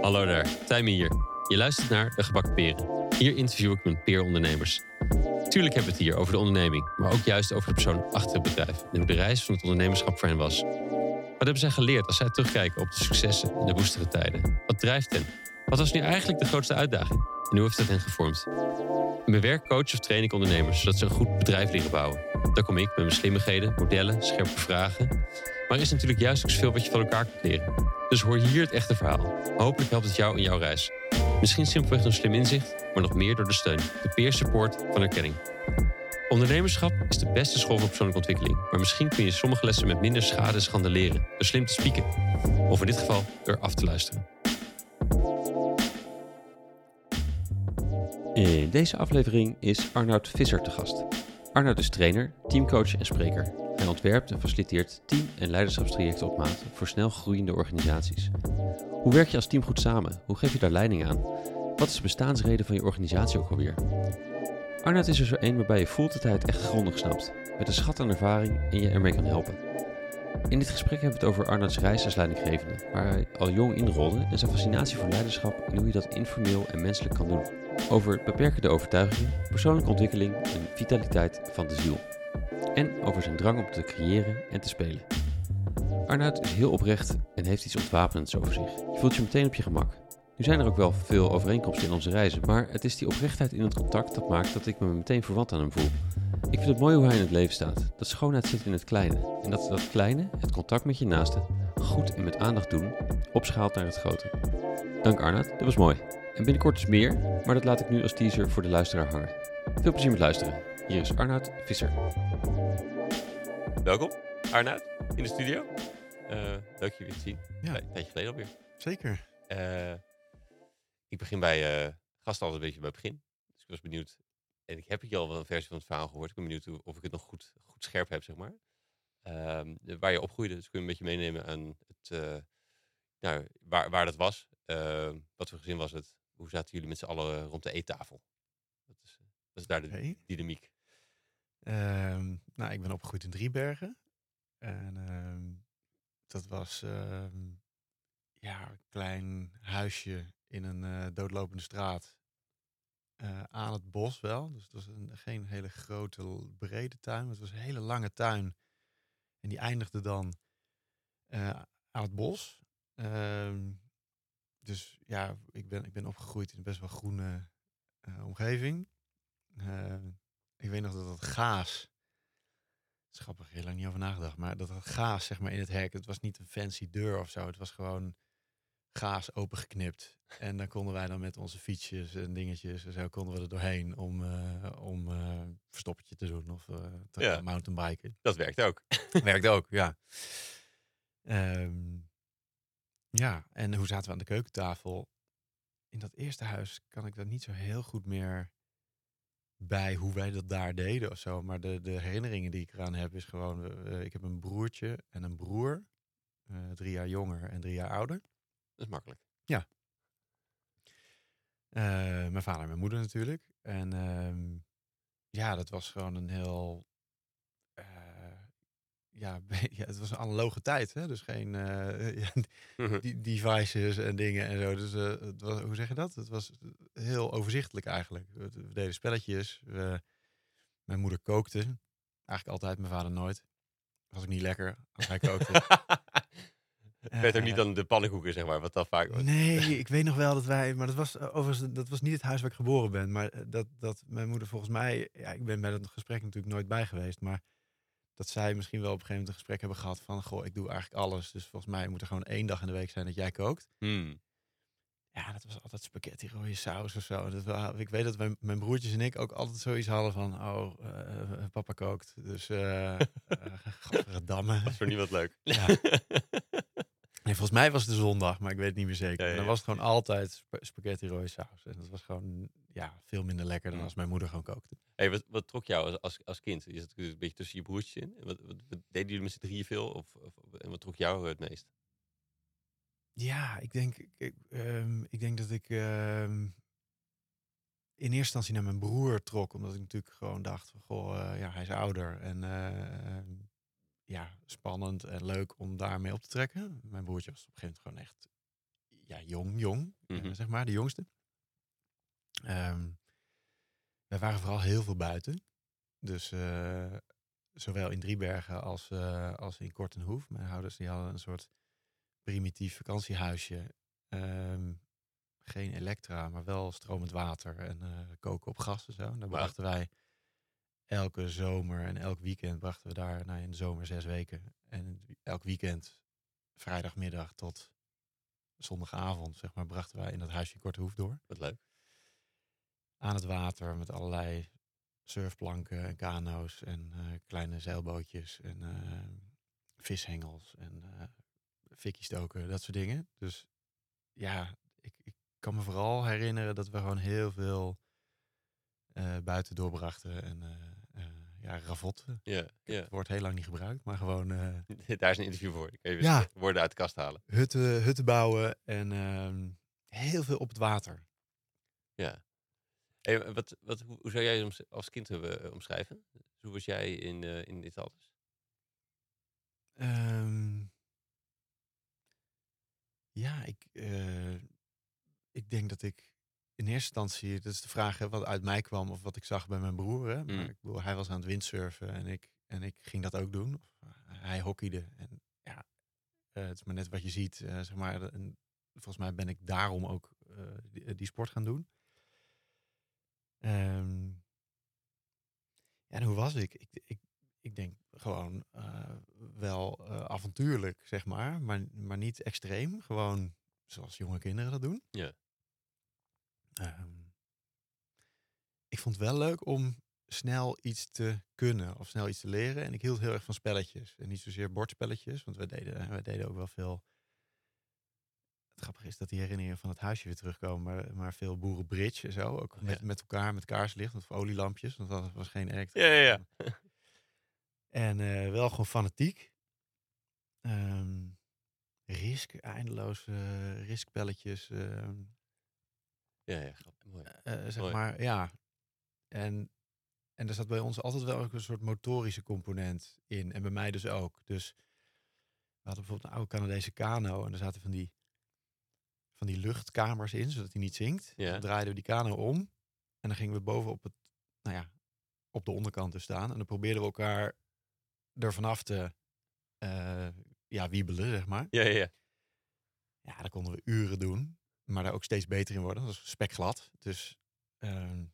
Hallo daar, Tijmen hier. Je luistert naar De Gebakken Peren. Hier interview ik mijn peerondernemers. Tuurlijk hebben we het hier over de onderneming, maar ook juist over de persoon achter het bedrijf en hoe de reis van het ondernemerschap voor hen was. Wat hebben zij geleerd als zij terugkijken op de successen en de woestere tijden? Wat drijft hen? Wat was nu eigenlijk de grootste uitdaging? En hoe heeft dat hen gevormd? In mijn werk coach of train ik ondernemers zodat ze een goed bedrijf leren bouwen. Daar kom ik met mijn slimmigheden, modellen, scherpe vragen. Maar er is natuurlijk juist ook zoveel wat je van elkaar kunt leren. Dus hoor hier het echte verhaal. Hopelijk helpt het jou in jouw reis. Misschien simpelweg door slim inzicht, maar nog meer door de steun, de peer support van erkenning. Ondernemerschap is de beste school voor persoonlijke ontwikkeling. Maar misschien kun je sommige lessen met minder schade en schande leren. Door slim te spieken. Of in dit geval door af te luisteren. In deze aflevering is Arnoud Visser te gast. Arnoud is trainer, teamcoach en spreker. Hij ontwerpt en faciliteert team- en leiderschapstrajecten op maat voor snel groeiende organisaties. Hoe werk je als team goed samen? Hoe geef je daar leiding aan? Wat is de bestaansreden van je organisatie ook alweer? Arnoud is er zo één waarbij je voelt dat hij het echt grondig snapt, met een schat aan ervaring en je ermee kan helpen. In dit gesprek hebben we het over Arnouds reis als leidinggevende, waar hij al jong inrolde en zijn fascinatie voor leiderschap en hoe je dat informeel en menselijk kan doen. Over beperkende overtuigingen, persoonlijke ontwikkeling en vitaliteit van de ziel. En over zijn drang om te creëren en te spelen. Arnoud is heel oprecht en heeft iets ontwapenends over zich. Je voelt je meteen op je gemak. Nu zijn er ook wel veel overeenkomsten in onze reizen, maar het is die oprechtheid in het contact dat maakt dat ik me meteen verwant aan hem voel. Ik vind het mooi hoe hij in het leven staat. Dat schoonheid zit in het kleine. En dat dat kleine, het contact met je naaste, goed en met aandacht doen, opschaalt naar het grote. Dank Arnoud, dat was mooi. En binnenkort dus meer, maar dat laat ik nu als teaser voor de luisteraar hangen. Veel plezier met luisteren. Hier is Arnoud Visser. Welkom, Arnoud, in de studio. Uh, leuk je weer te zien. Ja. Een tijdje geleden alweer. Zeker. Uh, ik begin bij uh, gasten altijd een beetje bij het begin. Dus ik was benieuwd. En ik heb hier al wel een versie van het verhaal gehoord. Ik ben benieuwd of ik het nog goed, goed scherp heb, zeg maar. Uh, waar je opgroeide. Dus kun je een beetje meenemen aan het, uh, nou, waar, waar dat was. Uh, wat voor gezin was het? Hoe zaten jullie met z'n allen rond de eettafel? Dat is, dat is daar de okay. dynamiek. Um, nou, ik ben opgegroeid in Driebergen. En um, dat was um, ja, een klein huisje in een uh, doodlopende straat. Uh, aan het bos wel. Dus het was een, geen hele grote, brede tuin. Het was een hele lange tuin. En die eindigde dan uh, aan het bos. dus ja, ik ben, ik ben opgegroeid in een best wel groene omgeving. Ik weet nog dat het gaas Schappig, heel lang niet over nagedacht. Maar dat het gaas zeg maar in het hek, het was niet een fancy deur of zo. Het was gewoon gaas opengeknipt. En dan konden wij dan met onze fietsjes en dingetjes en zo konden we er doorheen om, uh, om uh, verstoppertje te doen of uh, te Ja. mountainbiken. Dat werkt ook. Werkt ook, ja. Ehm, ja, en hoe zaten we aan de keukentafel? In dat eerste huis kan ik dat niet zo heel goed meer bij hoe wij dat daar deden of zo. Maar de, de herinneringen die ik eraan heb is gewoon... uh, ik heb een broertje en een broer. Uh, drie jaar jonger en drie jaar ouder. Dat is makkelijk. Ja. Uh, mijn vader en mijn moeder natuurlijk. En um, ja, dat was gewoon een heel... Ja, ja, het was een analoge tijd. Hè? Dus geen uh, ja, die devices en dingen en zo. Dus uh, het was, hoe zeg je dat? Het was heel overzichtelijk eigenlijk. We, we deden spelletjes. We, mijn moeder kookte. Eigenlijk altijd, mijn vader nooit. Was ook niet lekker als hij kookte. Het werd ook niet dan de pannenkoeken, zeg maar, wat dan vaak was. Nee, ik weet nog wel dat wij... Maar dat was overigens dat was niet het huis waar ik geboren ben. Maar dat, dat mijn moeder volgens mij... Ja, ik ben bij dat gesprek natuurlijk nooit bij geweest. Maar dat zij misschien wel op een gegeven moment een gesprek hebben gehad van... Goh, ik doe eigenlijk alles. Dus volgens mij moet er gewoon één dag in de week zijn dat jij kookt. Hmm. Ja, dat was altijd spaghetti, rode saus of zo. Dat, ik weet dat mijn, mijn broertjes en ik ook altijd zoiets hadden van... Oh, eh, papa kookt. Dus eh uh, damme. Dat is voor niemand leuk. Ja. Nee, volgens mij was het de zondag, maar ik weet het niet meer zeker. En dan was het gewoon altijd sp- spaghetti rode saus. En dat was gewoon ja, veel minder lekker dan als mijn moeder gewoon kookte. Hey, wat, wat trok jou als, als, als kind? Je zat natuurlijk een beetje tussen je broertjes in. Wat, wat, wat deden jullie met z'n drieën veel? Of, of, en wat trok jou het meest? Ja, ik denk, ik, ehm, ik denk dat ik ehm, in eerste instantie naar mijn broer trok. Omdat ik natuurlijk gewoon dacht van, goh, eh, ja, hij is ouder. En eh, ja, spannend en leuk om daarmee op te trekken. Mijn broertje was op een gegeven moment gewoon echt ja, jong, jong, eh, Mhm. zeg maar, de jongste. Ehm wij waren vooral heel veel buiten. Dus eh, zowel in Driebergen als, eh, als in Kortenhoef. Mijn ouders die hadden een soort primitief vakantiehuisje. Ehm, geen elektra, maar wel stromend water en koken op gas en zo. En daar brachten wij elke zomer en elk weekend brachten we daar, nou in de zomer zes weken. En elk weekend, vrijdagmiddag tot zondagavond, zeg maar, brachten wij in dat huisje in Kortenhoef door Wat leuk. aan het water met allerlei surfplanken en kano's en eh, kleine zeilbootjes en eh, vishengels en eh fikkie stoken, dat soort dingen. Dus ja, ik, ik kan me vooral herinneren dat we gewoon heel veel buiten doorbrachten en ja, ravotten. Ja, ja. Het wordt heel lang niet gebruikt, maar gewoon eh, Daar is een interview voor. Ik even Ja. woorden uit de kast halen. hutten, hutten bouwen en ehm, heel veel op het water. Ja. Hey, wat, wat, hoe, hoe zou jij je als kind hebben eh, omschrijven? Hoe was jij in, eh, in dit alles? Ehm, ja, ik, eh, ik denk dat ik in eerste instantie, dat is de vraag hè, wat uit mij kwam of wat ik zag bij mijn broer. Hè? Maar Mm. ik bedoel, hij was aan het windsurfen en ik, en ik ging dat ook doen. Of, eh, hij hockeyde. En ja, eh, het is maar net wat je ziet. eh, zeg maar, en volgens mij ben ik daarom ook die, die sport gaan doen. Ehm, ja, en hoe was ik? Ik, ik, ik denk gewoon wel avontuurlijk, zeg maar, maar. Maar niet extreem. Gewoon zoals jonge kinderen dat doen. Ja. Ehm, ik vond het wel leuk om snel iets te kunnen of snel iets te leren. En ik hield heel erg van spelletjes. En niet zozeer bordspelletjes, want we deden, we deden ook wel veel. Het grappige is dat die herinneringen van het huisje weer terugkomen. Maar, maar veel boerenbridge en zo. Ook met, ja. met elkaar, met kaarslicht of olielampjes. Want dat was geen elekt. Ja, ja, ja. En eh, wel gewoon fanatiek. Ehm risk, eindeloze uh, riskspelletjes. ehm, Ja, ja. Mooi. eh, zeg Mooi. maar, ja. En, en er zat bij ons altijd wel een soort motorische component in. En bij mij dus ook. Dus we hadden bijvoorbeeld een oude Canadese kano. En er zaten van die, van die luchtkamers in, zodat hij niet zinkt. Ja. Dan draaiden we die kano om. En dan gingen we boven op het, nou ja, op de onderkant dus staan. En dan probeerden we elkaar er vanaf te eh, ja, wiebelen, zeg maar. Ja, ja, ja. Ja, daar konden we uren doen. Maar daar ook steeds beter in worden. Dat was spekglad. Dus ehm,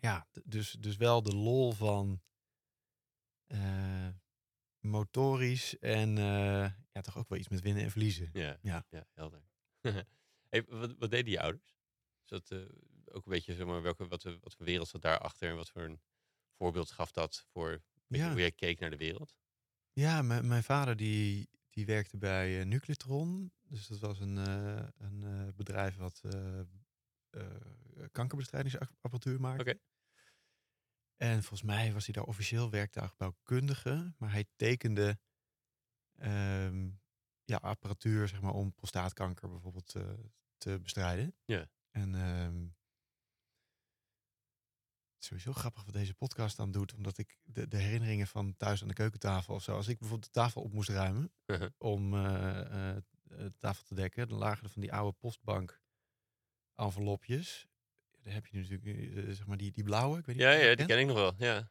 ja, dus, dus wel de lol van eh, motorisch en eh, ja, toch ook wel iets met winnen en verliezen. Ja, Ja. ja helder. hey, wat, wat deden je ouders? Is dat eh, ook een beetje, zeg maar, welke, wat, wat voor wereld zat daarachter en wat voor een voorbeeld gaf dat voor je, Ja. hoe jij keek naar de wereld? Ja, mijn vader die, die werkte bij Nuclitron. Dus dat was een, eh, een eh, bedrijf wat eh, kankerbestrijdingsapparatuur maakt. Oké. En volgens mij was hij daar officieel werktuigbouwkundige. Maar hij tekende ehm, ja, apparatuur zeg maar, om prostaatkanker bijvoorbeeld te bestrijden. Ja. En ehm, het is sowieso grappig wat deze podcast dan doet. Omdat ik de, de herinneringen van thuis aan de keukentafel of zo. Als ik bijvoorbeeld de tafel op moest ruimen Uh-huh. om de tafel te dekken. Dan lagen er van die oude postbank envelopjes. Daar heb je nu natuurlijk, eh, zeg maar, die, die blauwe. Ik weet niet Ja, ja, die ken ik nog wel. Ja.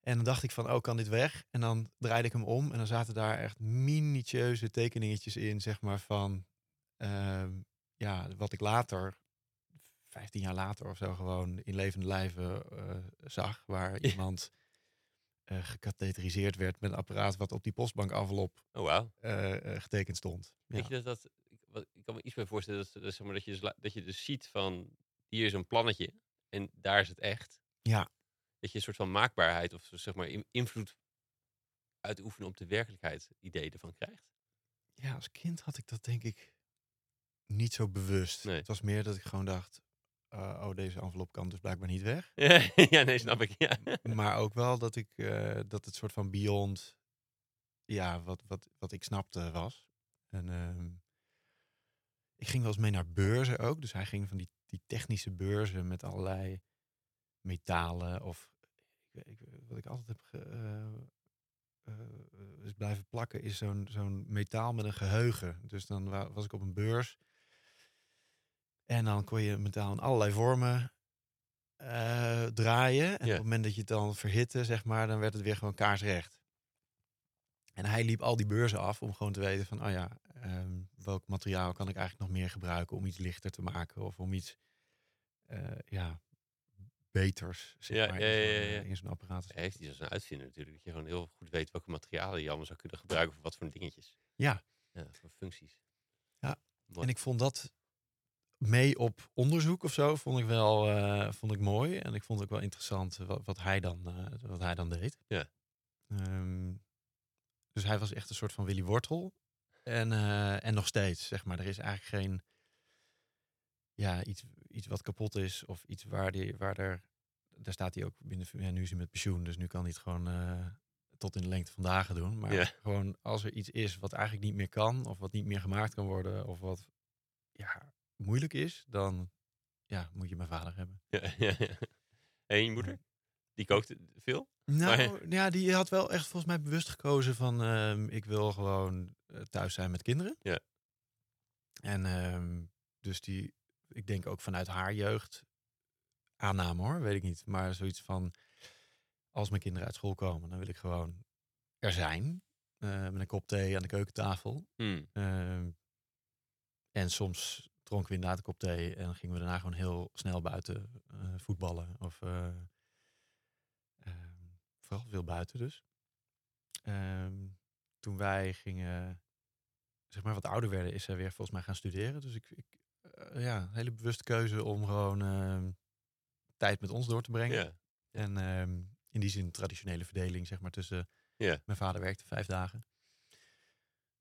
En dan dacht ik van, oh, kan dit weg? En dan draaide ik hem om en dan zaten daar echt minutieuze tekeningetjes in, zeg maar, van ehm, ja, wat ik later, 15 jaar later of zo, gewoon in levende lijven eh, zag. Waar Ja. iemand eh gecatheteriseerd werd met een apparaat wat op die postbank envelop Oh, eh, eh, getekend stond. Ja. Weet je dat dat... Ik, wat, ik kan me iets bij voorstellen dat, dat, zeg maar, dat, je dus, dat je dus ziet van... Hier is een plannetje en daar is het echt. Ja. Dat je een soort van maakbaarheid of zeg maar in- invloed uitoefenen op de werkelijkheid idee ervan krijgt. ja, als kind had ik dat denk ik niet zo bewust. Nee. Het was meer dat ik gewoon dacht, eh, oh, deze envelop kan dus blijkbaar niet weg. ja, nee, snap ik. Ja. maar ook wel dat ik eh, dat het soort van beyond ja wat, wat, wat ik snapte was en ehm, ik ging wel eens mee naar beurzen ook dus hij ging van die, die technische beurzen met allerlei metalen of ik, ik, wat ik altijd heb ge- eh, blijven plakken, is zo'n zo'n metaal met een geheugen. Dus dan wa- was ik op een beurs. En dan kon je metaal in allerlei vormen eh, draaien. En op het moment dat je het dan verhitte, zeg maar, dan werd het weer gewoon kaarsrecht. En hij liep al die beurzen af om gewoon te weten van, oh ja, ehm, welk materiaal kan ik eigenlijk nog meer gebruiken om iets lichter te maken of om iets, eh, ja, beters, zeg Ja, maar, ja, in ja, zo'n, ja, ja. eh, in zo'n apparaat. Hij heeft iets als een uitvinder natuurlijk. Dat je gewoon heel goed weet welke materialen je allemaal zou kunnen gebruiken voor wat voor dingetjes. Ja. Ja, voor functies. Ja, Mooi. En ik vond dat mee op onderzoek of zo, vond ik wel eh, vond ik mooi. En ik vond ook wel interessant wat, wat, hij, dan, eh, wat hij dan deed. Ja. Ehm, dus hij was echt een soort van Willy Wortel. En, eh, en nog steeds, zeg maar. Er is eigenlijk geen... Ja, iets, iets wat kapot is of iets waar, die, waar er... Daar staat hij ook binnen... Ja, nu is hij met pensioen, dus nu kan hij het gewoon eh, tot in de lengte van dagen doen. Maar Ja. gewoon als er iets is wat eigenlijk niet meer kan... of wat niet meer gemaakt kan worden... of wat ja, moeilijk is, dan ja, moet je mijn vader hebben. Ja, ja, ja. En je moeder? Die kookte veel? Nou, ja, die had wel echt volgens mij bewust gekozen van ehm, ik wil gewoon eh, thuis zijn met kinderen. Ja. En ehm, dus die, ik denk ook vanuit haar jeugd, aanname hoor, weet ik niet. Maar zoiets van, als mijn kinderen uit school komen, dan wil ik gewoon er zijn. eh, met een kop thee aan de keukentafel. Hmm. Ehm, en soms dronken we inderdaad een kop thee en dan gingen we daarna gewoon heel snel buiten eh, voetballen. Of eh, ehm, vooral veel buiten dus. Ehm, toen wij gingen, zeg maar wat ouder werden, is zij weer volgens mij gaan studeren. Dus ik, ik eh, ja, een hele bewuste keuze om gewoon ehm, tijd met ons door te brengen. Ja. En in die zin traditionele verdeling, zeg maar, tussen... Ja. Mijn vader werkte vijf dagen.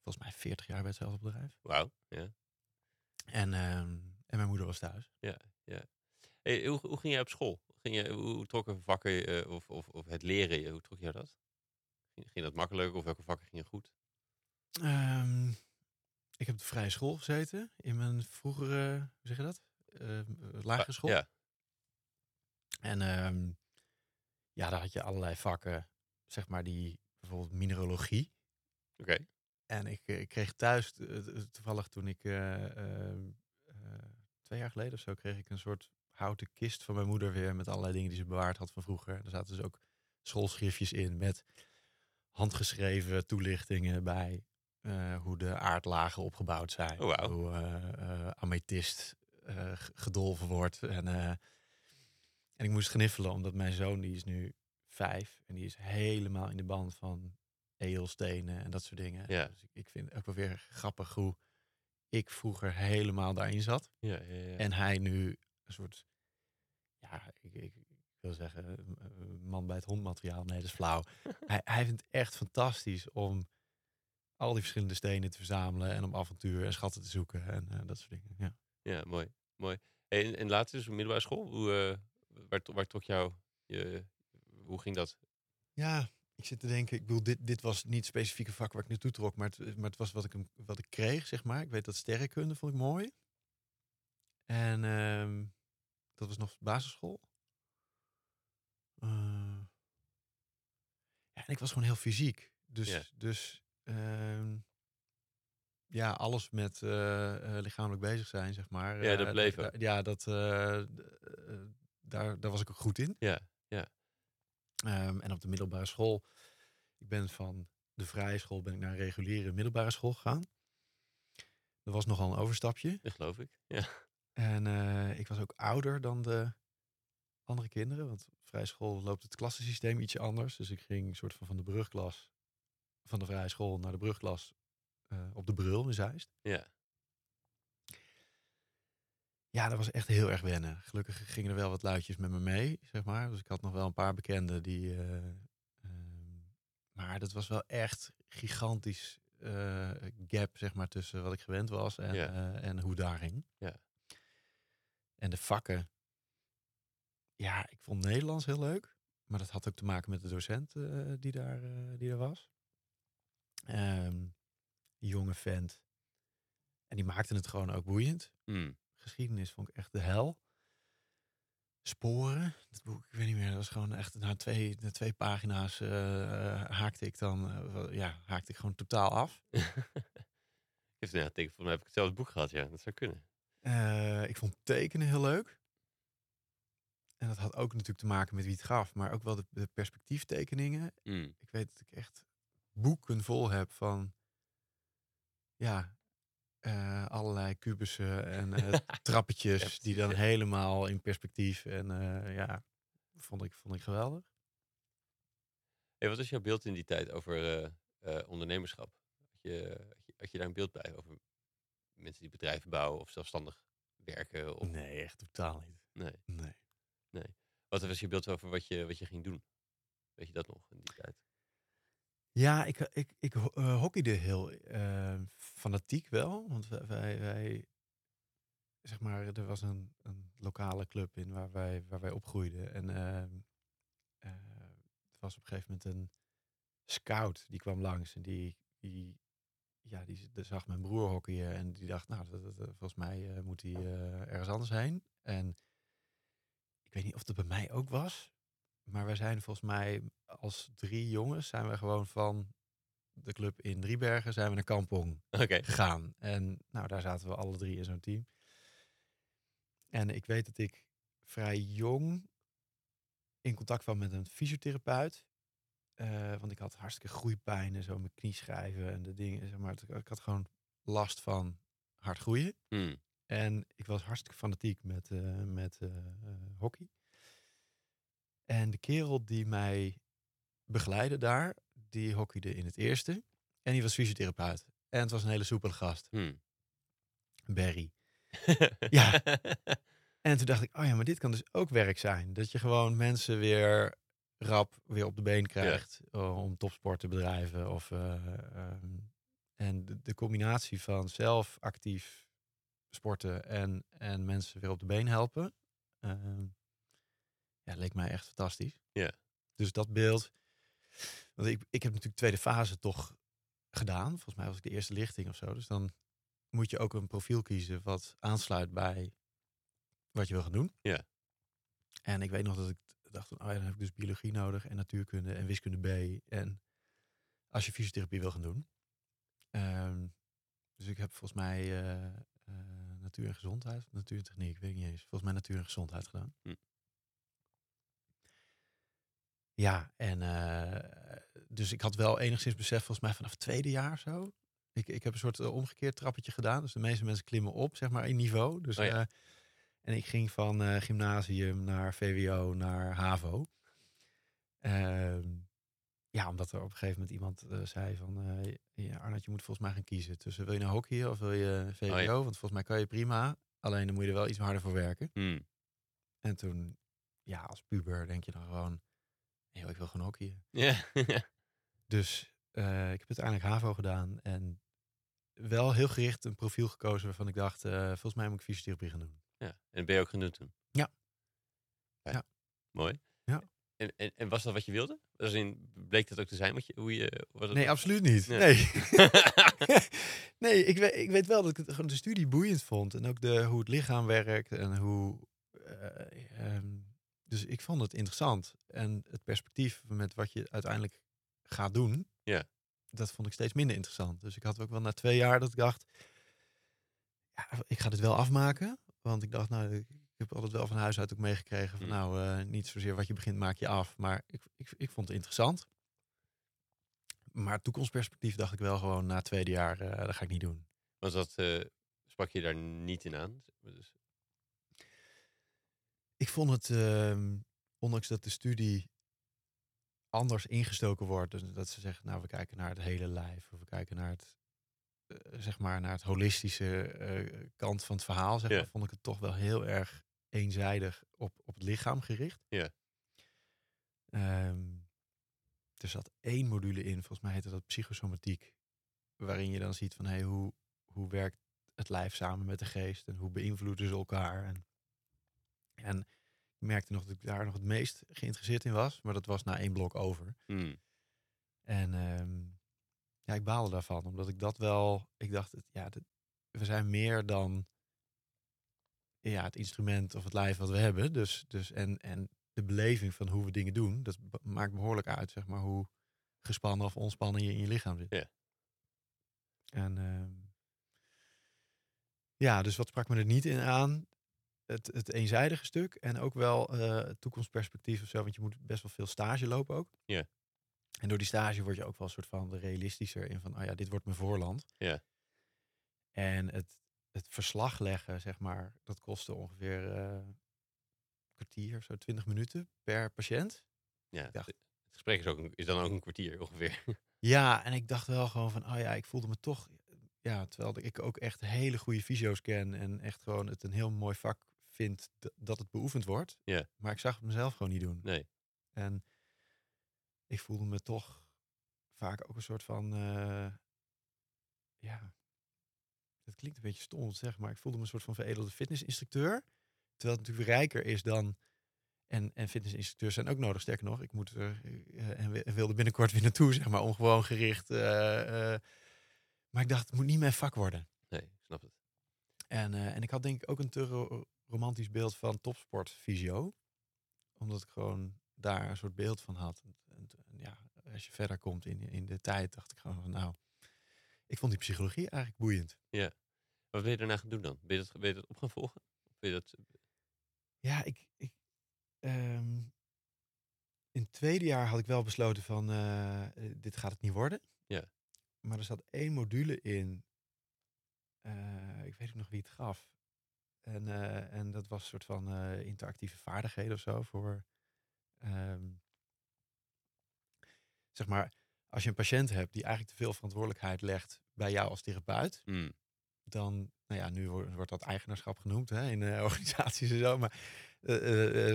Volgens mij 40 jaar bij hetzelfde bedrijf. Wauw. Ja. En, ehm, en mijn moeder was thuis. Hey, hoe, hoe ging jij op school? Ging je, hoe, trokken vakken eh, of, of, of het leren je? Hoe trok jij dat? Ging, ging dat makkelijk of welke vakken gingen goed? Ehm, ik heb op de vrije school gezeten. In mijn vroegere, hoe zeg je dat? Ehm, lagere school. Ja. En ja, daar had je allerlei vakken. Zeg maar die, bijvoorbeeld mineralogie. Oké. En ik, eh, ik kreeg thuis, eh, toevallig toen ik eh, ehm, eh, twee jaar geleden of zo, kreeg ik een soort houten kist van mijn moeder weer met allerlei dingen die ze bewaard had van vroeger. Er zaten dus ook schoolschriftjes in met handgeschreven toelichtingen bij hoe de aardlagen opgebouwd zijn. Oh. Hoe amethyst gedolven wordt. En, en ik moest gniffelen omdat mijn zoon, die is nu vijf en die is helemaal in de band van edelstenen en dat soort dingen. Ja. Dus ik, ik vind het ook wel weer grappig hoe ik vroeger helemaal daarin zat. Ja, ja, ja. En hij nu een soort, ja, ik, ik, wil zeggen, man bij het hondmateriaal. Nee, dat is flauw. hij, hij vindt het echt fantastisch om al die verschillende stenen te verzamelen en om avontuur en schatten te zoeken en eh, dat soort dingen. Ja. Ja, mooi. mooi. Hey, En, en later dus middelbare school, hoe, eh, waar, waar trok jou, je, hoe ging dat? ja, ik zit te denken, ik bedoel, dit, dit was niet specifieke vak waar ik naartoe trok, maar het, maar het was wat ik, hem- wat ik kreeg, zeg maar. Ik weet dat sterrenkunde vond ik mooi. En ehm, dat was nog basisschool. Eh, ja, en ik was gewoon heel fysiek. Dus, Ja. dus ehm, ja, alles met eh, eh, lichamelijk bezig zijn, zeg maar. Ja, dat bleef ja, dat, daar, daar was ik ook goed in. Ja, Ehm, en op de middelbare school, ik ben van de vrije school ben ik naar een reguliere middelbare school gegaan. Dat was nogal een overstapje. dat geloof ik. Ja. En eh, ik was ook ouder dan de andere kinderen. Want op vrije school loopt het klassensysteem ietsje anders. Dus ik ging een soort van van de brugklas van de vrije school naar de brugklas eh, op de Brul in Zeist. Ja. Ja, dat was echt heel erg wennen. Gelukkig gingen er wel wat luidjes met me mee, zeg maar. Dus ik had nog wel een paar bekenden die... eh, ehm, maar dat was wel echt gigantisch eh, gap, zeg maar, tussen wat ik gewend was en, Ja. eh, en hoe daar ging. Ja. En de vakken... Ja, ik vond Nederlands heel leuk. Maar dat had ook te maken met de docent die, daar, die er was. Ehm, die jonge vent. En die maakte het gewoon ook boeiend Hmm. Geschiedenis vond ik echt de hel. Sporen, dat boek, ik weet niet meer, dat was gewoon echt na twee, na twee pagina's eh, eh, haakte ik dan, eh, ja, haakte ik gewoon totaal af. Ik heb, ja, denk, mij heb ik hetzelfde boek gehad, ja. Dat zou kunnen. Ik vond tekenen heel leuk. En dat had ook natuurlijk te maken met wie het gaf, maar ook wel de, de perspectieftekeningen. Mm. Ik weet dat ik echt boeken vol heb van, ja, eh, allerlei kubussen en eh, trappetjes Ja, die dan helemaal in perspectief en eh, ja, vond ik, vond ik geweldig. Hey, wat is jouw beeld in die tijd over ondernemerschap? Had je, had, je, daar een beeld bij over mensen die bedrijven bouwen of zelfstandig werken? Of, Nee, echt totaal niet. nee. Nee. Wat was je beeld over wat je, wat je ging doen? Weet je dat nog in die tijd? Ja, ik, ik, ik ho- eh, hockeyde heel eh, fanatiek wel. Want wij, wij, zeg maar, er was een, een lokale club in waar wij, waar wij opgroeiden. En eh, er was op een gegeven moment een scout die kwam langs. En die, die, ja, die, zag mijn broer hockeyen. En die dacht, nou, dat, dat- volgens mij eh, moet hij eh, ergens anders heen. En ik weet niet of dat bij mij ook was. Maar wij zijn volgens mij als drie jongens zijn we gewoon van de club in Driebergen zijn we naar Kampong Oké. gegaan. En nou, daar zaten we alle drie in zo'n team. En ik weet dat ik vrij jong in contact kwam met een fysiotherapeut. Eh, want ik had hartstikke groeipijn en zo, mijn knieschijven en de dingen. Zeg maar, ik had gewoon last van hard groeien. Mm. En ik was hartstikke fanatiek met, eh, met eh, hockey. En de kerel die mij begeleidde daar, die hockeyde in het eerste. En die was fysiotherapeut. En het was een hele soepele gast, Mm. Barry. Ja. En toen dacht ik, oh ja, maar dit kan dus ook werk zijn. Dat je gewoon mensen weer rap weer op de been krijgt eh, om topsport te bedrijven. Of, eh, ehm, en de, de combinatie van zelf actief sporten en, en mensen weer op de been helpen, ehm, ja, leek mij echt fantastisch. Ja. Dus dat beeld, want ik, ik heb natuurlijk tweede fase toch gedaan. Volgens mij was ik de eerste lichting of zo. Dus dan moet je ook een profiel kiezen wat aansluit bij wat je wil gaan doen. Ja. En ik weet nog dat ik dacht van, oh ja, dan heb ik dus biologie nodig en natuurkunde en wiskunde B. En als je fysiotherapie wil gaan doen. Ehm, dus ik heb volgens mij eh, eh, natuur en gezondheid, natuur en techniek, weet ik niet eens. Volgens mij natuur en gezondheid gedaan. Hm. Ja, en eh, dus ik had wel enigszins besef, volgens mij vanaf het tweede jaar zo. Ik, ik heb een soort eh, omgekeerd trappetje gedaan. Dus de meeste mensen klimmen op, zeg maar, in niveau. Dus, Oh ja. eh, en ik ging van gymnasium naar VWO naar HAVO. Ehm, ja, omdat er op een gegeven moment iemand zei van... ja, Arnold, je moet volgens mij gaan kiezen tussen wil je nou hockeyen of wil je VWO? Oh ja. Want volgens mij kan je prima. Alleen dan moet je er wel iets harder voor werken. Mm. En toen, ja, als puber denk je dan gewoon... "Yo, ik wil gewoon hockeyen. Ja. Dus eh, ik heb uiteindelijk HAVO gedaan. En wel heel gericht een profiel gekozen waarvan ik dacht... eh, volgens mij moet ik fysiotherapie gaan doen. ja. En dat ben je ook gaan doen toen? Ja. Ja. Mooi. Ja. En, en, en was dat wat je wilde? Als in, bleek dat ook te zijn wat je, hoe je... Wat Nee, was? absoluut niet. Nee. Nee. nee, ik weet, ik weet wel dat ik het, gewoon de studie boeiend vond. En ook de, hoe het lichaam werkt en hoe... eh, ehm, dus ik vond het interessant. En het perspectief met wat je uiteindelijk gaat doen... Ja. dat vond ik steeds minder interessant. Dus ik had ook wel na twee jaar dat ik dacht... Ja, ik ga dit wel afmaken. Want ik dacht, nou, ik heb altijd wel van huis uit ook meegekregen... van Mm. nou, eh, niet zozeer wat je begint maak je af. Maar ik, ik, ik vond het interessant. Maar toekomstperspectief dacht ik wel gewoon na het tweede jaar, eh, dat ga ik niet doen. Was dat, eh, sprak je daar niet in aan? Dus, Ik vond het, ehm, ondanks dat de studie anders ingestoken wordt, dus dat ze zeggen, nou we kijken naar het hele lijf, of we kijken naar het, eh, zeg maar, naar het holistische eh, kant van het verhaal, zeg Ja. vond ik het toch wel heel erg eenzijdig op, op het lichaam gericht. Ja. Ehm, er zat één module in, volgens mij heette dat psychosomatiek, waarin je dan ziet van, hey, hoe, hoe werkt het lijf samen met de geest en hoe beïnvloeden ze elkaar. En, en ik merkte nog dat ik daar nog het meest geïnteresseerd in was, maar dat was na één blok over. mm. En ehm, ja, ik baalde daarvan, omdat ik dat wel, ik dacht, het, ja, dit- we zijn meer dan ja, het instrument of het lijf wat we hebben. Dus, dus en, en de beleving van hoe we dingen doen, dat maakt behoorlijk uit, zeg maar, hoe gespannen of ontspannen je in je lichaam zit. Ja. En ehm, ja, dus wat sprak me er niet in aan? Het, het eenzijdige stuk en ook wel het toekomstperspectief of zo, want je moet best wel veel stage lopen ook. Ja. En door die stage word je ook wel een soort van realistischer in van, oh ja, dit wordt mijn voorland. Ja. En het, het verslag leggen, zeg maar, dat kostte ongeveer eh, een kwartier, zo 20 minuten per patiënt. Ja, Ja. Het gesprek is, ook een- is dan ook een kwartier ongeveer. Ja, en ik dacht wel gewoon van, oh ja, ik voelde me toch, ja, terwijl ik ook echt hele goede fysio's ken en echt gewoon het een heel mooi vak vind dat het beoefend wordt. Ja. Maar ik zag het mezelf gewoon niet doen. Nee. En ik voelde me toch vaak ook een soort van, eh, ja, dat klinkt een beetje stom om te zeggen, maar ik voelde me een soort van veredelde fitnessinstructeur. Terwijl het natuurlijk rijker is dan, en, en fitnessinstructeurs zijn ook nodig, sterker nog, ik moet er, eh, en wi- en wilde binnenkort weer naartoe, zeg maar, ongewoon gericht. eh, maar ik dacht, het moet niet mijn vak worden. Nee, ik snap het. En, en ik had denk ik ook een te romantisch beeld van topsportfysio. Omdat ik gewoon daar een soort beeld van had. En, en- ja, als je verder komt in, in de tijd, dacht ik gewoon van nou... Ik vond die psychologie eigenlijk boeiend. Wat ben je daarna gaan doen dan? Ben je dat, ben je dat op gaan volgen? Of ben je dat, Ja, ik... ik ehm, in het tweede jaar had ik wel besloten van eh, eh, dit gaat het niet worden. Ja. Maar er zat één module in. eh, ik weet ook nog wie het gaf. En, eh, en dat was een soort van eh, interactieve vaardigheden of zo voor. ehm, zeg maar, als je een patiënt hebt die eigenlijk te veel verantwoordelijkheid legt bij jou als therapeut, Hmm, dan, nou ja, nu wordt, wordt dat eigenaarschap genoemd hè, in eh, organisaties en zo. Maar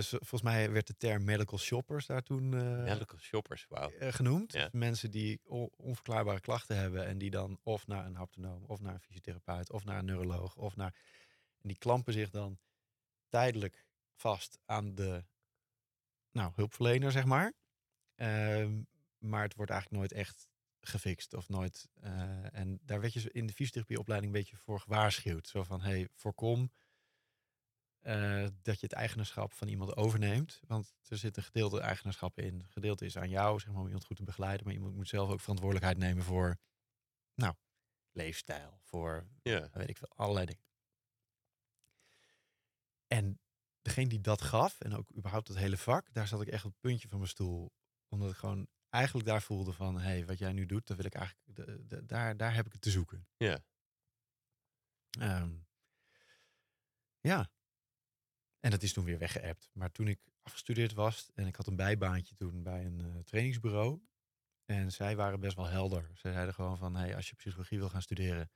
volgens mij werd de term medical shoppers daar toen medical shoppers, eh, genoemd. Ja. Mensen die on- onverklaarbare klachten hebben en die dan of naar een haptonoom, of naar een fysiotherapeut, of naar een neuroloog, of naar. En die klampen zich dan tijdelijk vast aan de nou, hulpverlener, zeg maar. Ehm, maar het wordt eigenlijk nooit echt gefixt of nooit. eh, en daar werd je in de fysiotherapieopleiding een beetje voor gewaarschuwd. Zo van, hey, voorkom eh, dat je het eigenaarschap van iemand overneemt. Want er zit een gedeelte eigenaarschap in. Een gedeelte is aan jou, zeg maar, om iemand goed te begeleiden. Maar iemand moet zelf ook verantwoordelijkheid nemen voor, nou, leefstijl. Voor, Ja, weet ik veel, allerlei dingen. En degene die dat gaf, en ook überhaupt het hele vak, daar zat ik echt op het puntje van mijn stoel. Omdat ik gewoon eigenlijk daar voelde van, hé, hey, wat jij nu doet, dat wil ik eigenlijk, de- de- daar, daar heb ik het te zoeken. ja. Ehm, ja. En dat is toen weer weggeëpt. Maar toen ik afgestudeerd was en ik had een bijbaantje toen bij een eh, trainingsbureau. En zij waren best wel helder. Ze zeiden gewoon van, hey, als je psychologie wil gaan studeren,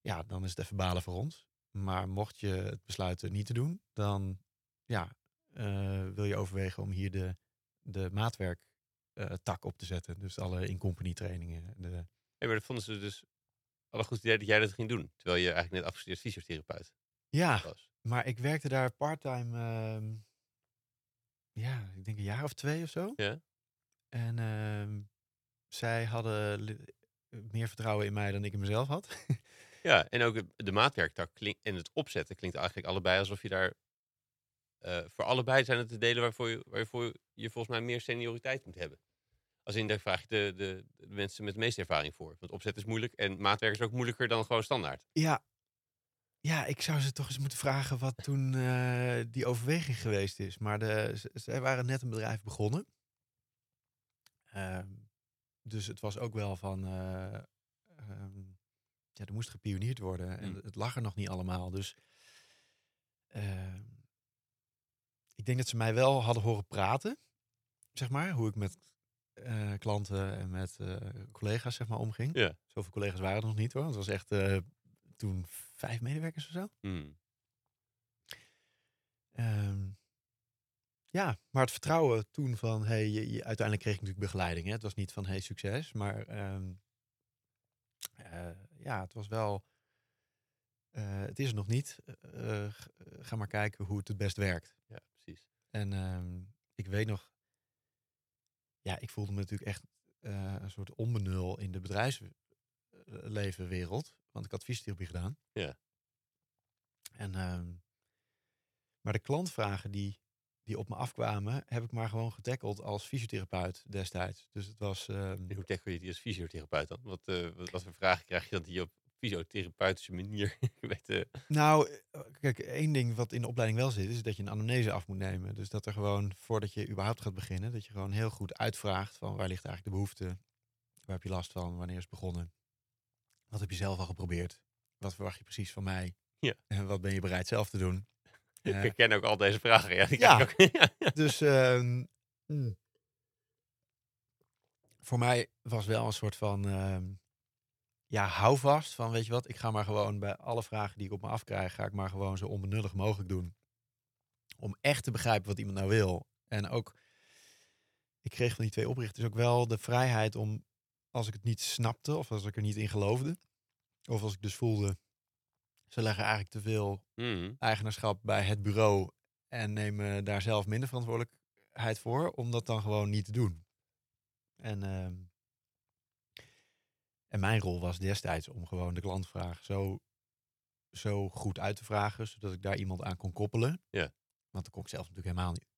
ja, dan is het even balen voor ons. Maar mocht je het besluiten niet te doen, dan ja, eh, wil je overwegen om hier de, de maatwerk eh, tak op te zetten. Dus alle in-company trainingen. De, Hey, maar dat vonden ze dus alle goed idee dat jij dat ging doen. Terwijl je eigenlijk net afgestudeerd fysiotherapeut ja, was. Maar ik werkte daar parttime, ehm, ja, ik denk een jaar of twee of zo. Ja. En ehm, zij hadden meer vertrouwen in mij dan ik in mezelf had. Ja, en ook de maatwerktak klinkt, en het opzetten klinkt eigenlijk allebei alsof je daar... eh, voor allebei zijn het de delen waarvoor je, waarvoor je volgens mij meer senioriteit moet hebben. Als in, vraag je de, de, de mensen met de meeste ervaring voor. Want opzetten is moeilijk en maatwerk is ook moeilijker dan gewoon standaard. ja. ja, ik zou ze toch eens moeten vragen wat toen eh, die overweging geweest is. Maar de, z- zij waren net een bedrijf begonnen. Ehm, dus het was ook wel van, eh, ehm, ja, er moest gepioneerd worden. En Mm. het lag er nog niet allemaal. Dus ehm, ik denk dat ze mij wel hadden horen praten, zeg maar, hoe ik met eh, klanten en met eh, collega's zeg maar omging. Ja. Zoveel collega's waren er nog niet hoor. Het was echt eh, toen vijf medewerkers of zo. Hmm. Ehm, ja, maar het vertrouwen toen van, hey, je, je- uiteindelijk kreeg ik natuurlijk begeleiding. Hè? Het was niet van, hey, succes. Maar ehm, eh, ja, het was wel, eh, het is er nog niet. Eh, eh, ga maar kijken hoe het het best werkt. Ja, precies. En ehm, ik weet nog, ja, ik voelde me natuurlijk echt een soort onbenul in de bedrijfslevenwereld. Want ik had fysiotherapie gedaan. Ja. En ehm, Maar de klantvragen die, die op me afkwamen, heb ik maar gewoon getackeld als fysiotherapeut destijds. Dus het was. ehm, hoe tackle je die als fysiotherapeut dan? Wat, eh, wat, wat voor vragen krijg je dan die op fysiotherapeutische manier weet eh, Nou, eh, kijk, één ding wat in de opleiding wel zit, is dat je een anamnese af moet nemen. Dus dat er gewoon, voordat je überhaupt gaat beginnen, dat je gewoon heel goed uitvraagt van waar ligt eigenlijk de behoefte? Waar heb je last van? Wanneer is het begonnen? Wat heb je zelf al geprobeerd? Wat verwacht je precies van mij? Ja. En wat ben je bereid zelf te doen? Ik herken ook al deze vragen. Ja, ook. dus ehm, mm. voor mij was wel een soort van ehm, ja, houvast van weet je wat, ik ga maar gewoon bij alle vragen die ik op me afkrijg, ga ik maar gewoon zo onbenullig mogelijk doen. Om echt te begrijpen wat iemand nou wil. En ook, ik kreeg van die twee oprichters ook wel de vrijheid om, als ik het niet snapte of als ik er niet in geloofde, of als ik dus voelde, ze leggen eigenlijk te veel Mhm. eigenaarschap bij het bureau en nemen daar zelf minder verantwoordelijkheid voor, om dat dan gewoon niet te doen. En, ehm, en mijn rol was destijds om gewoon de klantvraag zo, zo goed uit te vragen, zodat ik daar iemand aan kon koppelen. Ja. Want dat kon ik zelf natuurlijk helemaal niet.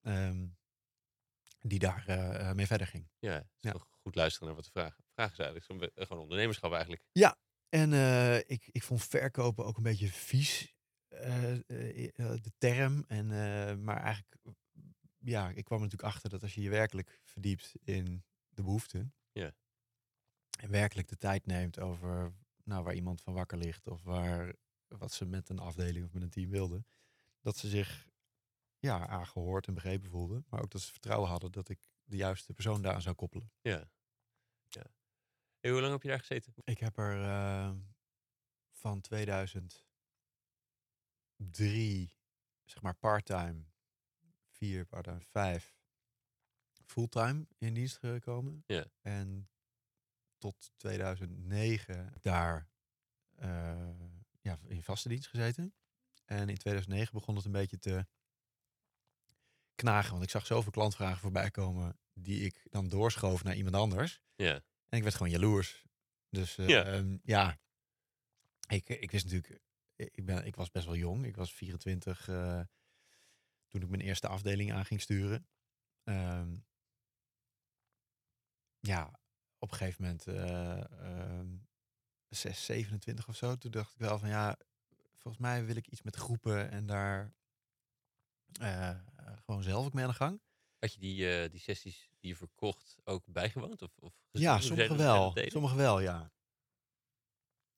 Ehm, die daar eh, eh, mee verder ging. Ja, is Ja. goed luisteren naar wat de vragen, vragen zijn eigenlijk. Be- Gewoon ondernemerschap eigenlijk. En eh, ik, ik vond verkopen ook een beetje vies, eh, eh, de term. En, maar eigenlijk, ja, ik kwam natuurlijk achter dat als je je werkelijk verdiept in de behoeften. Ja. En werkelijk de tijd neemt over nou, waar iemand van wakker ligt. Of waar, wat ze met een afdeling of met een team wilden. Dat ze zich ja, aangehoord en begrepen voelden. Maar ook dat ze vertrouwen hadden dat ik de juiste persoon daaraan zou koppelen. Ja. Hoe lang heb je daar gezeten? Ik heb er eh, van 2003, zeg maar parttime, vier, parttime, vijf, fulltime in dienst gekomen. Ja. En tot 2009 daar eh, ja, in vaste dienst gezeten. En in 2009 begon het een beetje te knagen. Want ik zag zoveel klantvragen voorbij komen die ik dan doorschoof naar iemand anders. Ja. En ik werd gewoon jaloers. Dus eh, Ja. ehm, ja, ik, ik wist natuurlijk, ik, ben, ik was best wel jong. Ik was 24 eh, toen ik mijn eerste afdeling aan ging sturen. Ehm, ja, op een gegeven moment, eh, ehm, 6, 27 of zo, toen dacht ik wel van ja, volgens mij wil ik iets met groepen en daar eh, gewoon zelf ook mee aan de gang. Had je die, eh, die sessies die je verkocht ook bijgewoond? Of, of Ja, sommige wel. Sommige wel, ja.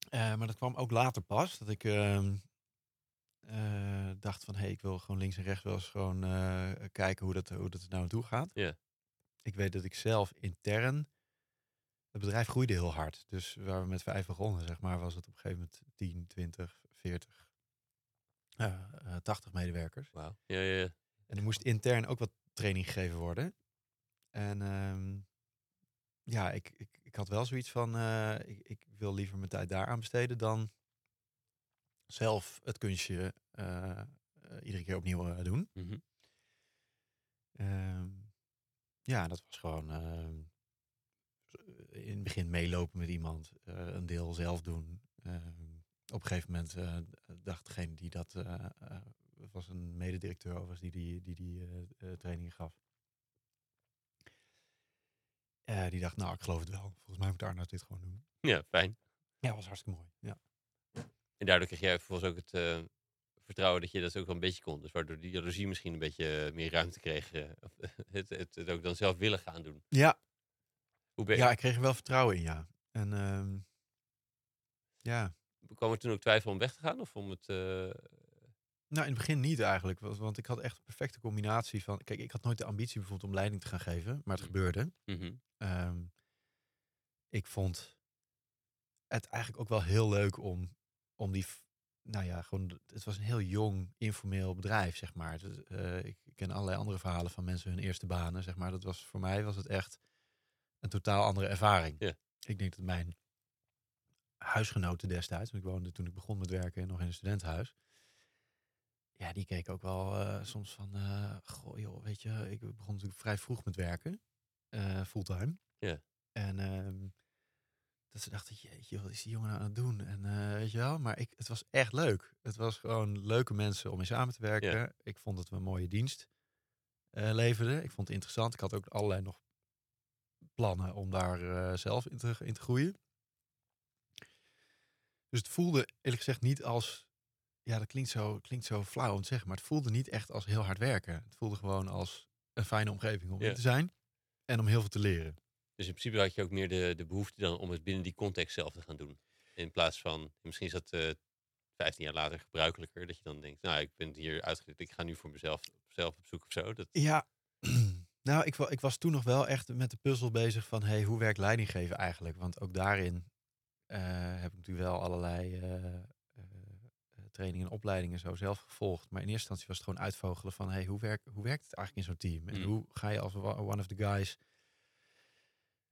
Eh, maar dat kwam ook later pas. Dat ik ehm, eh, dacht van, hé, hey, ik wil gewoon links en rechts wel eens gewoon kijken hoe dat, hoe dat er nou aan toe gaat. Ja. Ik weet dat ik zelf intern... Het bedrijf groeide heel hard. Dus waar we met vijf begonnen, zeg maar, was het op een gegeven moment 10, 20, 40, eh, eh, 80 medewerkers. Wauw. Ja, ja, ja. En er moest intern ook wat training gegeven worden. En ehm, ja, ik, ik, ik had wel zoiets van, eh, ik, ik wil liever mijn tijd daaraan besteden dan zelf het kunstje eh, eh, iedere keer opnieuw doen. Mhm. Ehm, ja, dat was gewoon ehm, in het begin meelopen met iemand, een deel zelf doen. Op een gegeven moment dacht degene die dat was een mededirecteur overigens die die, die, die eh, eh, trainingen gaf. Eh, die dacht, nou, ik geloof het wel. Volgens mij moet Arnoud dit gewoon doen. ja, fijn. Ja, was hartstikke mooi. Ja. En daardoor kreeg jij vervolgens ook het vertrouwen dat je dat ook wel een beetje kon. Dus waardoor die jaloezie misschien een beetje meer ruimte kreeg. of, het, het, het ook dan zelf willen gaan doen. Ja, Hoe ben, ja, ik kreeg er wel vertrouwen in, ja. En ehm, ja, kwam er toen ook twijfel om weg te gaan? Of om het... Nou, in het begin niet eigenlijk. Want ik had echt een perfecte combinatie van... Kijk, ik had nooit de ambitie bijvoorbeeld om leiding te gaan geven. Maar het Mm. gebeurde. mhm. Ehm, ik vond het eigenlijk ook wel heel leuk om, om die... Nou ja, gewoon... Het was een heel jong, informeel bedrijf, zeg maar. Dus, eh, ik, ken allerlei andere verhalen van mensen hun eerste banen, zeg maar. Dat was, voor mij was het echt een totaal andere ervaring. Ik denk dat mijn huisgenoten destijds... Want ik woonde toen ik begon met werken nog in een studentenhuis ja, die keken ook wel eh, soms van, eh goh joh, weet je, ik begon natuurlijk vrij vroeg met werken, eh, fulltime. Ja. En ehm, dat ze dachten, jeetje, wat is die jongen nou aan het doen? En weet je wel, maar ik, het was echt leuk. Het was gewoon leuke mensen om mee samen te werken. Ik vond dat we een mooie dienst leverden. Ik vond het interessant. Ik had ook allerlei nog plannen om daar zelf in te, in te groeien. Dus het voelde eerlijk gezegd niet als, ja, dat klinkt zo, klinkt zo flauw om te zeggen, maar het voelde niet echt als heel hard werken. Het voelde gewoon als een fijne omgeving om Ja. in te zijn en om heel veel te leren. Dus in principe had je ook meer de, de behoefte dan om het binnen die context zelf te gaan doen. In plaats van, misschien is dat eh 15 jaar later gebruikelijker, dat je dan denkt, nou, ik ben hier uitgeleerd, ik ga nu voor mezelf zelf op zoek of zo. Dat, Ja, nou, ik, ik was toen nog wel echt met de puzzel bezig van, hey, hoe werkt leidinggeven eigenlijk? Want ook daarin eh, heb ik natuurlijk wel allerlei eh, trainingen en opleidingen zo zelf gevolgd. Maar in eerste instantie was het gewoon uitvogelen van, hey, hoe, werkt hoe werkt het eigenlijk in zo'n team? En Mm. hoe ga je als one of the guys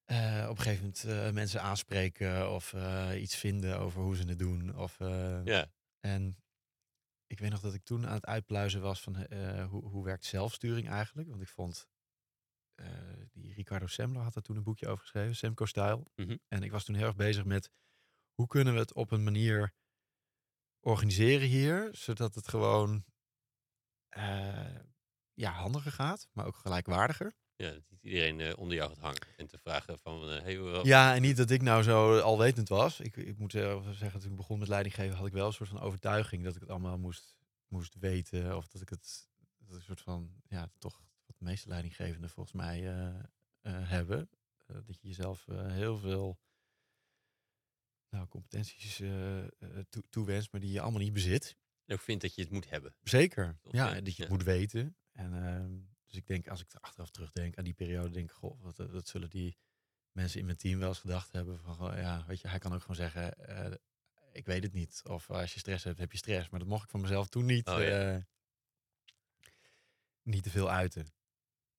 eh, op een gegeven moment eh, mensen aanspreken of eh, iets vinden over hoe ze het doen? Of, ja, en ik weet nog dat ik toen aan het uitpluizen was van hoe, hoe werkt zelfsturing eigenlijk. Want ik vond, die Ricardo Semler had daar toen een boekje over geschreven, Semco Style. Mhm. En ik was toen heel erg bezig met hoe kunnen we het op een manier organiseren hier, zodat het gewoon eh, ja, handiger gaat, maar ook gelijkwaardiger. ja, dat niet iedereen eh, onder jou gaat hangen. En te vragen van, eh hey, Ja, en niet dat ik nou zo alwetend was. Ik, ik moet zeggen, toen ik begon met leidinggeven, had ik wel een soort van overtuiging dat ik het allemaal moest, moest weten. Of dat ik het, dat een soort van, ja, toch wat de meeste leidinggevenden volgens mij hebben. Dat je jezelf heel veel nou, competenties eh, eh, toe- toewenst, maar die je allemaal niet bezit. en ook vindt dat je het moet hebben. Zeker. Ja, dat je het moet weten. En ehm, dus ik denk, als ik er achteraf terugdenk aan die periode, denk ik, goh, wat, eh, dat zullen die mensen in mijn team wel eens gedacht hebben. Van, ja, weet je, hij kan ook gewoon zeggen, eh, ik weet het niet. Of als je stress hebt, heb je stress. Maar dat mocht ik van mezelf toen niet, Oh, ja. eh, niet te veel uiten.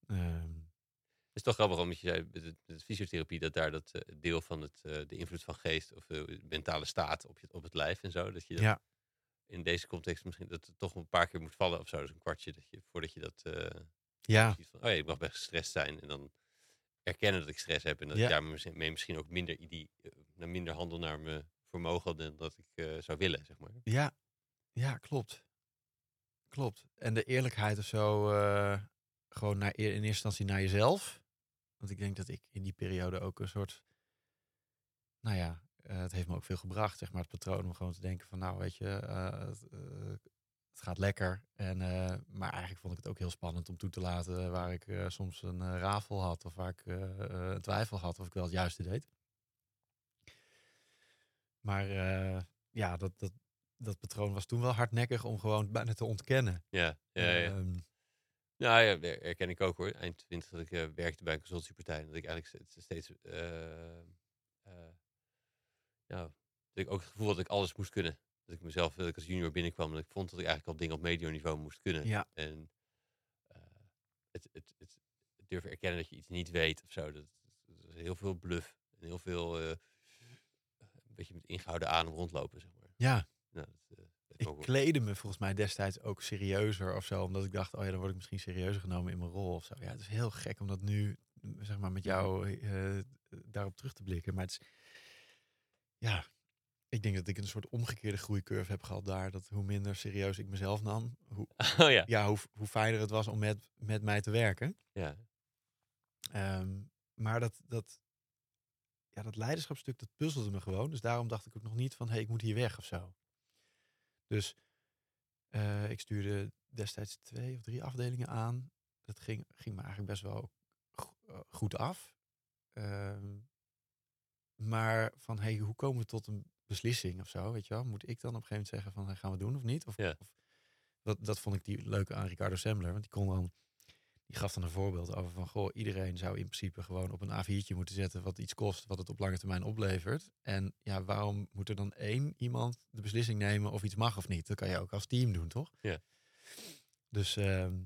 Ehm, is toch grappig, omdat je zei met, met fysiotherapie, dat daar dat eh, deel van het, eh, de invloed van geest of de mentale staat op, je, op het lijf en zo, dat je dat Ja. in deze context misschien dat het toch een paar keer moet vallen of zo, dus een kwartje, dat je, voordat je dat eh, ja, van, oh ja, ik mag best gestrest zijn en dan erkennen dat ik stress heb en dat Ja. ik daarmee misschien ook minder, eh, naar minder handel naar mijn vermogen dan dat ik eh, zou willen, zeg maar. ja, ja, klopt. Klopt. En de eerlijkheid of zo, eh, gewoon naar, in eerste instantie naar jezelf. Want ik denk dat ik in die periode ook een soort, nou ja, eh, het heeft me ook veel gebracht, zeg maar, het patroon om gewoon te denken van, nou, weet je, eh, het, eh, het gaat lekker. En, maar eigenlijk vond ik het ook heel spannend om toe te laten waar ik soms een rafel had of waar ik een twijfel had of ik wel het juiste deed. Maar ja, dat, dat, dat patroon was toen wel hardnekkig om gewoon bijna te ontkennen. Ja, ja, ja. Ehm, Nou ja, her- herken ik ook hoor. Eind 20 dat ik eh, werkte bij een consultiepartij. Dat ik eigenlijk ste- steeds. ja, dat ik ook het gevoel had dat ik alles moest kunnen. Dat ik mezelf, dat ik als junior binnenkwam, dat ik vond dat ik eigenlijk al dingen op medium niveau moest kunnen. Ja. En het, het, het, het durven erkennen dat je iets niet weet of zo. Dat, dat is heel veel bluff. En heel veel. een beetje met ingehouden adem rondlopen, zeg maar. ja, Nou, dat, ik kleedde me volgens mij destijds ook serieuzer of zo. Omdat ik dacht, oh ja, dan word ik misschien serieuzer genomen in mijn rol of zo. Ja, het is heel gek om dat nu, zeg maar, met jou eh, daarop terug te blikken. Maar het is, ja, ik denk dat ik een soort omgekeerde groeicurve heb gehad daar. Dat hoe minder serieus ik mezelf nam, hoe, Oh ja. ja, hoe, hoe fijner het was om met, met mij te werken. ja. Ehm, maar dat, dat, ja, dat leiderschapstuk, dat puzzelde me gewoon. Dus daarom dacht ik ook nog niet van, hé, hey, ik moet hier weg of zo. Dus eh, ik stuurde destijds twee of drie afdelingen aan. Dat ging, ging me eigenlijk best wel eh, goed af. Ehm, maar van, hey, hoe komen we tot een beslissing of zo, weet je wel? Moet ik dan op een gegeven moment zeggen van, hey, gaan we doen of niet? Of, Ja. of dat, dat vond ik die leuke aan Ricardo Sembler. Want die kon dan, die gaf dan een voorbeeld over van, goh, iedereen zou in principe gewoon op een A4'tje moeten zetten wat iets kost, wat het op lange termijn oplevert. En ja, waarom moet er dan één iemand de beslissing nemen of iets mag of niet? Dat kan je ook als team doen, toch? Ja. Dus, ehm,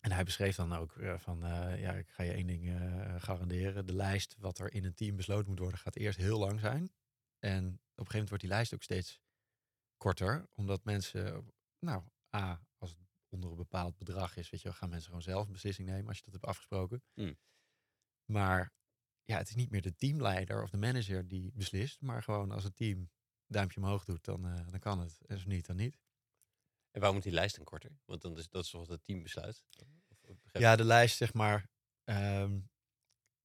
en hij beschreef dan ook eh, van, eh, ja, ik ga je één ding eh, garanderen. De lijst wat er in een team besloten moet worden, gaat eerst heel lang zijn. En op een gegeven moment wordt die lijst ook steeds korter, omdat mensen, nou, A, als het onder een bepaald bedrag is, weet je, gaan mensen gewoon zelf een beslissing nemen als je dat hebt afgesproken. Hmm. Maar ja, het is niet meer de teamleider of de manager die beslist, maar gewoon als het team duimpje omhoog doet, dan, eh, dan kan het. En als niet, dan niet. En waarom moet die lijst dan korter? Want dan is dat is wat het team besluit. Of- of begrijp Ja, de lijst, zeg maar. ehm,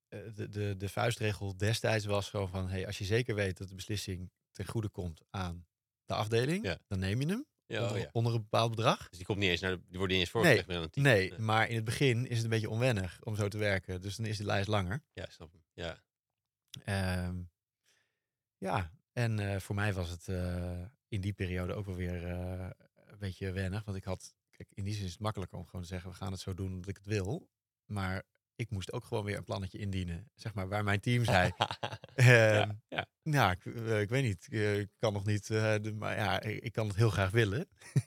eh, de, de, de vuistregel destijds was gewoon van: hey, als je zeker weet dat de beslissing ten goede komt aan de afdeling, Ja. dan neem je hem? Ja, onder, oh ja. onder een bepaald bedrag. Dus die komt niet eens naar de, die wordt niet eens voorgelegd het team. Nee, maar in het begin is het een beetje onwennig om zo te werken. Dus dan is de lijst langer. Ja, snap hem. Ja. Ehm, ja, en eh, voor mij was het eh, in die periode ook wel weer eh, een beetje wennig. Want ik had, kijk, in die zin is het makkelijker om gewoon te zeggen: we gaan het zo doen omdat ik het wil. Maar ik moest ook gewoon weer een plannetje indienen. Zeg maar waar mijn team zei. ehm, ja. Nou, ik, eh, ik weet niet. eh, Ik kan nog niet. eh, de, maar ja, ik, ik kan het heel graag willen.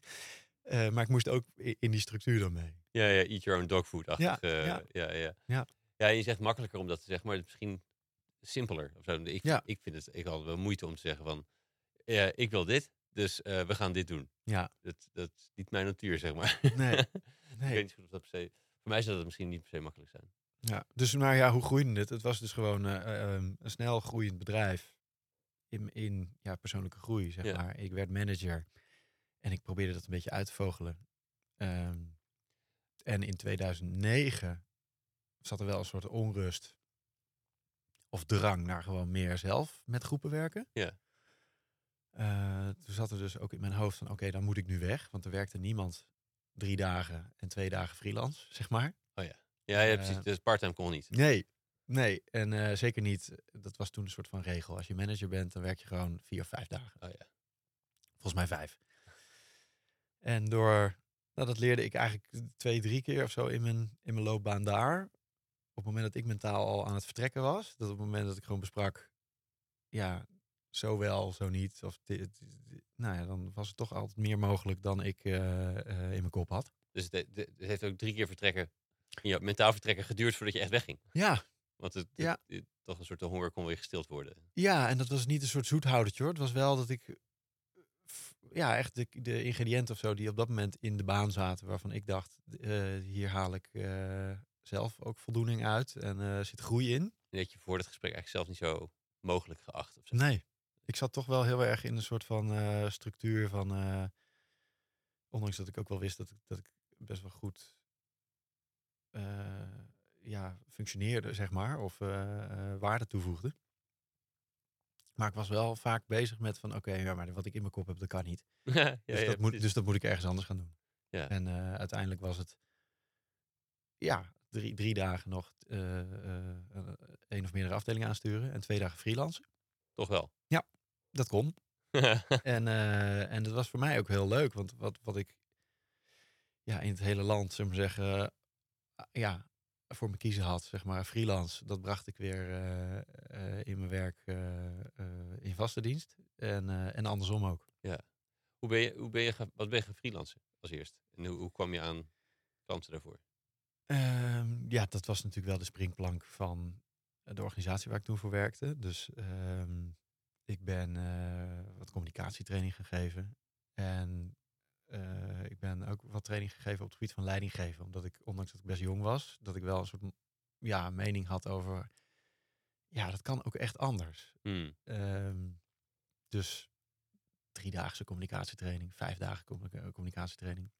Maar ik moest ook in die structuur dan mee. Ja, ja, eat your own dog food. Ja, ja. ja. Ja, ja. Ja. je zegt makkelijker om dat te zeggen, maar misschien simpeler. Of zo. Ik, Ja. ik vind het, ik had wel moeite om te zeggen van, ik wil dit, dus we gaan dit doen. Ja, Dat, dat is niet mijn natuur, zeg maar. Nee, ik nee. weet niet goed of dat per se, voor mij zou dat misschien niet per se makkelijk zijn. Ja, dus maar ja, hoe groeide het? Het was dus gewoon eh, eh, ehm, een snel groeiend bedrijf in, in ja, persoonlijke groei, zeg Ja. maar. Ik werd manager en ik probeerde dat een beetje uit te vogelen. Ehm, en in 2009 zat er wel een soort onrust of drang naar gewoon meer zelf met groepen werken. Ja. Eh, toen zat er dus ook in mijn hoofd van, oké, dan moet ik nu weg. Want er werkte niemand drie dagen en twee dagen freelance, zeg maar. Ja, ja Eh, precies. Dus parttime kon niet. Nee, nee. En eh, zeker niet. Dat was toen een soort van regel. Als je manager bent, dan werk je gewoon vier of vijf dagen. Oh ja. Volgens mij vijf. En door, nou, dat leerde ik eigenlijk twee, drie keer of zo in mijn, in mijn loopbaan daar. Op het moment dat ik mentaal al aan het vertrekken was. Dat op het moment dat ik gewoon besprak, ja, zo wel, zo niet. Of dit, dit- nou ja, dan was het toch altijd meer mogelijk dan ik eh, eh, in mijn kop had. Dus het, het- heeft ook drie keer vertrekken, ja, mentaal vertrekken geduurd voordat je echt wegging. Ja, Want het, het- Ja. het- toch een soort de honger kon weer gestild worden. Ja, en dat was niet een soort zoethoudertje hoor. Het was wel dat ik, ja, echt de, de ingrediënten of zo die op dat moment in de baan zaten, waarvan ik dacht, eh, hier haal ik zelf ook voldoening uit en zit groei in. En dat je voor het gesprek eigenlijk zelf niet zo mogelijk geacht. Of zo. Nee, ik zat toch wel heel erg in een soort van eh, structuur van, eh, ondanks dat ik ook wel wist dat ik, dat ik best wel goed eh, ja, functioneerde, zeg maar, of waarde toevoegde. Maar ik was wel vaak bezig met van, oké, ja, maar wat ik in mijn kop heb, dat kan niet. ja, Dus, ja, dat moet, dus dat moet ik ergens anders gaan doen. Ja. En uiteindelijk was het, ja, drie, drie dagen nog één of meerdere afdelingen aansturen en twee dagen freelancen. Toch wel. Dat kon. En, eh, en dat was voor mij ook heel leuk, want wat, wat ik ja, in het hele land, zeg maar zeggen, ah, ja, voor me kiezen had, zeg maar, freelance, dat bracht ik weer eh, eh, in mijn werk eh, eh, in vaste dienst. En, eh, en andersom ook. hoe ben je, hoe ben je, gaan- wat ben je gaan freelancen als eerst? En hoe, hoe kwam je aan klanten daarvoor? Ehm, ja, dat was natuurlijk wel de springplank van de organisatie waar ik toen voor werkte. Dus ehm, ik ben eh, wat communicatietraining gegeven. En eh, ik ben ook wat training gegeven op het gebied van leidinggeven. Omdat ik, ondanks dat ik best jong was, dat ik wel een soort ja, mening had over... Ja, dat kan ook echt anders. Hmm. Ehm, dus driedaagse communicatietraining, vijf dagen communica- communicatietraining.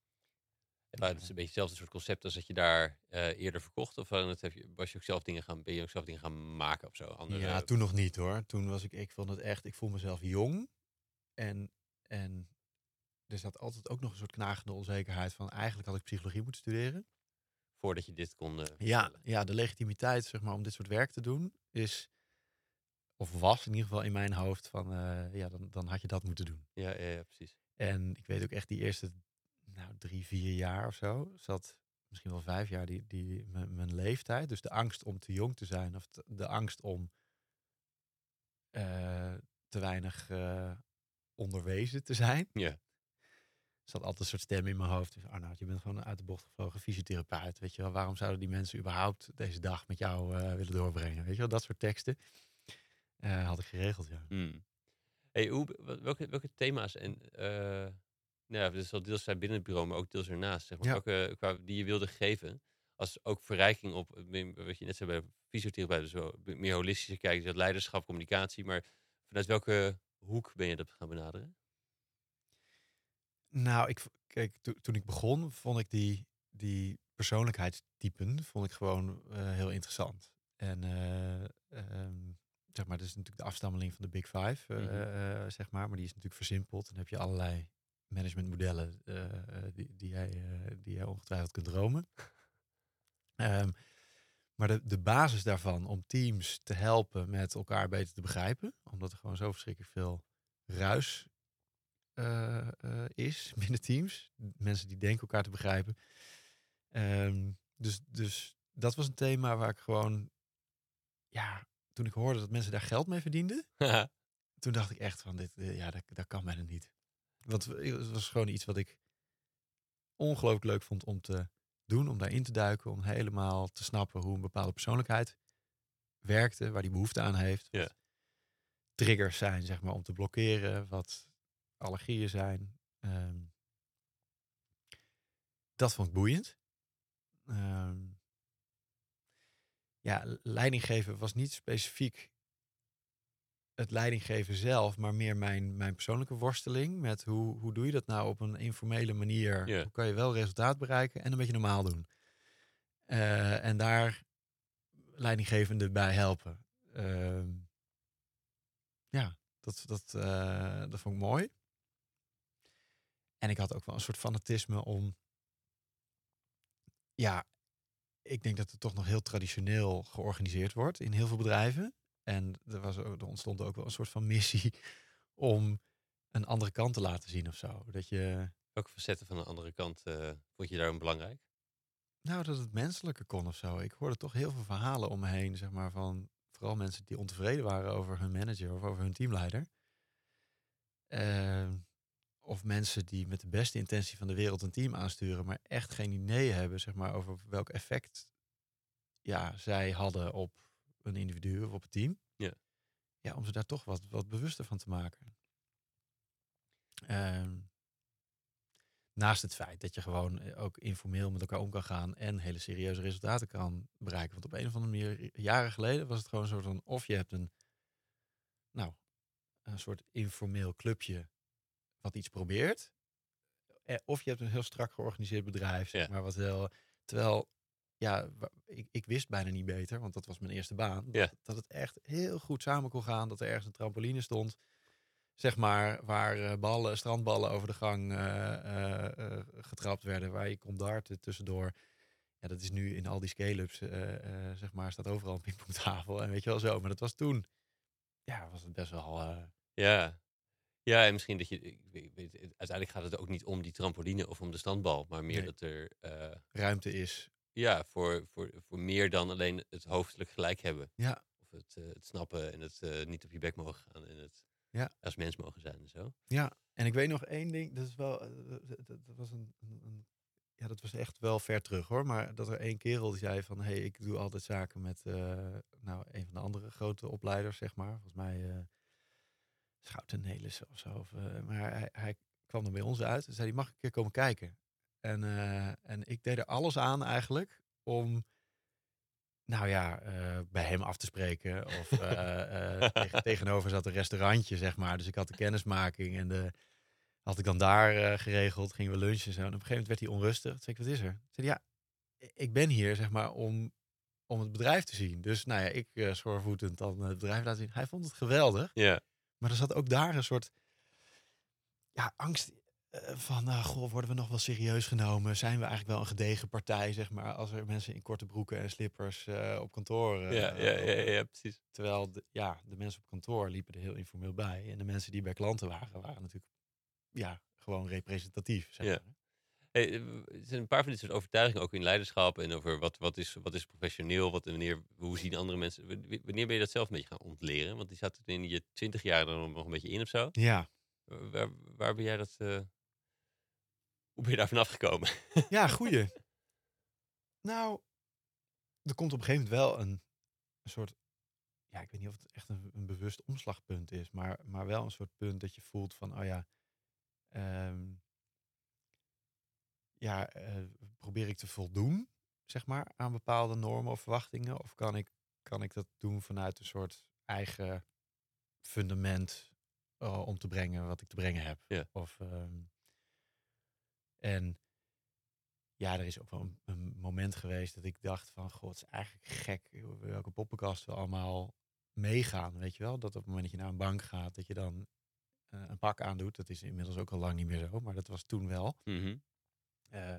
Ja, het is een beetje hetzelfde soort concept als dat je daar eh, eerder verkocht. Of dat heb je, was je ook zelf dingen gaan, ben je ook zelf dingen gaan maken of zo? Andere, Ja, toen nog niet hoor. Toen was ik, ik vond het echt, ik voel mezelf jong. En, en er zat altijd ook nog een soort knagende onzekerheid van eigenlijk had ik psychologie moeten studeren. Voordat je dit kon eh, Ja, ja, de legitimiteit zeg maar om dit soort werk te doen is, of was in ieder geval in mijn hoofd van, ja, dan, dan had je dat moeten doen. Ja, ja, ja, precies. En ik weet ook echt die eerste nou, drie, vier jaar of zo, zat misschien wel vijf jaar, die, die, mijn, mijn leeftijd. Dus de angst om te jong te zijn of te- de angst om eh, te weinig eh, onderwezen te zijn. Ja. Er zat altijd een soort stem in mijn hoofd. Dus, Arnoud, je bent gewoon uit de bocht gevlogen fysiotherapeut. Weet je wel, waarom zouden die mensen überhaupt deze dag met jou eh, willen doorbrengen? Weet je wel, dat soort teksten had ik geregeld, ja. Hmm. Hey, hoe, welke, welke thema's en ja, dus zal deels zijn binnen het bureau, maar ook deels ernaast. Zeg maar, Ja. welke, qua, die je wilde geven als ook verrijking op, wat je net zei bij fysiotherapie, dus wel meer holistische kijk, dus dat leiderschap, communicatie. Maar vanuit welke hoek ben je dat gaan benaderen? Nou, ik, kijk, toen ik begon, vond ik die, die persoonlijkheidstypen vond ik gewoon heel interessant. En ehm, zeg maar, dat is natuurlijk de afstammeling van de Big Five, mm zeg maar. Maar die is natuurlijk versimpeld. Dan heb je allerlei managementmodellen die, die, jij, die jij ongetwijfeld kunt dromen. um, maar de, de basis daarvan om teams te helpen met elkaar beter te begrijpen, omdat er gewoon zo verschrikkelijk veel ruis uh, uh, is binnen teams. Mensen die denken elkaar te begrijpen. Um, dus, dus dat was een thema waar ik gewoon, ja, toen ik hoorde dat mensen daar geld mee verdienden, toen dacht ik echt van dit, eh, ja, dat, dat kan bijna niet. Want het was gewoon iets wat ik ongelooflijk leuk vond om te doen, om daarin te duiken, om helemaal te snappen hoe een bepaalde persoonlijkheid werkte, waar die behoefte aan heeft. Ja. Triggers zijn, zeg maar, om te blokkeren, wat allergieën zijn. Ehm, dat vond ik boeiend. Um, ja, leidinggeven was niet specifiek het leidinggeven zelf, maar meer mijn, mijn persoonlijke worsteling met hoe, hoe doe je dat nou op een informele manier? Hoe kan je wel resultaat bereiken en een beetje normaal doen? Uh, en daar leidinggevende bij helpen. Uh, ja, dat, dat, uh, dat vond ik mooi. En ik had ook wel een soort fanatisme om ja, ik denk dat het toch nog heel traditioneel georganiseerd wordt in heel veel bedrijven. En er, was, er ontstond ook wel een soort van missie om een andere kant te laten zien of zo. Dat je... Welke facetten van een andere kant uh, vond je daarom belangrijk? Nou, dat het menselijker kon of zo. Ik hoorde toch heel veel verhalen om me heen, zeg maar, van vooral mensen die ontevreden waren over hun manager of over hun teamleider. Uh, of mensen die met de beste intentie van de wereld een team aansturen, maar echt geen idee hebben zeg maar, over welk effect ja, zij hadden op een individu of op het team. Ja. Ja, om ze daar toch wat, wat bewuster van te maken. Ehm, naast het feit dat je gewoon eh, ook informeel met elkaar om kan gaan en hele serieuze resultaten kan bereiken. Want op een of andere manier, jaren geleden was het gewoon zo van of je hebt een, nou, een soort informeel clubje wat iets probeert. Eh, of je hebt een heel strak georganiseerd bedrijf, zeg maar, wat heel... Terwijl, ja, ik, ik wist bijna niet beter, want dat was mijn eerste baan. Ja. Dat, het echt heel goed samen kon gaan. Dat er ergens een trampoline stond, zeg maar, waar uh, ballen, strandballen over de gang uh, getrapt werden. Waar je kon darten tussendoor. Ja, dat is nu in al die scale-ups, zeg maar, staat overal een pingpongtafel. En weet je wel zo. Maar dat was toen, ja, was het best wel... ja, ja, en misschien dat je. Ik weet, uiteindelijk gaat het ook niet om die trampoline of om de standbal, maar meer dat er. Uh, Ruimte is. Ja, voor, voor, voor meer dan alleen het hoofdelijk gelijk hebben. Ja. Of het, uh, het snappen en het uh, niet op je bek mogen gaan en het ja. als mens mogen zijn en zo. Ja, en ik weet nog één ding, dat is wel. Dat, dat was een, een, Ja, dat was echt wel ver terug hoor. Maar dat er één kerel die zei van hé, hey, ik doe altijd zaken met nou, een van de andere grote opleiders, zeg maar. Volgens mij Schouten Nelissen of zo. Of, maar hij, hij, kwam er bij ons uit en zei: Mag ik een keer komen kijken? En, uh, en ik deed er alles aan eigenlijk om, nou ja, uh, bij hem af te spreken. Of tegen, tegenover zat een restaurantje, zeg maar. Dus ik had de kennismaking en de, had ik dan daar geregeld. Gingen we lunchen en zo. En op een gegeven moment werd hij onrustig. Toen zei ik: Wat is er? Zei Ja, ik ben hier, zeg maar, om, om het bedrijf te zien. Dus nou ja, ik uh, schoorvoetend dan het bedrijf laten zien. Hij vond het geweldig. Ja. Maar er zat ook daar een soort ja, angst van, nou, goh, worden we nog wel serieus genomen? Zijn we eigenlijk wel een gedegen partij, zeg maar, als er mensen in korte broeken en slippers uh, op kantoor... Uh, ja, ja, ja, ja, precies. Terwijl, de, ja, de mensen op kantoor liepen er heel informeel bij. En de mensen die bij klanten waren, waren natuurlijk, ja, gewoon representatief, zeg ja. maar. Hey, er zijn een paar van dit soort overtuigingen ook in leiderschap en over wat, wat, is, wat is professioneel, wat, wanneer, hoe zien andere mensen. Wanneer ben je dat zelf een beetje gaan ontleren? Want die zat in je twintig jaar er nog een beetje in of zo. Ja. Waar, waar ben jij dat. Uh, hoe ben je daar vanaf gekomen? Ja, goeie. nou, er komt op een gegeven moment wel een, een soort. Ja, ik weet niet of het echt een, een bewust omslagpunt is, maar, maar wel een soort punt dat je voelt van, oh ja. Um, ja, uh, probeer ik te voldoen zeg maar, aan bepaalde normen of verwachtingen? Of kan ik, kan ik dat doen vanuit een soort eigen fundament uh, om te brengen wat ik te brengen heb? Ja. Of, ehm, en ja, er is ook wel een, een, moment geweest dat ik dacht van, god, het is eigenlijk gek welke poppenkast we allemaal meegaan, weet je wel? Dat op het moment dat je naar een bank gaat, dat je dan uh, een pak aandoet. Dat is inmiddels ook al lang niet meer zo, maar dat was toen wel. Mhm. Uh,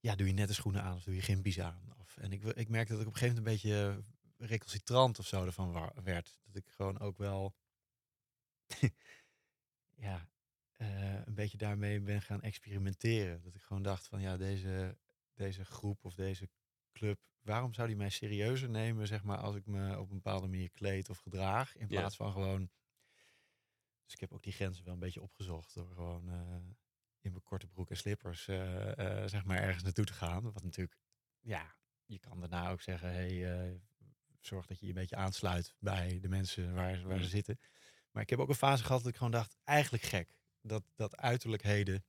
ja, doe je nette schoenen aan of doe je gimpies aan? Of, en ik, ik merkte dat ik op een gegeven moment een beetje recalcitrant of zo ervan werd. Dat ik gewoon ook wel ja, een beetje daarmee ben gaan experimenteren. Dat ik gewoon dacht van ja, deze, deze groep of deze club, waarom zou die mij serieuzer nemen, zeg maar, als ik me op een bepaalde manier kleed of gedraag, in plaats van gewoon. Dus ik heb ook die grenzen wel een beetje opgezocht door gewoon uh, in mijn korte broek en slippers, uh, zeg maar, ergens naartoe te gaan. Wat natuurlijk, ja, je kan daarna ook zeggen, hey, zorg dat je je een beetje aansluit bij de mensen waar, waar ze zitten. Maar ik heb ook een fase gehad dat ik gewoon dacht, eigenlijk gek, dat, dat uiterlijkheden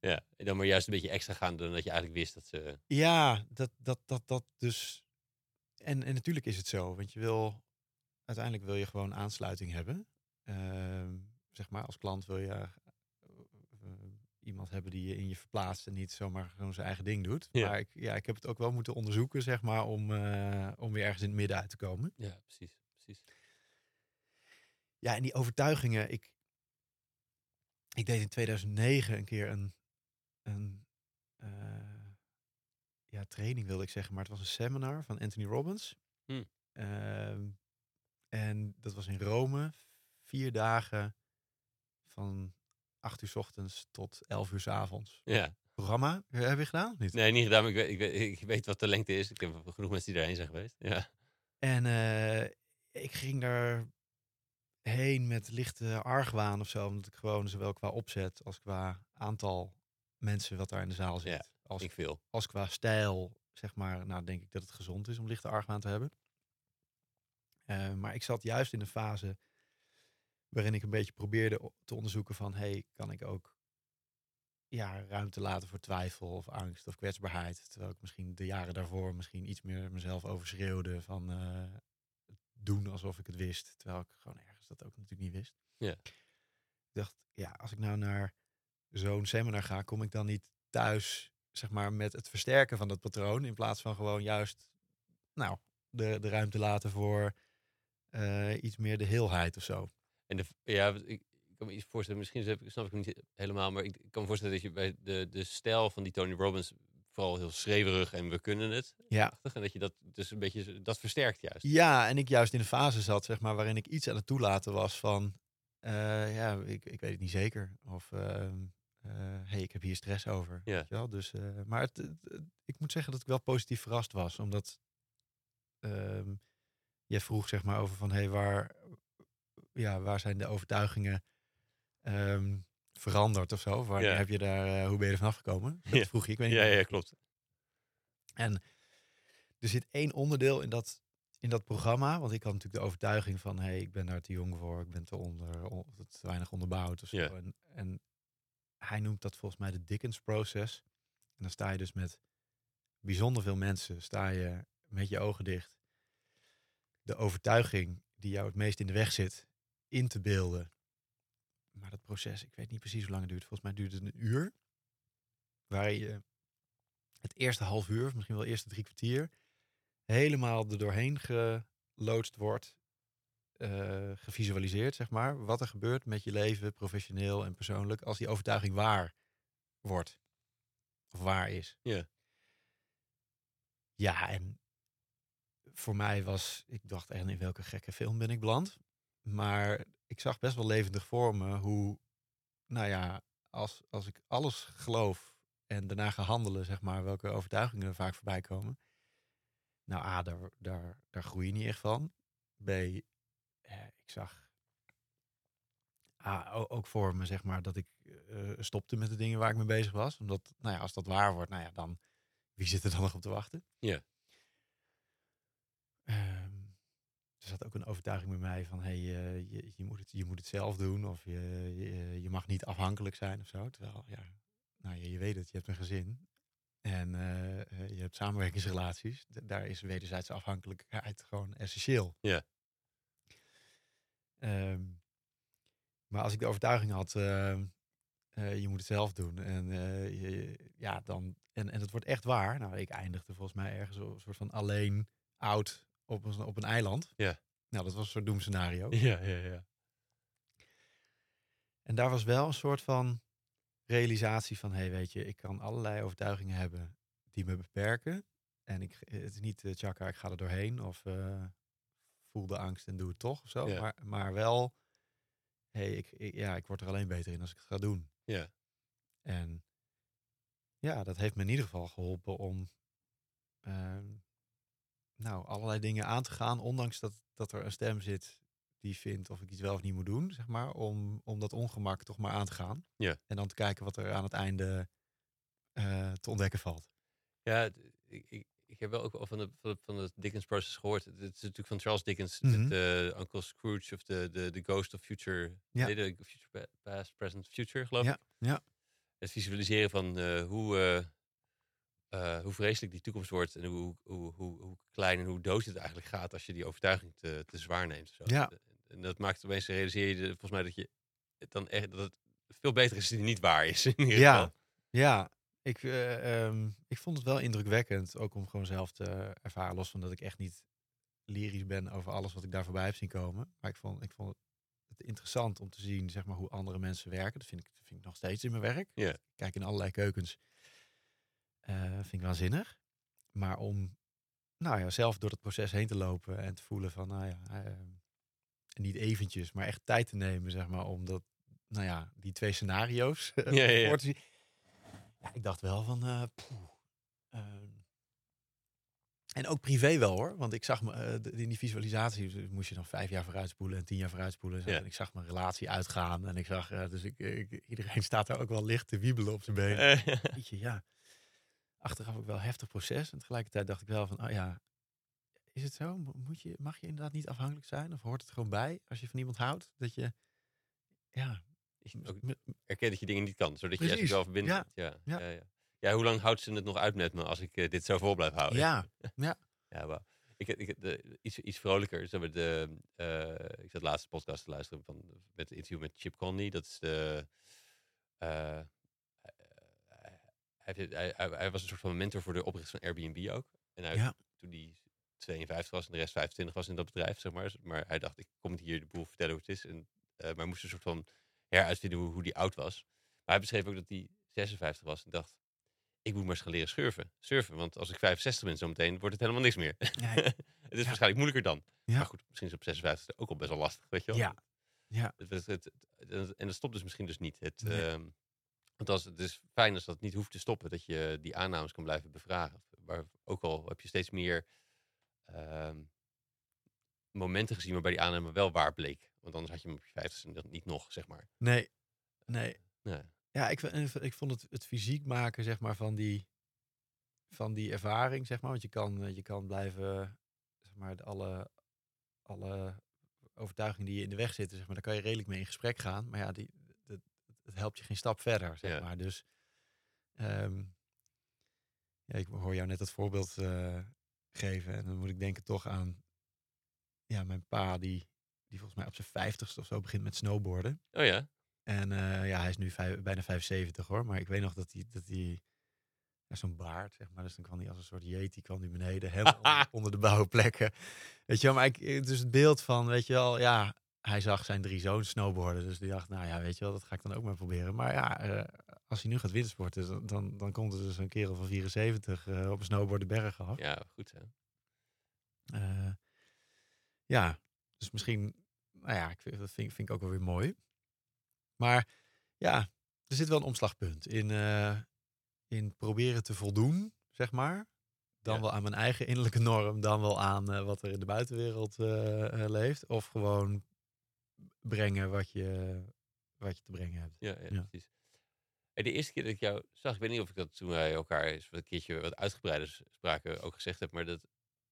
ja, en dan maar juist een beetje extra gaan dan dat je eigenlijk wist dat ze... Ja, dat, dat, dat, dat dus... En, en natuurlijk is het zo, want je wil... Uiteindelijk wil je gewoon aansluiting hebben. Uh, zeg maar, als klant wil je uh, iemand hebben die je in je verplaatst en niet zomaar gewoon zijn eigen ding doet. Ja. Maar ik, ja, ik heb het ook wel moeten onderzoeken, zeg maar, om, uh, om weer ergens in het midden uit te komen. Ja, precies, precies. Ja, en die overtuigingen, ik, ik deed in 2009 een keer een, een uh, ja, training, wilde ik zeggen, maar het was een seminar van Anthony Robbins. Hm. Uh, en dat was in Rome, vier dagen van acht uur s ochtends tot elf uur s avonds. Ja. Programma, heb je gedaan? Niet? Nee, niet gedaan, maar ik weet, ik, weet, ik weet wat de lengte is. Ik heb genoeg mensen die daarheen zijn geweest. Ja. En uh, ik ging daar heen met lichte argwaan of zo. Omdat ik gewoon zowel qua opzet als qua aantal mensen wat daar in de zaal zit. Ja, als, ik veel. als qua stijl, zeg maar, nou denk ik dat het gezond is om lichte argwaan te hebben. Uh, maar ik zat juist in een fase waarin ik een beetje probeerde te onderzoeken van, hey, kan ik ook ja, ruimte laten voor twijfel of angst of kwetsbaarheid. Terwijl ik misschien de jaren daarvoor misschien iets meer mezelf overschreeuwde van uh, doen alsof ik het wist. Terwijl ik gewoon dat ook natuurlijk niet wist. Ja. Ik dacht, ja, als ik nou naar zo'n seminar ga, kom ik dan niet thuis, zeg maar, met het versterken van dat patroon. In plaats van gewoon juist, nou, de, de ruimte laten voor uh, iets meer de heelheid of zo. En de, ja, ik, ik kan me iets voorstellen, misschien snap ik het niet helemaal, maar ik, ik kan me voorstellen dat je bij de, de stijl van die Tony Robbins vooral heel schreeuwerig en we kunnen het. Ja. En dat je dat dus een beetje, dat versterkt juist. Ja, en ik juist in een fase zat, zeg maar, waarin ik iets aan het toelaten was van, uh, ja, ik, ik weet het niet zeker. Of, uh, uh, hey, ik heb hier stress over. Ja. Weet je wel? Dus, uh, maar het, ik moet zeggen dat ik wel positief verrast was, omdat uh, je vroeg zeg maar over van, hey, waar, ja, waar zijn de overtuigingen um, veranderd of zo? Waar Ja. heb je daar, uh, hoe ben je er vanaf gekomen? Dat Ja. vroeg je, ik weet niet. Ja, ja, klopt. En er zit één onderdeel in dat, in dat programma. Want ik had natuurlijk de overtuiging van... hé, hey, ik ben daar te jong voor. Ik ben te, onder, on- te weinig onderbouwd of zo. Ja. En, en hij noemt dat volgens mij de Dickens Process. En dan sta je dus met bijzonder veel mensen... sta je met je ogen dicht... de overtuiging die jou het meest in de weg zit... in te beelden. Maar dat proces, ik weet niet precies hoe lang het duurt. Volgens mij duurt het een uur. Waar je het eerste half uur, of misschien wel de eerste drie kwartier, helemaal er doorheen geloodst wordt, eh, gevisualiseerd, zeg maar, wat er gebeurt met je leven, professioneel en persoonlijk, als die overtuiging waar wordt. Of waar is. Ja. Ja, en voor mij was, ik dacht, en in welke gekke film ben ik beland? Maar ik zag best wel levendig voor me hoe, nou ja, als, als ik alles geloof en daarna ga handelen, zeg maar, welke overtuigingen er vaak voorbij komen. Nou, A, daar, daar, daar groei je niet echt van. B, eh, ik zag A, ook voor me, zeg maar, dat ik eh, stopte met de dingen waar ik mee bezig was. Omdat, nou ja, als dat waar wordt, nou ja, dan, wie zit er dan nog op te wachten? Ja. Er zat ook een overtuiging bij mij van, hey, eh, je, je, moet het, je moet het zelf doen. Of je, je, je mag niet afhankelijk zijn of zo. Terwijl, ja, nou, je, je weet het, je hebt een gezin. En eh, eh, je hebt samenwerkingsrelaties. Daar is wederzijdse afhankelijkheid gewoon essentieel. Ja. Ehm, maar als ik de overtuiging had, ehm, eh, je moet het zelf doen. En, je, ja, dan, en, en het wordt echt waar. Nou, ik eindigde volgens mij ergens een soort van alleen, oud, op een, op een eiland. Ja. Nou, dat was een soort doemscenario. Ja, ja, ja. En daar was wel een soort van realisatie van, hé, hey, weet je, ik kan allerlei overtuigingen hebben die me beperken. En ik, het is niet, uh, tjaka, ik ga er doorheen of eh, voel de angst en doe het toch of zo. Ja. Maar, maar wel, hey, ik, ik, ja, ik word er alleen beter in als ik het ga doen. Ja. En ja, dat heeft me in ieder geval geholpen om ehm, nou, allerlei dingen aan te gaan, ondanks dat, dat er een stem zit die vindt of ik iets wel of niet moet doen, zeg maar, om, om dat ongemak toch maar aan te gaan. Ja. En dan te kijken wat er aan het einde eh, te ontdekken valt. Ja, ik, ik, ik heb wel ook wel van de, van de, van de Dickens process gehoord. Het is natuurlijk van Charles Dickens, Mhm. de Uncle Scrooge of de, de, de Ghost of Future, Ja. de Future Pa- Past, Present, Future, geloof Ja, ik. ja. Het visualiseren van eh, hoe, eh, eh, hoe vreselijk die toekomst wordt en hoe, hoe, hoe, hoe klein en hoe dood het eigenlijk gaat als je die overtuiging te, te zwaar neemt. Zo. Ja. En dat maakt opeens, realiseer je volgens mij dat je het dan echt, dat het veel beter is het niet waar is. In ieder Ja. geval. Ja, ik, eh, ehm, ik vond het wel indrukwekkend, ook om gewoon zelf te ervaren, los van dat ik echt niet lyrisch ben over alles wat ik daar voorbij heb zien komen. Maar ik vond, ik vond het interessant om te zien zeg maar, hoe andere mensen werken. Dat vind ik, dat vind ik nog steeds in mijn werk. Ik kijk in allerlei keukens. Eh, vind ik waanzinnig. Maar om nou ja, zelf door het proces heen te lopen en te voelen van, nou ja, ehm, niet eventjes, maar echt tijd te nemen, zeg maar, om dat, nou ja, die twee scenario's eh, Ja, ja, ja. voor te zien. Ja, ik dacht wel van, eh, poeh, ehm, en ook privé wel hoor, want ik zag me eh, in die visualisatie moest je dan vijf jaar vooruitspoelen en tien jaar vooruitspoelen. en zo. Ja. En ik zag mijn relatie uitgaan en ik zag, eh, dus ik, ik, iedereen staat daar ook wel licht te wiebelen op zijn benen. Eh, Weet je, ja. Achteraf ook wel heftig proces. En tegelijkertijd dacht ik wel van, oh ja, is het zo? Mo- Moet je, mag je inderdaad niet afhankelijk zijn? Of hoort het gewoon bij als je van iemand houdt? Dat je, ja, erken dat je dingen niet kan, zodat je Precies, wel verbindt. ja, Ja, ja, ja. ja. ja. ja, hoe lang houdt ze het nog uit met me als ik eh, dit zo vol blijf houden? ja, Ja, wauw. Ik, ik, de, iets, iets vrolijker. Ze hebben de, eh, ik zat laatste podcast te luisteren van, met het interview met Chip Conley. Dat is de. eh, hij, hij, hij, was een soort van mentor voor de oprichter van Airbnb ook. En hij, Ja. toen hij 52 was en de rest 25 was in dat bedrijf, zeg maar. Maar hij dacht, ik kom hier de boel vertellen hoe het is. En, eh, maar hij moest een soort van heruitvinden hoe, hoe die oud was. Maar hij beschreef ook dat hij 56 was en dacht, ik moet maar eens gaan leren surfen. Surfen, want als ik 65 ben zometeen, wordt het helemaal niks meer. ja, het is Ja. waarschijnlijk moeilijker dan. Ja. Maar goed, misschien is op 56 ook al best wel lastig, weet je wel. ja, ja, Het, het, het- het- en dat stopt dus misschien dus niet. Het, Nee. ehm, want als, het is fijn als dat niet hoeft te stoppen, dat je die aannames kan blijven bevragen. Maar ook al heb je steeds meer ehm, momenten gezien waarbij die aanname wel waar bleek. Want anders had je hem op je 50 niet nog, zeg maar. nee, nee. Nee. Ja, ik, v- ik vond het, het fysiek maken, zeg maar, van die, van die ervaring, zeg maar. Want je kan, eh, je kan blijven, zeg maar, alle, alle overtuigingen die je in de weg zitten, zeg maar, daar kan je redelijk mee in gesprek gaan. Maar ja, die, dat, het helpt je geen stap verder, zeg Ja. maar. Dus, ehm, ja, ik hoor jou net het voorbeeld eh, geven. En dan moet ik denken toch aan, ja, mijn pa, die, die volgens mij op zijn vijftigste of zo begint met snowboarden. Oh ja? En eh, ja, hij is nu vijf- bijna 75 hoor. Maar ik weet nog dat hij, dat hij ja, zo'n baard, zeg maar. Dus dan kwam hij als een soort yeti, kwam hij beneden, helemaal onder, onder de bouwplekken. Weet je wel, maar ik, eh, dus het beeld van, weet je wel, ja, hij zag zijn drie zoons snowboarden. Dus die dacht, nou ja, weet je wel, dat ga ik dan ook maar proberen. Maar ja, eh, als hij nu gaat wintersporten, dan, dan, dan komt er dus een kerel van 74 eh, op een snowboard de bergen af. Ja, goed hè. Eh, ja, dus misschien, nou ja, ik vind, dat vind, vind ik ook wel weer mooi. Maar ja, er zit wel een omslagpunt in, in proberen te voldoen, zeg maar. Dan Ja. wel aan mijn eigen innerlijke norm, dan wel aan wat er in de buitenwereld leeft. Of gewoon brengen wat je, wat je te brengen hebt. Ja, ja, Ja. precies. En de eerste keer dat ik jou zag, ik weet niet of ik dat toen wij elkaar eens een keertje wat uitgebreider spraken ook gezegd heb, maar dat,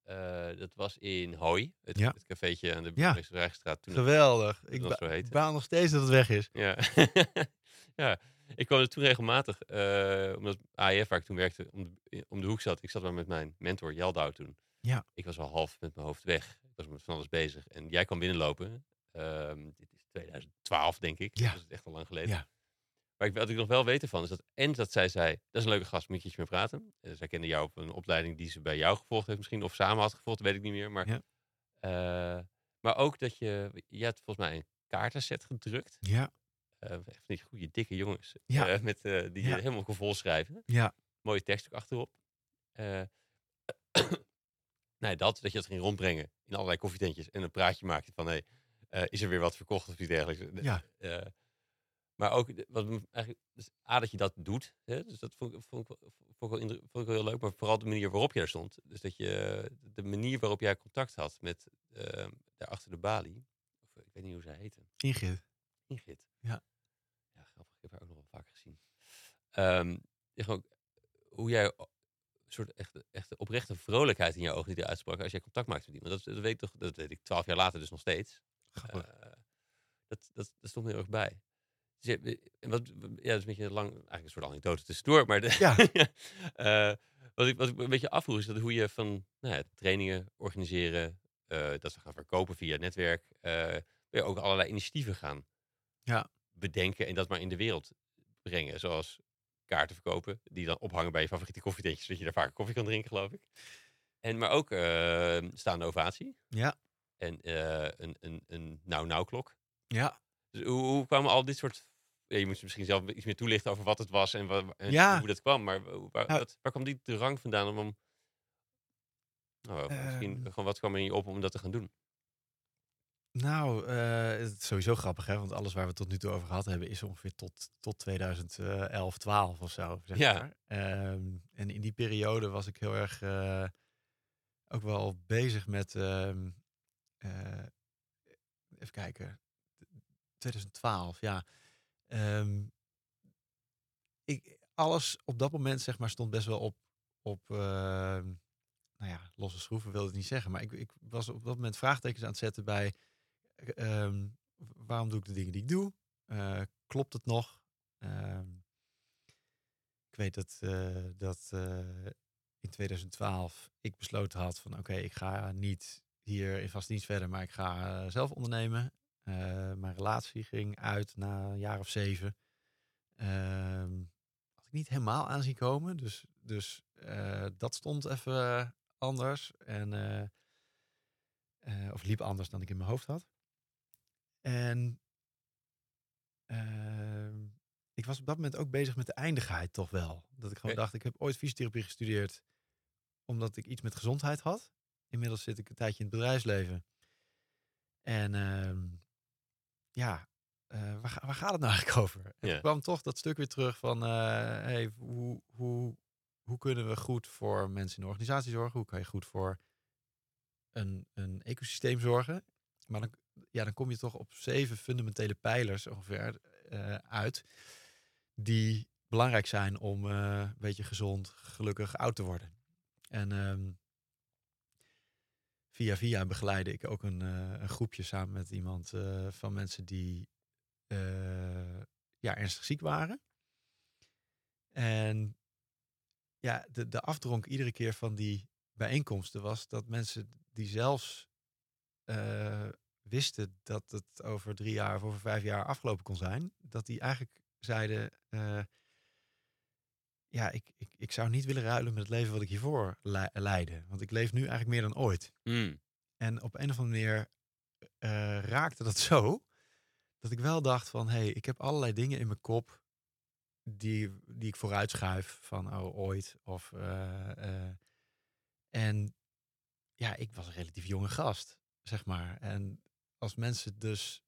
eh, dat was in Hooi, het, Ja. het cafeetje aan de Ja. Het- Geweldig. Ik ba- heet. baal nog steeds dat het weg is. Ja. ja. ik kwam er toen regelmatig, eh, omdat AIF, waar ik toen werkte, om de, om de hoek zat. Ik zat maar met mijn mentor Jeldouw toen. Ja. Ik was al half met mijn hoofd weg. Ik was met van alles bezig. En jij kwam binnenlopen. Ehm, dit is 2012, denk ik. Ja. Dat is echt al lang geleden. Ja. Maar ik, wat ik nog wel weten van is dat... En dat zij zei, dat is een leuke gast, moet je iets mee praten. En zij kende jou op een opleiding die ze bij jou gevolgd heeft misschien. Of samen had gevolgd, weet ik niet meer. Maar, Ja. eh, maar ook dat je... Je had volgens mij een kaartenset gedrukt. Ja. Eh, echt die goede, dikke jongens. Ja. met, die je helemaal kon volschrijven. Ja. Mooie tekst ook achterop. Nee, dat, dat je dat ging rondbrengen in allerlei koffietentjes. En een praatje maakte van, hé, eh, is er weer wat verkocht of iets dergelijks. Ja. Eh, maar ook, wat eigenlijk, dus A, dat je dat doet. Hè, dus dat vond, ik- vond, ik, wel- vond, ik wel indru- vond ik wel heel leuk. Maar vooral de manier waarop je daar stond. Dus dat je, de manier waarop jij contact had met, eh, daar achter de balie. Of, ik weet niet hoe zij heette. Ingrid. Ingrid. Ja. Ja, grappig. Ik heb haar ook nog wel vaak gezien. Ehm, ja, gewoon, hoe jij een soort echte, echte oprechte vrolijkheid in je ogen die eruit sprak als jij contact maakte met iemand. Dat, dat weet ik toch, dat weet ik twaalf jaar later dus nog steeds. Grappig. Eh, dat, dat, dat stond me heel erg bij. Dus je, wat, ja, dat is een beetje lang, eigenlijk een soort anekdote tussendoor. Maar de, Ja. Eh, wat, ik, wat ik een beetje afvroeg is dat hoe je van nou ja, trainingen organiseren, eh, dat ze gaan verkopen via het netwerk, je ook allerlei initiatieven gaan Ja. bedenken en dat maar in de wereld brengen. Zoals kaarten verkopen, die dan ophangen bij je favoriete koffietentjes, zodat je daar vaak koffie kan drinken, geloof ik. En, maar ook staande ovatie Ja. En eh, een, een, een nou-nou klok. Ja. Dus hoe, hoe kwamen al dit soort... Ja, je moet misschien zelf iets meer toelichten over wat het was en, wa- en Ja. hoe dat kwam. Maar waar, Nou- wat- waar kwam die drang vandaan om... om nou, misschien Ehm. gewoon wat kwam er in je op om dat te gaan doen? Nou, eh, het is sowieso grappig, hè? Want alles waar we tot nu toe over gehad hebben, is ongeveer tot, tot 2011, 12 of zo. Zeg Ja. maar. Ehm, en in die periode was ik heel erg eh, ook wel bezig met. ehm, eh, even kijken. 2012, ja. Ehm, ik, alles op dat moment, zeg maar, stond best wel op. op ehm, nou ja, losse schroeven wilde ik niet zeggen. Maar ik, ik was op dat moment vraagtekens aan het zetten bij. eh, ehm, waarom doe ik de dingen die ik doe? Eh, klopt het nog? Ik weet dat, eh, dat eh, in 2012 ik besloten had van oké, ik ga niet hier in vast dienst verder, maar ik ga eh, zelf ondernemen. Eh, mijn relatie ging uit na een jaar of zeven. Ehm, had ik niet helemaal aan zien komen. Dus, dus eh, dat stond even anders. En, of liep anders dan ik in mijn hoofd had. En ehm, ik was op dat moment ook bezig met de eindigheid toch wel. Dat ik gewoon dacht, ik heb ooit fysiotherapie gestudeerd omdat ik iets met gezondheid had. Inmiddels zit ik een tijdje in het bedrijfsleven. En ehm, ja, eh, waar, waar gaat het nou eigenlijk over? En Ja. kwam toch dat stuk weer terug van, eh, hey, hoe, hoe, hoe kunnen we goed voor mensen in de organisatie zorgen? Hoe kan je goed voor een, een ecosysteem zorgen? Maar dan, ja, dan kom je toch op zeven fundamentele pijlers ongeveer eh, uit, die belangrijk zijn om een beetje gezond, gelukkig oud te worden. En ehm, via via begeleide ik ook een, eh, een groepje samen met iemand eh, van mensen die eh, ja, ernstig ziek waren. En ja, de, de afdronk iedere keer van die bijeenkomsten was dat mensen die zelfs wisten dat het over drie jaar of over vijf jaar afgelopen kon zijn, dat die eigenlijk zeiden: Ja, ik, ik, ik zou niet willen ruilen met het leven wat ik hiervoor le- leidde. Want ik leef nu eigenlijk meer dan ooit. Hmm. En op een of andere manier eh, raakte dat zo dat ik wel dacht van, hé, hey, ik heb allerlei dingen in mijn kop die, die ik vooruitschuif van, oh, ooit. Of, eh, eh, en ja, ik was een relatief jonge gast, zeg maar. En als mensen dus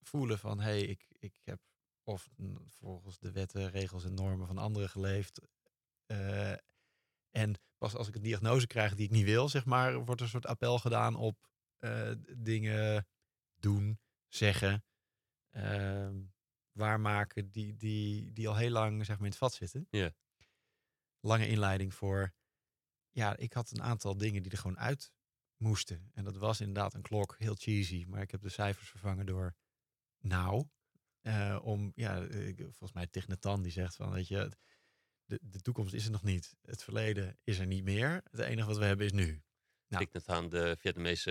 voelen van, hé, hey, ik, ik heb of volgens de wetten, regels en normen van anderen geleefd. eh, en pas als ik een diagnose krijg die ik niet wil, zeg maar, wordt er een soort appel gedaan op eh, dingen doen, zeggen, ehm, waarmaken die, die, die al heel lang zeg maar, in het vat zitten. Lange inleiding voor, ja, ik had een aantal dingen die er gewoon uit moesten. En dat was inderdaad een klok, heel cheesy, maar ik heb de cijfers vervangen door nou. Eh, om, ja, volgens mij Tig Natan die zegt van, weet je, de, de toekomst is er nog niet. Het verleden is er niet meer. Het enige wat we hebben is nu. Nou. Aan de Vietnamese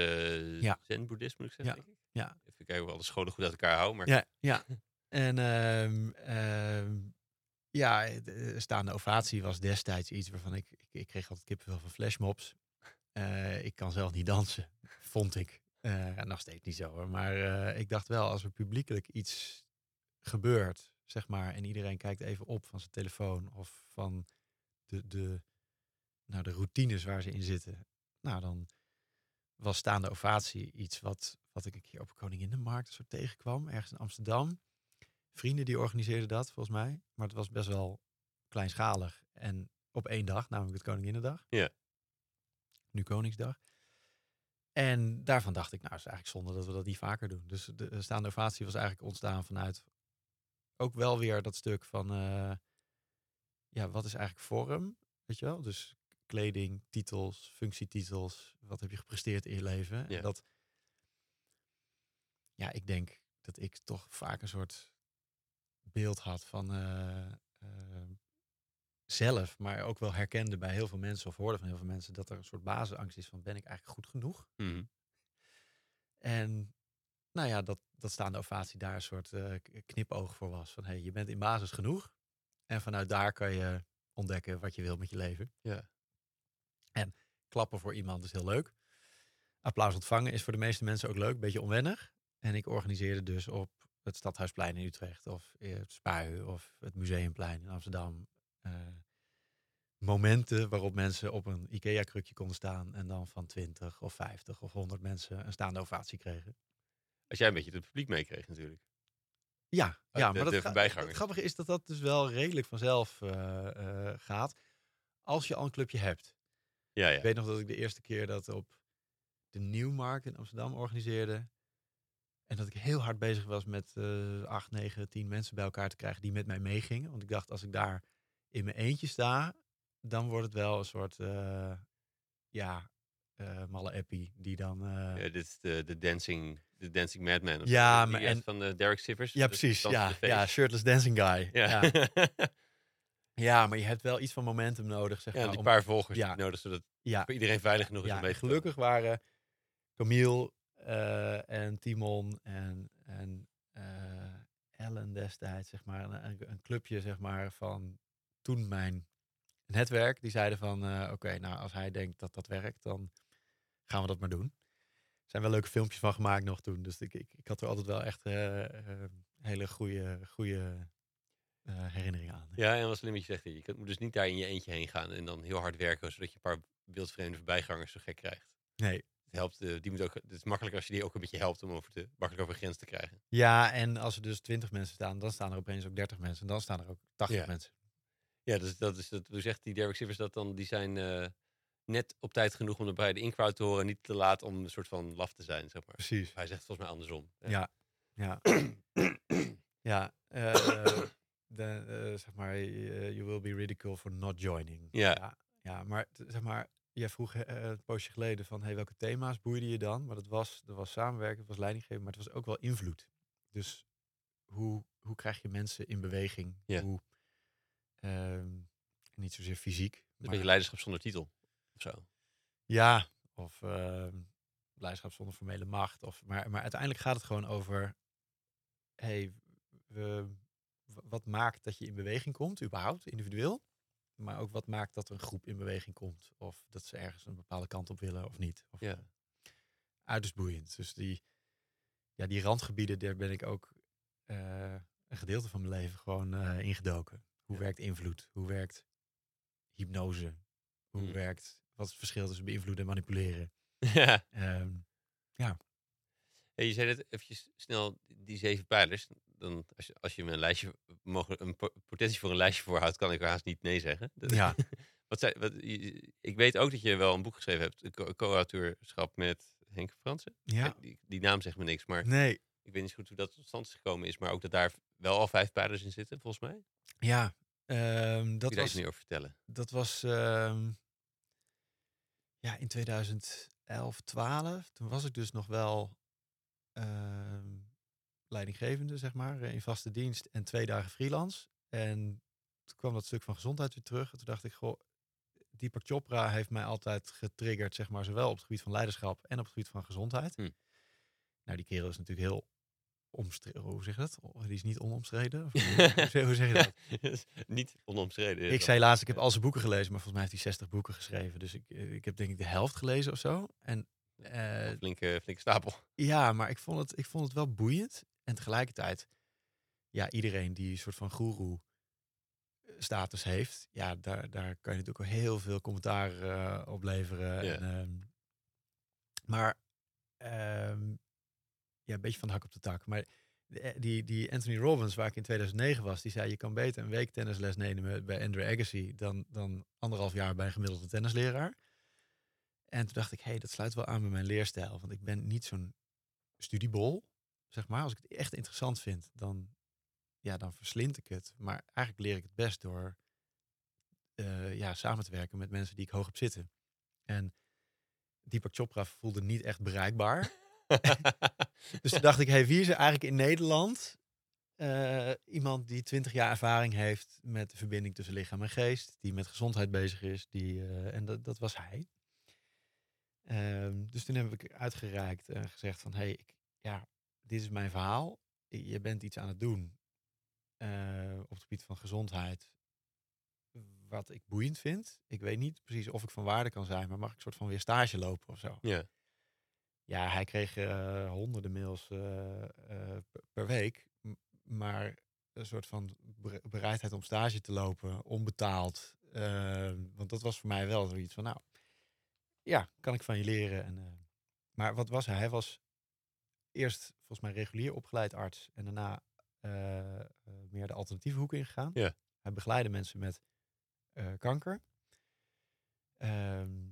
Ja. zen-boeddhisme, moet ik zeggen, Ja. Ja. Even kijken of we alle scholen goed uit elkaar houden. Maar Ja, ja. En ehm, ehm, ja, de staande ovatie was destijds iets waarvan ik, ik, ik kreeg altijd kippenvel van flashmobs. Eh, ik kan zelf niet dansen, vond ik. Eh, nog steeds niet zo hoor. Maar eh, ik dacht wel, als er publiekelijk iets gebeurt, zeg maar, en iedereen kijkt even op van zijn telefoon of van de, de, nou, de routines waar ze in zitten, nou dan was staande ovatie iets wat, wat ik een keer op Koninginnenmarkt zo tegenkwam, ergens in Amsterdam. Vrienden die organiseerden dat, volgens mij. Maar het was best wel kleinschalig. En op één dag, namelijk het Koninginnedag. Ja. Nu Koningsdag. En daarvan dacht ik, nou, is eigenlijk zonde dat we dat niet vaker doen. Dus de staande ovatie was eigenlijk ontstaan vanuit ook wel weer dat stuk van, eh, ja, wat is eigenlijk vorm? Weet je wel? Dus kleding, titels, functietitels. Wat heb je gepresteerd in je leven? Ja. En dat, ja, ik denk dat ik toch vaak een soort beeld had van eh, eh, zelf, maar ook wel herkende bij heel veel mensen of hoorde van heel veel mensen dat er een soort basisangst is van ben ik eigenlijk goed genoeg? Mhm. En nou ja, dat, dat staande ovatie daar een soort eh, knipoog voor was. Van hey, je bent in basis genoeg. En vanuit daar kan je ontdekken wat je wil met je leven. Ja. En klappen voor iemand is heel leuk. Applaus ontvangen is voor de meeste mensen ook leuk, beetje onwennig. En ik organiseerde dus op het Stadhuisplein in Utrecht of eh, het Spui of het Museumplein in Amsterdam. eh, momenten waarop mensen op een IKEA-krukje konden staan en dan van 20 of 50 of 100 mensen een staande ovatie kregen. Als jij een beetje het publiek meekreeg natuurlijk. Ja, ja maar dat de het grappige is dat dat dus wel redelijk vanzelf eh, eh, gaat. Als je al een clubje hebt. Ja, ja. Ik weet nog dat ik de eerste keer dat op de Nieuwmarkt in Amsterdam organiseerde. En dat ik heel hard bezig was met eh 8, 9, 10 mensen bij elkaar te krijgen die met mij meegingen. Want ik dacht, als ik daar in mijn eentje sta, dan wordt het wel een soort, ja, malle appie die dan... eh, Ja, dit is de, de dancing, de dancing madman. of Ja, maar en- van eh, Derek Sivers. ja, de precies. Ja, de ja, shirtless dancing guy. Ja. Ja. ja, maar je hebt wel iets van momentum nodig, zeg Ja, maar. die om- paar volgers ja. nodig, zodat ja, voor iedereen veilig genoeg is om mee te gelukkig waren Camille eh, en Timon en, en eh, Ellen destijds, zeg maar, een, een- clubje, zeg maar, van toen mijn netwerk. Die zeiden van, eh, oké, nou, als hij denkt dat dat werkt, dan gaan we dat maar doen. Er zijn wel leuke filmpjes van gemaakt nog toen. Dus ik, ik, ik had er altijd wel echt eh, eh, hele goede, goede eh, herinneringen aan. Ja, en wat slimmetje zegt, je moet dus niet daar in je eentje heen gaan en dan heel hard werken, zodat je een paar wildvreemde voorbijgangers zo gek krijgt. Nee, Het helpt, die moet ook, het is makkelijk als je die ook een beetje helpt om over te, makkelijk over de grens te krijgen. Ja, en als er dus 20 mensen staan, dan staan er opeens ook 30 mensen. En dan staan er ook 80 Ja. mensen. Ja, dus dat is dat. Hoe zegt die Derek Sivers dat dan? Die zijn net op tijd genoeg om bij de in-crowd te horen, niet te laat om een soort van laf te zijn, zeg maar. Precies. Hij zegt volgens mij andersom. Ja. Ja. ja. de, eh, zeg maar, eh, you will be ridiculed for not joining. Ja. Ja, ja, maar zeg maar, jij vroeg een poosje geleden van, hey, welke thema's boeide je dan? Maar dat was, dat was samenwerken, het was leidinggeven, maar het was ook wel invloed. Dus hoe, hoe krijg je mensen in beweging? Ja. Hoe, ehm, niet zozeer fysiek. Een maar- beetje leiderschap zonder titel. Of zo. Ja, of ehm leiderschap zonder formele macht. Of, maar, maar uiteindelijk gaat het gewoon over... Hey, we, wat maakt dat je in beweging komt, überhaupt, individueel? Maar ook wat maakt dat een groep in beweging komt? Of dat ze ergens een bepaalde kant op willen of niet? Of, Ja. Uiterst boeiend. Dus die, ja, die randgebieden, daar ben ik ook eh, een gedeelte van mijn leven gewoon eh, ingedoken. Hoe Ja. werkt invloed? Hoe werkt hypnose? Hoe Hmm. werkt, wat is het verschil tussen beïnvloeden en manipuleren? ja. Ehm, Hey, je zei net eventjes snel die zeven pijlers. Dan, als, je, als je me een lijstje, mogen, een po- potentie voor een lijstje voorhoudt, kan ik er haast niet nee zeggen. Dat- ja, Wat zei, wat, ik weet ook dat je wel een boek geschreven hebt, co-auteurschap met Henk Fransen. ja, Die, die naam zegt me niks, maar nee, ik weet niet goed hoe dat tot stand is gekomen is. Maar ook dat daar wel al vijf pijlers in zitten, volgens mij. ja. Kun dat was, iets meer over vertellen? dat was ehm, ja, in 2011, 12. Toen was ik dus nog wel ehm, leidinggevende, zeg maar, in vaste dienst en twee dagen freelance. En toen kwam dat stuk van gezondheid weer terug. En toen dacht ik, goh, Deepak Chopra heeft mij altijd getriggerd, zeg maar, zowel op het gebied van leiderschap en op het gebied van gezondheid. Hm. Nou, die kerel is natuurlijk heel omstreden. Hoe zeg je dat? Die is niet onomstreden? Of hoe, zeg- je dat? Niet onomstreden. Ik zei laatst, ik heb al zijn boeken gelezen, maar volgens mij heeft hij 60 boeken geschreven. Dus ik, eh, ik heb denk ik de helft gelezen of zo. En eh, flinke, flinke stapel. ja, maar ik vond, het, ik vond het wel boeiend. En tegelijkertijd, ja, iedereen die een soort van goeroe eh, status heeft, ja, daar, daar kan je natuurlijk ook heel veel commentaar op leveren. Ja. En, ehm, maar ehm, ja, een beetje van de hak op de tak. Maar eh, die, die Anthony Robbins, waar ik in 2009 was, die zei: Je kan beter een week tennisles nemen bij Andrew Agassi dan, dan anderhalf jaar bij een gemiddelde tennisleraar. En toen dacht ik: Hé, hey, dat sluit wel aan bij mijn leerstijl. Want ik ben niet zo'n studiebol, zeg maar. Als ik het echt interessant vind, dan, ja, dan verslind ik het. Maar eigenlijk leer ik het best door eh, ja, samen te werken met mensen die ik hoog op zitten. En Deepak Chopra voelde niet echt bereikbaar. Dus toen dacht ik, hey, wie is er eigenlijk in Nederland eh, iemand die 20 jaar ervaring heeft met de verbinding tussen lichaam en geest, die met gezondheid bezig is, die, eh, en dat, dat was hij. Ehm, dus toen heb ik uitgereikt en gezegd van, hey, ik, ja, dit is mijn verhaal. Je bent iets aan het doen eh, op het gebied van gezondheid, wat ik boeiend vind. Ik weet niet precies of ik van waarde kan zijn, maar mag ik een soort van weer stage lopen of zo? ja. Ja, hij kreeg eh, honderden mails eh, eh, per- week. Maar een soort van bere- bereidheid om stage te lopen, onbetaald. eh, want dat was voor mij wel zoiets van, nou, ja, kan ik van je leren. En, maar wat was hij? Hij was eerst volgens mij regulier opgeleid arts. En daarna meer de alternatieve hoek ingegaan. Ja. Hij begeleidde mensen met kanker. Ehm,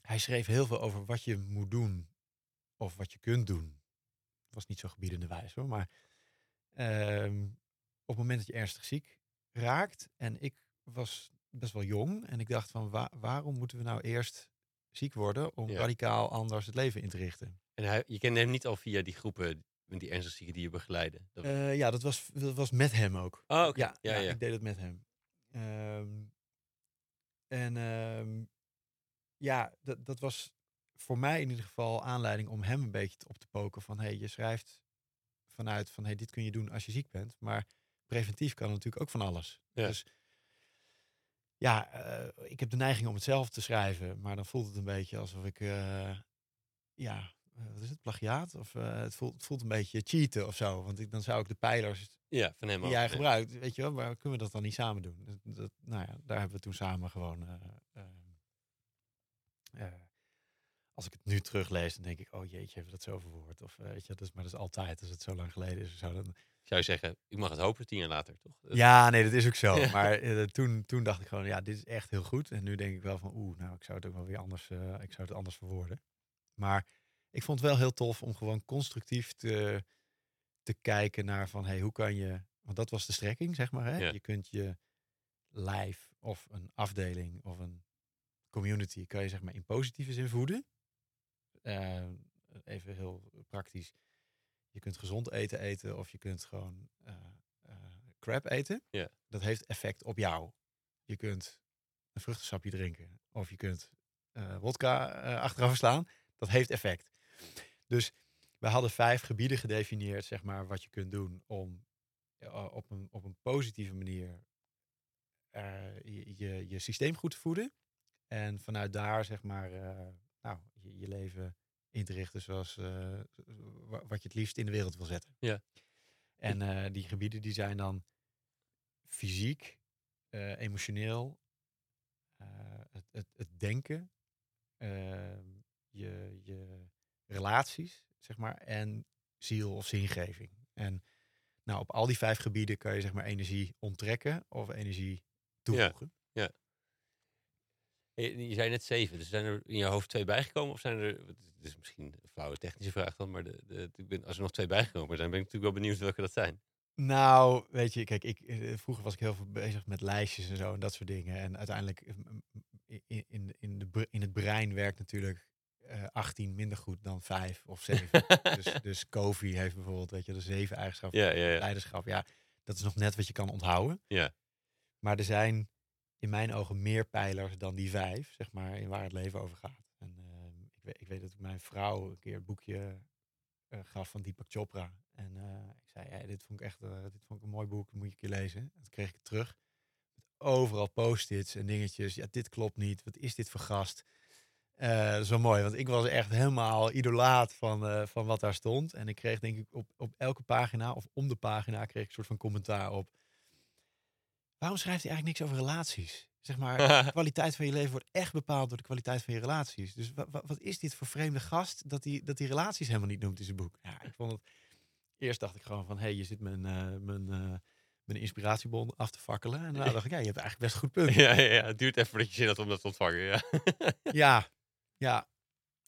hij schreef heel veel over wat je moet doen of wat je kunt doen. Het was niet zo gebiedende wijs hoor, maar ehm, op het moment dat je ernstig ziek raakt en ik was best wel jong en ik dacht van wa- waarom moeten we nou eerst ziek worden om Ja. radicaal anders het leven in te richten? En hij, je kende hem niet al via die groepen, met die ernstig zieken die je begeleiden. Dat... Eh, ja, dat was, dat was met hem ook. oh. Ja, ja, ik deed het met hem. Ehm, en ehm, ja, dat, dat was voor mij in ieder geval aanleiding om hem een beetje op te poken van hey, je schrijft vanuit van hey, dit kun je doen als je ziek bent, maar preventief kan natuurlijk ook van alles. Ja. Dus ja, eh, ik heb de neiging om het zelf te schrijven, maar dan voelt het een beetje alsof ik eh, ja, eh, wat is het, plagiaat? Of het, voelt, het voelt een beetje cheaten of zo, want ik, dan zou ik de pijlers Ja, van hem die jij gebruikt, weet je wel, maar kunnen we dat dan niet samen doen? Dat, dat- nou ja, daar hebben we toen samen gewoon. Als ik het nu teruglees, dan denk ik, oh jeetje, hebben we dat zo verwoord? Of eh, weet je, dat is, maar dat is altijd, als het zo lang geleden is. Zo, dan... Zou je zeggen, ik mag het hopen, tien jaar later, toch? Ja, nee, dat is ook zo. Ja. Maar eh, toen, toen dacht ik gewoon, ja, dit is echt heel goed. En nu denk ik wel van, oeh, nou, ik zou het ook wel weer anders, eh, ik zou het anders verwoorden. Maar ik vond het wel heel tof om gewoon constructief te, te kijken naar van, hey, hoe kan je, want dat was de strekking, zeg maar. Hè? Ja. Je kunt je lijf of een afdeling of een community, kan je zeg maar in positieve zin voeden. Eh, even heel praktisch. Je kunt gezond eten eten of je kunt gewoon eh, crap eten. Ja. Dat heeft effect op jou. Je kunt een vruchtensapje drinken of je kunt wodka achterover slaan. Dat heeft effect. Dus we hadden vijf gebieden gedefinieerd, zeg maar, wat je kunt doen om op, een, op een positieve manier je, je, je systeem goed te voeden. En vanuit daar, zeg maar, eh, nou, je, je leven in te richten zoals eh, wa- wat je het liefst in de wereld wil zetten. Ja. En eh, die gebieden die zijn dan fysiek, emotioneel, het, het, het denken, ehm, je, je relaties, zeg maar, en ziel of zingeving. En nou, op al die vijf gebieden kan je zeg maar energie onttrekken of energie toevoegen. Je, je zei net zeven, dus zijn er in je hoofd twee bijgekomen? Of zijn er, het is misschien een flauwe technische vraag dan, maar de, de, ik ben, als er nog twee bijgekomen zijn, ben ik natuurlijk wel benieuwd welke dat zijn. Nou, weet je, kijk, ik, eh, vroeger was ik heel veel bezig met lijstjes en zo en dat soort dingen. En uiteindelijk eh, in, in, in, de, in het brein werkt natuurlijk eh 18 minder goed dan 5 of 7. dus, dus Kofi heeft bijvoorbeeld, weet je, de zeven eigenschappen Ja, ja, ja. leiderschap. Ja, dat is nog net wat je kan onthouden. Ja. Maar er zijn in mijn ogen meer pijlers dan die vijf, zeg maar, in waar het leven over gaat. En ehm, ik, weet, ik weet dat ik mijn vrouw een keer een boekje eh, gaf van Deepak Chopra. En eh, ik zei, ja, dit vond ik echt eh, dit vond ik een mooi boek, dat moet je een keer lezen. En toen kreeg ik het terug. Overal post-its en dingetjes. Ja, dit klopt niet. Wat is dit voor gast? Eh, dat mooi, want ik was echt helemaal idolaat van, van wat daar stond. En ik kreeg denk ik op, op elke pagina of om de pagina kreeg ik een soort van commentaar op. Waarom schrijft hij eigenlijk niks over relaties? Zeg maar, de kwaliteit van je leven wordt echt bepaald door de kwaliteit van je relaties. Dus wa- wa- wat is dit voor vreemde gast dat hij dat die relaties helemaal niet noemt in zijn boek? Ja, ik vond het... Eerst dacht ik gewoon van, hé, hey, je zit mijn, eh, mijn, eh, mijn inspiratiebon af te fakkelen. En daarna dacht ik, ja, je hebt eigenlijk best een goed punt. ja, ja, ja. Het duurt even voordat je zin had om dat te ontvangen. Ja. Ja, ja.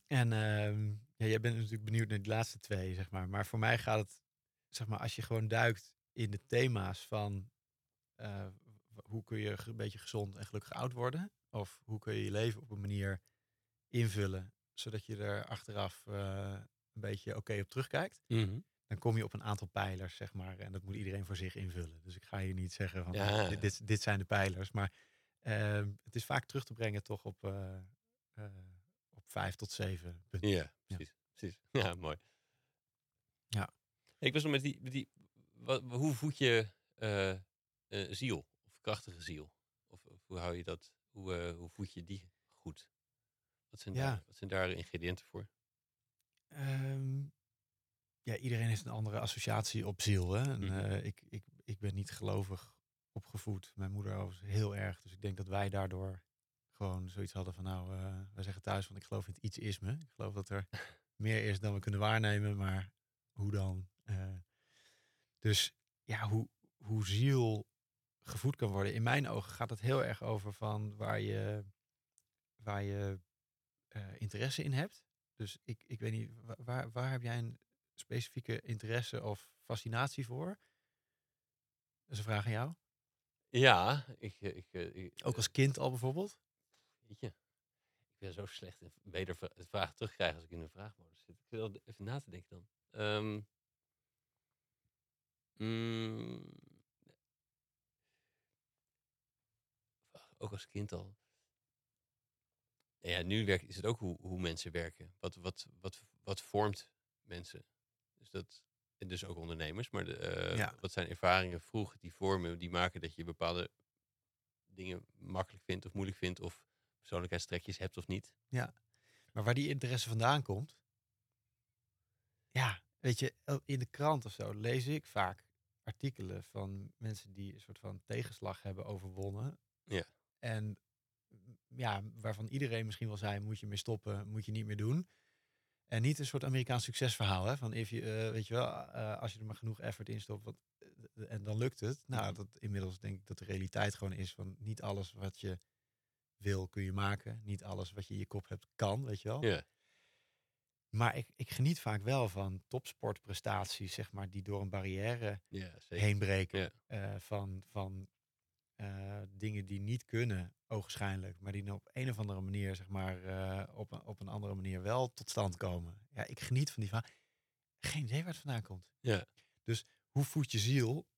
En ehm, ja, jij bent natuurlijk benieuwd naar die laatste twee, zeg maar. Maar voor mij gaat het, zeg maar, als je gewoon duikt in de thema's van eh, hoe kun je een beetje gezond en gelukkig oud worden? Of hoe kun je je leven op een manier invullen, zodat je er achteraf eh, een beetje oké op terugkijkt? Mhm. Dan kom je op een aantal pijlers, zeg maar. En dat moet iedereen voor zich invullen. Dus ik ga je niet zeggen van, Ja. dit, dit, dit zijn de pijlers. Maar ehm, het is vaak terug te brengen toch op, eh, eh, op vijf tot zeven punten. Ja, precies. precies. Ja, mooi. Ja. Ik was nog met die, met die wat, hoe voed je eh, eh, ziel? Krachtige ziel? Of, of hoe hou je dat, hoe, eh, hoe voed je die goed? Wat zijn, Ja. daar, wat zijn daar ingrediënten voor? Ehm, ja, iedereen heeft een andere associatie op ziel. Hè? En, Mhm. eh, ik, ik, ik ben niet gelovig opgevoed. Mijn moeder overigens heel erg. Dus ik denk dat wij daardoor gewoon zoiets hadden van... nou, eh, wij zeggen thuis van ik geloof in het iets-isme. Ik geloof dat er meer is dan we kunnen waarnemen. Maar hoe dan? Dus ja, hoe, hoe ziel gevoed kan worden. In mijn ogen gaat het heel erg over van waar je, waar je eh, interesse in hebt. Dus ik, ik weet niet, wa- waar, waar heb jij een specifieke interesse of fascinatie voor? Dat is een vraag aan jou. Ja, ik, eh, ik, eh, ik- Ook als kind al bijvoorbeeld? Jeetje. Ik ben zo slecht in weder het vraag terugkrijgen als ik in een vraagmodus zit. Ik wel even na te denken dan. Ehm, mm, ook als kind al. Ja, nu werkt, is het ook hoe, hoe mensen werken. Wat, wat, wat, wat vormt mensen? Dus, dat, en dus ook ondernemers. Maar de, eh, Ja. wat zijn ervaringen vroeg die vormen, die maken dat je bepaalde dingen makkelijk vindt of moeilijk vindt. Of persoonlijkheidstrekjes hebt of niet. Maar waar die interesse vandaan komt? Ja, weet je, el- in de krant of zo lees ik vaak artikelen van mensen die een soort van tegenslag hebben overwonnen. Ja. En ja, waarvan iedereen misschien wel zei, moet je mee stoppen, moet je niet meer doen. En niet een soort Amerikaans succesverhaal, hè? Van if je, eh, weet je wel, eh, als je er maar genoeg effort in stopt, wat, eh, en dan lukt het. Nou, dat inmiddels denk ik dat de realiteit gewoon is van niet alles wat je wil kun je maken. Niet alles wat je in je kop hebt kan, weet je wel. Maar ik, ik geniet vaak wel van topsportprestaties, zeg maar, die door een barrière zeker. heen breken. Van van eh, dingen die niet kunnen, ogenschijnlijk, maar die op een of andere manier, zeg maar, eh, op, een, op een andere manier wel tot stand komen. Ja, ik geniet van die verhaal. Geen idee waar het vandaan komt. Ja. Dus hoe voed je ziel?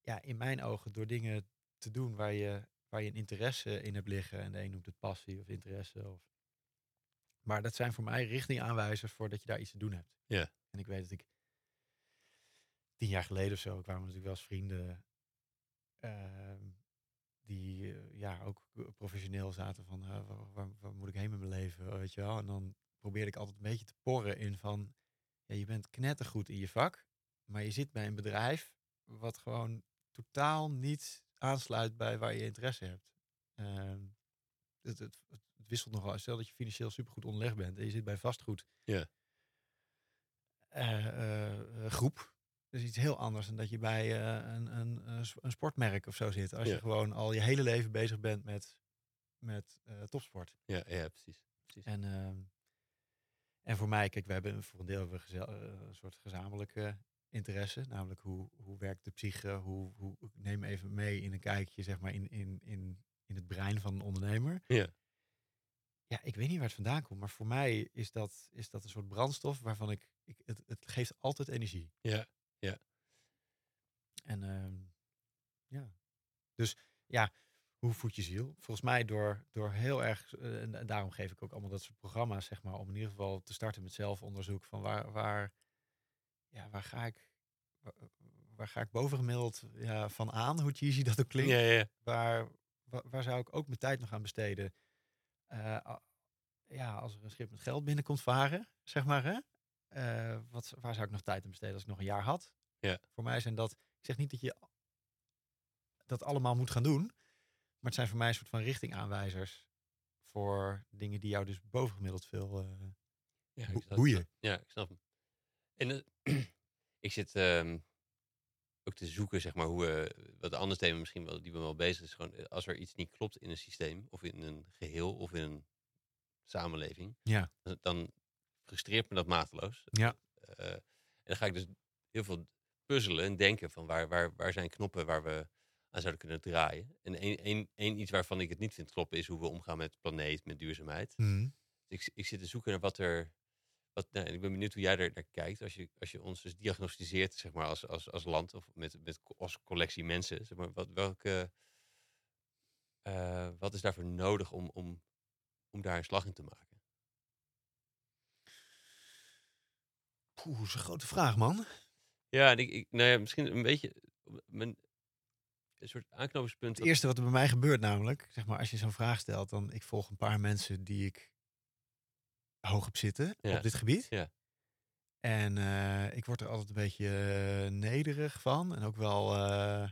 Ja, in mijn ogen door dingen te doen waar je, waar je een interesse in hebt liggen. En de een noemt het passie of interesse. Of... Maar dat zijn voor mij richtingaanwijzers voor dat je daar iets te doen hebt. Ja. En ik weet dat ik tien jaar geleden of zo kwamen natuurlijk wel eens vrienden ehm, die eh, ja ook professioneel zaten van eh, waar, waar, waar moet ik heen met mijn leven, weet je wel. En dan probeerde ik altijd een beetje te porren in van ja, je bent knettergoed in je vak, maar je zit bij een bedrijf wat gewoon totaal niet aansluit bij waar je interesse hebt. Ehm, het, het, het wisselt nogal. Stel dat je financieel supergoed onderlegd bent en je zit bij vastgoed. Ja. eh, eh, groep. Is iets heel anders dan dat je bij eh, een, een, een sportmerk of zo zit. Als Ja. je gewoon al je hele leven bezig bent met, met eh, topsport. Ja, ja, precies. precies. En, ehm, en voor mij, kijk, we hebben voor een deel hebben we eh, een soort gezamenlijke interesse. Namelijk hoe, hoe werkt de psyche? Hoe, hoe, ik neem even mee in een kijkje, zeg maar, in, in, in, in het brein van een ondernemer. Ja. ja, ik weet niet waar het vandaan komt, maar voor mij is dat, is dat een soort brandstof waarvan ik, ik het, het geeft altijd energie. Ja, ja. En ehm, ja, dus ja, hoe voed je ziel? Volgens mij door, door heel erg, eh, en daarom geef ik ook allemaal dat soort programma's, zeg maar, om in ieder geval te starten met zelfonderzoek van waar, waar, ja, waar ga ik, waar, waar ga ik bovengemiddeld ja, van aan, hoe cheesy dat ook klinkt. Ja, ja. Waar, waar, waar zou ik ook mijn tijd nog aan besteden? Eh, ja, als er een schip met geld binnenkomt varen, zeg maar, hè? Eh, wat, waar zou ik nog tijd aan besteden als ik nog een jaar had? Ja. Voor mij zijn dat, ik zeg niet dat je dat allemaal moet gaan doen, maar het zijn voor mij een soort van richtingaanwijzers voor dingen die jou dus bovengemiddeld veel eh, ja ik snap- boeien. Ja, ik snap hem. En eh, ik zit ehm, ook te zoeken, zeg maar, hoe we, wat een ander thema misschien wel, die we wel bezig is, gewoon als er iets niet klopt in een systeem, of in een geheel, of in een samenleving, Ja. dan frustreert me dat mateloos. Ja. Eh, en dan ga ik dus heel veel puzzelen en denken van waar, waar, waar zijn knoppen waar we aan zouden kunnen draaien. En één, iets waarvan ik het niet vind kloppen is hoe we omgaan met planeet, met duurzaamheid. Mhm. Ik, ik zit te zoeken naar wat er. Wat, nou, en ik ben benieuwd hoe jij er naar kijkt. Als je, als je ons dus diagnosticeert, zeg maar, als, als, als land of met, met, als collectie mensen. Zeg maar, wat, welke, eh, wat is daarvoor nodig om, om, om daar een slag in te maken? Poeh, dat is een grote vraag, man. Ja, en ik, ik, nou ja, misschien een beetje. Mijn, een soort aanknopingspunt. Het eerste wat er bij mij gebeurt namelijk, zeg maar, als je zo'n vraag stelt, dan ik volg een paar mensen die ik hoog op zitten Ja. op dit gebied. Ja. En eh, ik word er altijd een beetje eh, nederig van. En ook wel eh,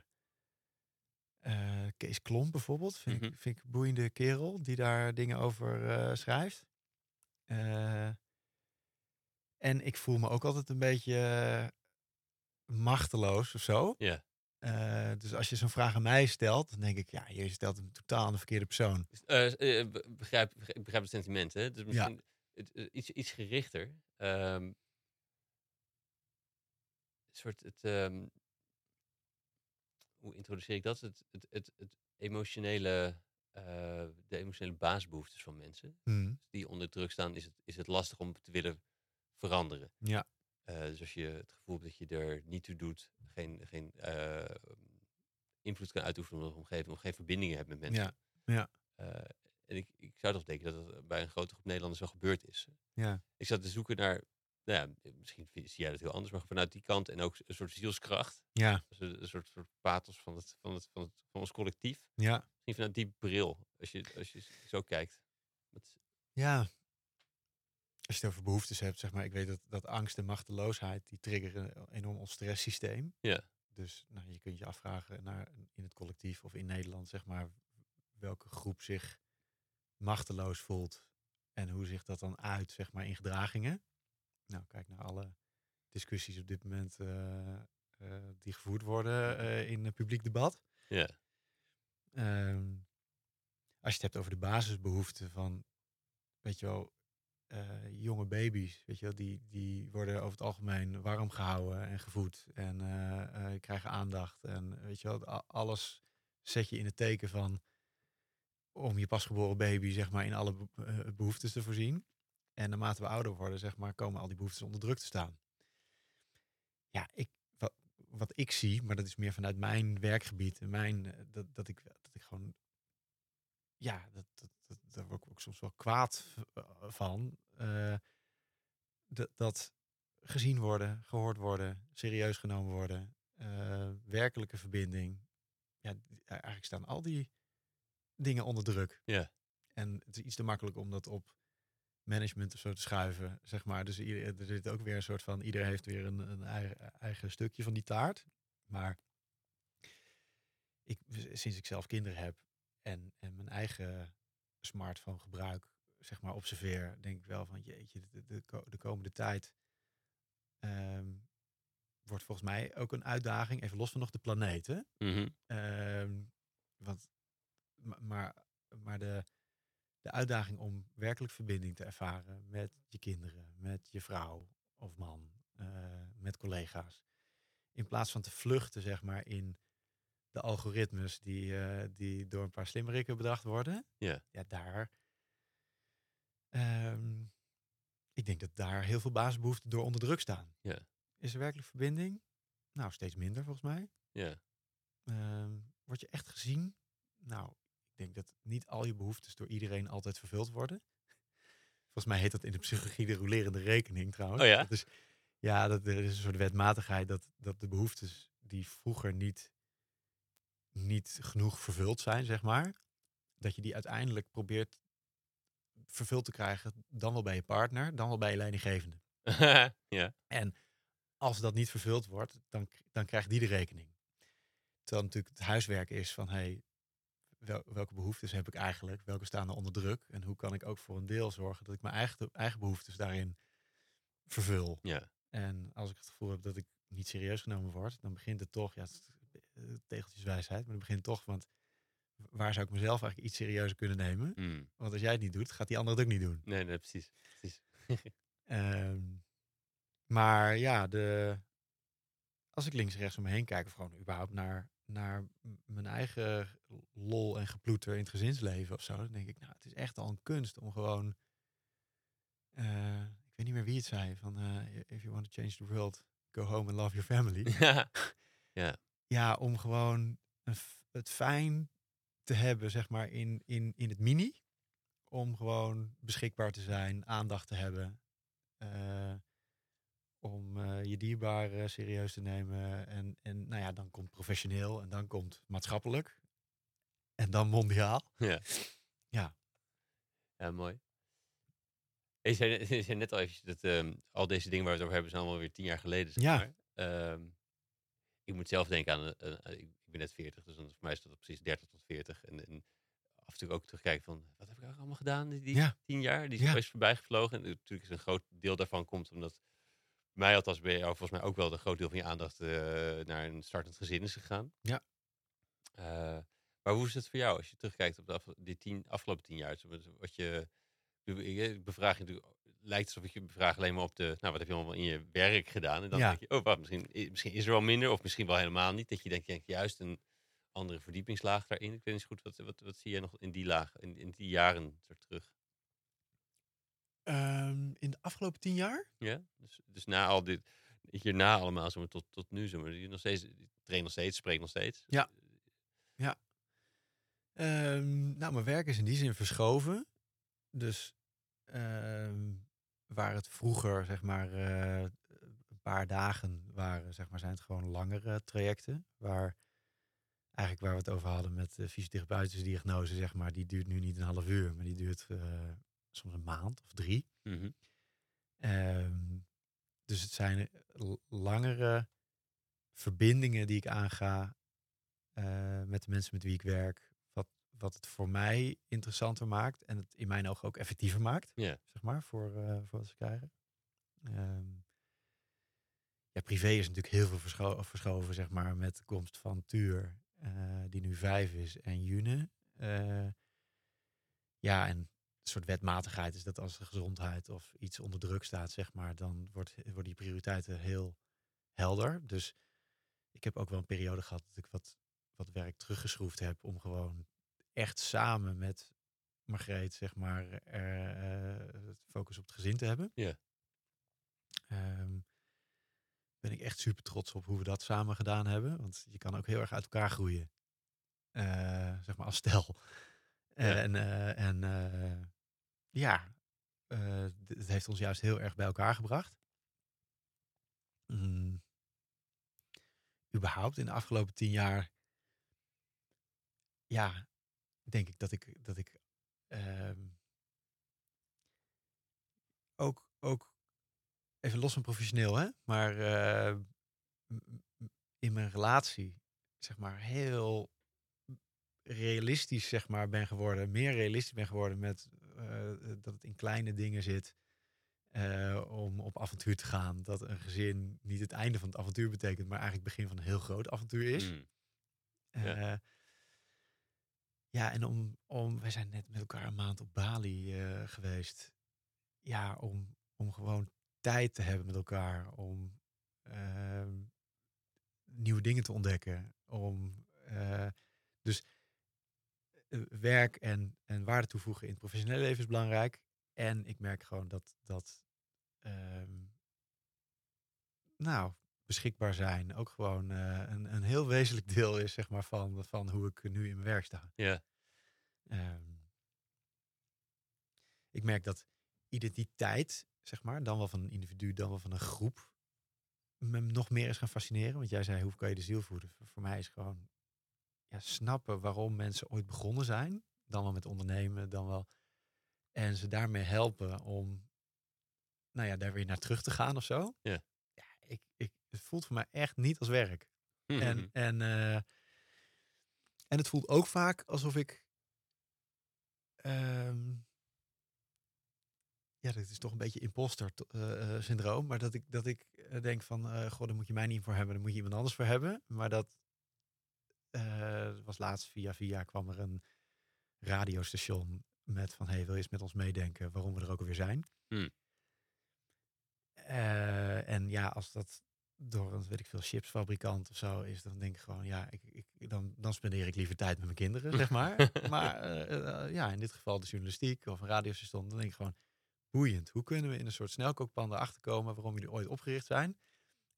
Kees Klomp bijvoorbeeld. Vind, Mhm. ik, vind ik een boeiende kerel die daar dingen over schrijft. En ik voel me ook altijd een beetje eh, machteloos of zo. Ja. Eh, dus als je zo'n vraag aan mij stelt, dan denk ik, ja, je stelt hem totaal aan de verkeerde persoon. Eh, be- begrijp, ik begrijp het sentiment, hè? Dus misschien iets, iets gerichter. Ehm, een soort het. ehm, hoe introduceer ik dat? Het, het, het, het emotionele. de emotionele basisbehoeftes van mensen. Hmm. Die onder druk staan, is het, is het lastig om te willen veranderen. Ja. Eh, dus als je het gevoel hebt dat je er niet toe doet, geen, geen eh, invloed kan uitoefenen op de omgeving, of geen verbindingen hebt met mensen. Ja. Ja. Eh, en ik, ik zou toch denken dat het bij een grote groep Nederlanders wel gebeurd is. Ja. Ik zat te zoeken naar, nou ja, misschien zie jij dat heel anders, maar vanuit die kant en ook een soort zielskracht. Ja. Dus een, een soort, soort pathos van, het, van, het, van, het, van ons collectief. Ja. Misschien vanuit die bril, als je, als je zo kijkt. Ja. Als je het over behoeftes hebt, zeg maar, ik weet dat, dat angst en machteloosheid, die triggeren enorm ons stresssysteem. Ja. Dus nou, je kunt je afvragen naar, in het collectief of in Nederland, zeg maar, welke groep zich machteloos voelt en hoe zich dat dan uit, zeg maar, in gedragingen. Nou, kijk naar alle discussies op dit moment eh, eh, die gevoerd worden eh, in het publiek debat. Ja. Ehm, als je het hebt over de basisbehoeften van, weet je wel, eh, jonge baby's, weet je wel, die, die worden over het algemeen warm gehouden en gevoed en eh, eh, krijgen aandacht. En weet je wel, alles zet je in het teken van om je pasgeboren baby, zeg maar, in alle be- eh, behoeftes te voorzien. En naarmate we ouder worden, zeg maar, komen al die behoeftes onder druk te staan. Ja, ik, wat, wat ik zie, maar dat is meer vanuit mijn werkgebied mijn, dat, dat, ik, dat ik gewoon, ja, dat, dat, dat, daar word ik ook soms wel kwaad eh, van. eh, dat, dat gezien worden, gehoord worden, serieus genomen worden, eh, werkelijke verbinding. Ja, eigenlijk staan al die dingen onder druk. Ja. En het is iets te makkelijk om dat op management of zo te schuiven, zeg maar. Dus ieder, er zit ook weer een soort van, ieder heeft weer een, een eigen, eigen stukje van die taart. Maar ik, sinds ik zelf kinderen heb en, en mijn eigen smartphone gebruik, zeg maar, observeer, denk ik wel van, jeetje, de, de, de komende tijd ehm, wordt volgens mij ook een uitdaging, even los van nog de? Mhm. Ehm, want, ma- maar, maar de, de uitdaging om werkelijk verbinding te ervaren met je kinderen, met je vrouw of man, eh, met collega's. In plaats van te vluchten, zeg maar, in de algoritmes die, eh, die door een paar slimmerikken bedacht worden. Ja. Ja, daar, Ehm, ik denk dat daar heel veel basisbehoeften door onder druk staan. Ja. Is er werkelijk verbinding? Nou, steeds minder volgens mij. Ja. Ehm, word je echt gezien? Nou, ik denk dat niet al je behoeftes door iedereen altijd vervuld worden. Volgens mij heet dat in de psychologie de rolerende rekening trouwens. Oh ja? Dat is, ja, dat er is een soort wetmatigheid dat, dat de behoeftes die vroeger niet, niet genoeg vervuld zijn, zeg maar, dat je die uiteindelijk probeert vervuld te krijgen, dan wel bij je partner, dan wel bij je leidinggevende. ja. En als dat niet vervuld wordt, dan, dan krijgt die de rekening. Terwijl natuurlijk het huiswerk is van, hey, wel, welke behoeftes heb ik eigenlijk? Welke staan er onder druk? En hoe kan ik ook voor een deel zorgen dat ik mijn eigen, eigen behoeftes daarin vervul? Ja. En als ik het gevoel heb dat ik niet serieus genomen word, dan begint het toch, ja, het tegeltjeswijsheid, maar dan begint het toch, want waar zou ik mezelf eigenlijk iets serieuzer kunnen nemen? Mm. Want als jij het niet doet, gaat die ander het ook niet doen. Nee, nee, precies. precies. Ehm, maar ja, de, als ik links en rechts om me heen kijk, of gewoon überhaupt naar, naar mijn eigen lol en geploeter in het gezinsleven of zo, dan denk ik, nou, het is echt al een kunst om gewoon, eh, ik weet niet meer wie het zei, van eh, if you want to change the world, go home and love your family. ja. ja, om gewoon een het fijn te hebben, zeg maar, in, in, in het mini. Om gewoon beschikbaar te zijn, aandacht te hebben. eh, om eh, je dierbaren serieus te nemen. En, en nou ja, dan komt professioneel en dan komt maatschappelijk. En dan mondiaal. Ja. Ja. Ja, mooi. Je zei, je zei net al eventjes dat ehm, al deze dingen waar we het over hebben zijn allemaal weer tien jaar geleden. Zeg Ja. maar. Ik moet zelf denken aan, eh, ik ben net 40, dus dan voor mij is dat precies 30 tot 40. En, en af en toe ook terugkijken van, wat heb ik allemaal gedaan die, die Ja. tien jaar? Die is ja. voorbij gevlogen. En natuurlijk is een groot deel daarvan komt omdat mij althans bij jou volgens mij ook wel een groot deel van je aandacht eh, naar een startend gezin is gegaan. Ja. Maar hoe is het voor jou als je terugkijkt op de af- die tien, afgelopen tien jaar? Wat je, ik bevraag je natuurlijk, lijkt alsof ik je bevraag alleen maar op de, nou wat heb je allemaal in je werk gedaan? En dan Ja. denk je, oh wat, misschien, misschien is er wel minder of misschien wel helemaal niet. Dat je denkt, je denkt juist een andere verdiepingslaag daarin. Ik weet niet zo goed, wat, wat, wat zie jij nog in die laag, in, in die jaren zo terug? Ehm, in de afgelopen tien jaar? Ja, dus, dus na al dit, hierna allemaal, maar, tot, tot nu, zeg maar, je nog steeds, je traint nog steeds, spreekt nog steeds. Ja. Ehm, nou, mijn werk is in die zin verschoven. Dus ehm, waar het vroeger, zeg maar, eh, een paar dagen waren, zeg maar, zijn het gewoon langere trajecten. Waar eigenlijk waar we het over hadden met de fysiotherapeutische diagnose, zeg maar, die duurt nu niet een half uur, maar die duurt eh, soms een maand of drie. Mhm. Ehm, dus het zijn langere verbindingen die ik aanga eh, met de mensen met wie ik werk. Wat, het voor mij interessanter maakt en het in mijn ogen ook effectiever maakt. Zeg maar, voor, eh, voor wat ze krijgen. Ehm, ja, privé is natuurlijk heel veel verscho- verschoven, zeg maar, met de komst van Tuur, eh, die nu vijf is, en June. Eh, ja, en een soort wetmatigheid is dat als de gezondheid of iets onder druk staat, zeg maar, dan wordt, worden die prioriteiten heel helder. Dus ik heb ook wel een periode gehad dat ik wat, wat werk teruggeschroefd heb om gewoon echt samen met Margreet, zeg maar, eh, eh, focus op het gezin te hebben. Ja. Ehm, ben ik echt super trots op hoe we dat samen gedaan hebben. Want je kan ook heel erg uit elkaar groeien. Eh, zeg maar als stel. Ja. En, en ja, het heeft ons juist heel erg bij elkaar gebracht. Mm. Überhaupt in de afgelopen tien jaar, ja, denk ik dat ik, dat ik ehm, ook, ook even los van professioneel, hè, maar eh, in mijn relatie, zeg maar, heel realistisch, zeg maar, ben geworden, meer realistisch ben geworden met eh, dat het in kleine dingen zit. eh, om op avontuur te gaan. Dat een gezin niet het einde van het avontuur betekent, maar eigenlijk het begin van een heel groot avontuur is. Mm. Ja. Ja, en om, om, wij zijn net met elkaar een maand op Bali eh, geweest. Ja, om, om gewoon tijd te hebben met elkaar. Om ehm, nieuwe dingen te ontdekken. Om, eh, dus eh, werk en, en waarde toevoegen in het professionele leven is belangrijk. En ik merk gewoon dat dat ehm, nou, beschikbaar zijn ook gewoon eh, een, een heel wezenlijk deel is, zeg maar, van, van hoe ik nu in mijn werk sta. Ja. Ehm, ik merk dat identiteit, zeg maar, dan wel van een individu, dan wel van een groep, me nog meer is gaan fascineren. Want jij zei, hoe kan je de ziel voeden? Voor- Voor mij is gewoon ja, snappen waarom mensen ooit begonnen zijn. Dan wel met ondernemen, dan wel. En ze daarmee helpen om, nou ja, daar weer naar terug te gaan of zo. Ja. Ja, ik, ik, het voelt voor mij echt niet als werk. En, en, eh, en het voelt ook vaak alsof ik. ehm, ja, dat is toch een beetje imposter eh, eh, syndroom. Maar dat ik, dat ik denk van, eh goh, daar moet je mij niet voor hebben, daar moet je iemand anders voor hebben. Maar dat was laatst via via kwam er een radiostation met van, hey, wil je eens met ons meedenken waarom we er ook alweer zijn? Hmm. Eh, en ja, als dat door een, weet ik veel, chipsfabrikant of zo is, dan denk ik gewoon, ja, ik, ik, dan, dan spendeer ik liever tijd met mijn kinderen, zeg maar. maar eh, eh, ja, in dit geval de journalistiek of een radiostation, dan denk ik gewoon, boeiend. Hoe kunnen we in een soort snelkookpan erachter komen waarom jullie ooit opgericht zijn?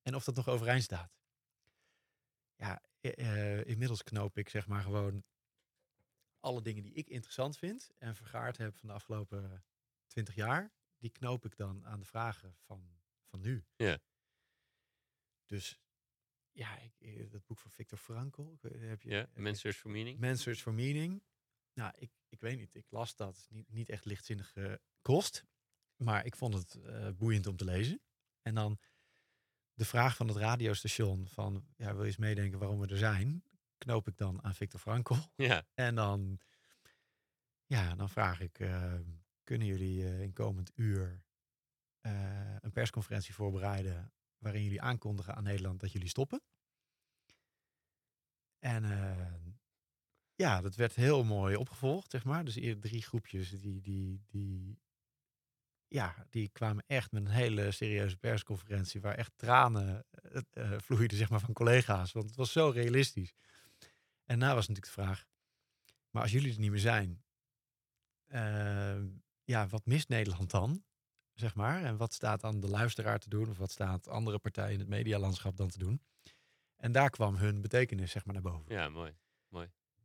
En of dat nog overeind staat. Ja, eh, inmiddels knoop ik zeg maar gewoon alle dingen die ik interessant vind en vergaard heb van de afgelopen twintig jaar, die knoop ik dan aan de vragen van, van nu. Ja. Dus ja, ik, eh, dat boek van Victor Frankl, heb je, ja, Man's Search for Meaning. Man's Search for Meaning. Nou, ik, ik weet niet. Ik las dat. Niet, niet echt lichtzinnige kost. Maar ik vond het eh, boeiend om te lezen. En dan de vraag van het radiostation van... Ja, wil je eens meedenken waarom we er zijn? Knoop ik dan aan Victor Frankl. Ja, En dan, ja, dan vraag ik... eh, kunnen jullie in komend uur een persconferentie voorbereiden... waarin jullie aankondigen aan Nederland dat jullie stoppen? En eh, ja, dat werd heel mooi opgevolgd, zeg maar. Dus eerder drie groepjes die, die, die, ja, die kwamen echt met een hele serieuze persconferentie... waar echt tranen eh, vloeiden, zeg maar, van collega's. Want het was zo realistisch. En daarna was natuurlijk de vraag... maar als jullie er niet meer zijn... ja, wat mist Nederland dan? Zeg maar. En wat staat aan de luisteraar te doen? Of wat staat andere partijen in het medialandschap dan te doen? En daar kwam hun betekenis, zeg maar, naar boven. ja, mooi.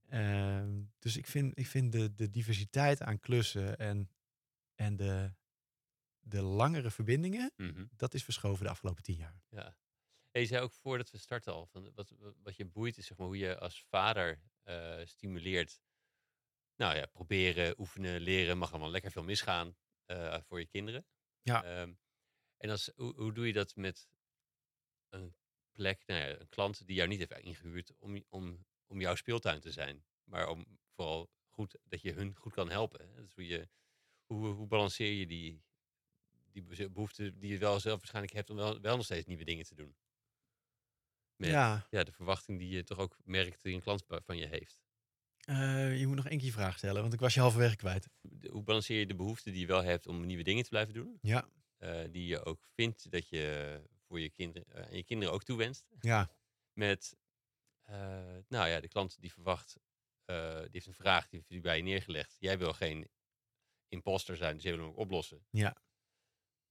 Ehm, dus ik vind, ik vind de, de diversiteit aan klussen en, en de, de langere verbindingen, Mhm. dat is verschoven de afgelopen tien jaar. Ja. En je zei ook voordat we starten al, van wat, wat- wat je boeit is zeg maar, hoe je als vader eh, stimuleert. Nou ja, proberen, oefenen, leren, mag allemaal lekker veel misgaan eh, voor je kinderen. Ja. Ehm, en als, hoe, hoe doe je dat met een plek, nou ja, een klant die jou niet heeft ingehuurd om, om, om jouw speeltuin te zijn, maar om vooral goed, dat je hun goed kan helpen. hè? Dus hoe, je, hoe, hoe balanceer je die, die behoefte die je wel zelf waarschijnlijk hebt om wel, wel nog steeds nieuwe dingen te doen? Met ja. Ja, de verwachting die je toch ook merkt die een klant van je heeft. Eh, je moet nog één keer je vraag stellen, want ik was je halverwege kwijt. Hoe balanceer je de behoefte die je wel hebt om nieuwe dingen te blijven doen? Ja, eh, die je ook vindt dat je voor je kinderen, eh, en je kinderen ook toewenst. ja, Met, eh, nou ja, de klant die verwacht, eh, die heeft een vraag die bij je neergelegd. Jij wil geen imposter zijn, dus jij wil hem ook oplossen. Ja.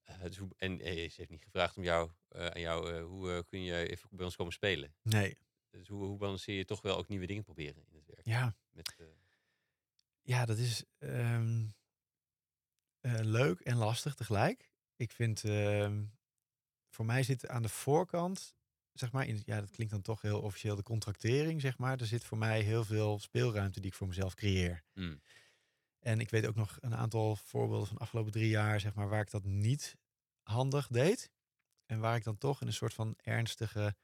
Eh, dus hoe, en eh, ze heeft niet gevraagd om jou, eh, aan jou, eh, hoe eh, kun je even bij ons komen spelen? nee, Dus hoe, hoe balanceer je toch wel ook nieuwe dingen proberen? Ja. Met, eh, Ja, dat is ehm, eh, leuk en lastig tegelijk. Ik vind, ehm, voor mij zit aan de voorkant, zeg maar, in, ja, dat klinkt dan toch heel officieel de contractering, zeg maar. Er zit voor mij heel veel speelruimte die ik voor mezelf creëer. hmm, En ik weet ook nog een aantal voorbeelden van de afgelopen drie jaar, zeg maar, waar ik dat niet handig deed. En waar ik dan toch in een soort van ernstige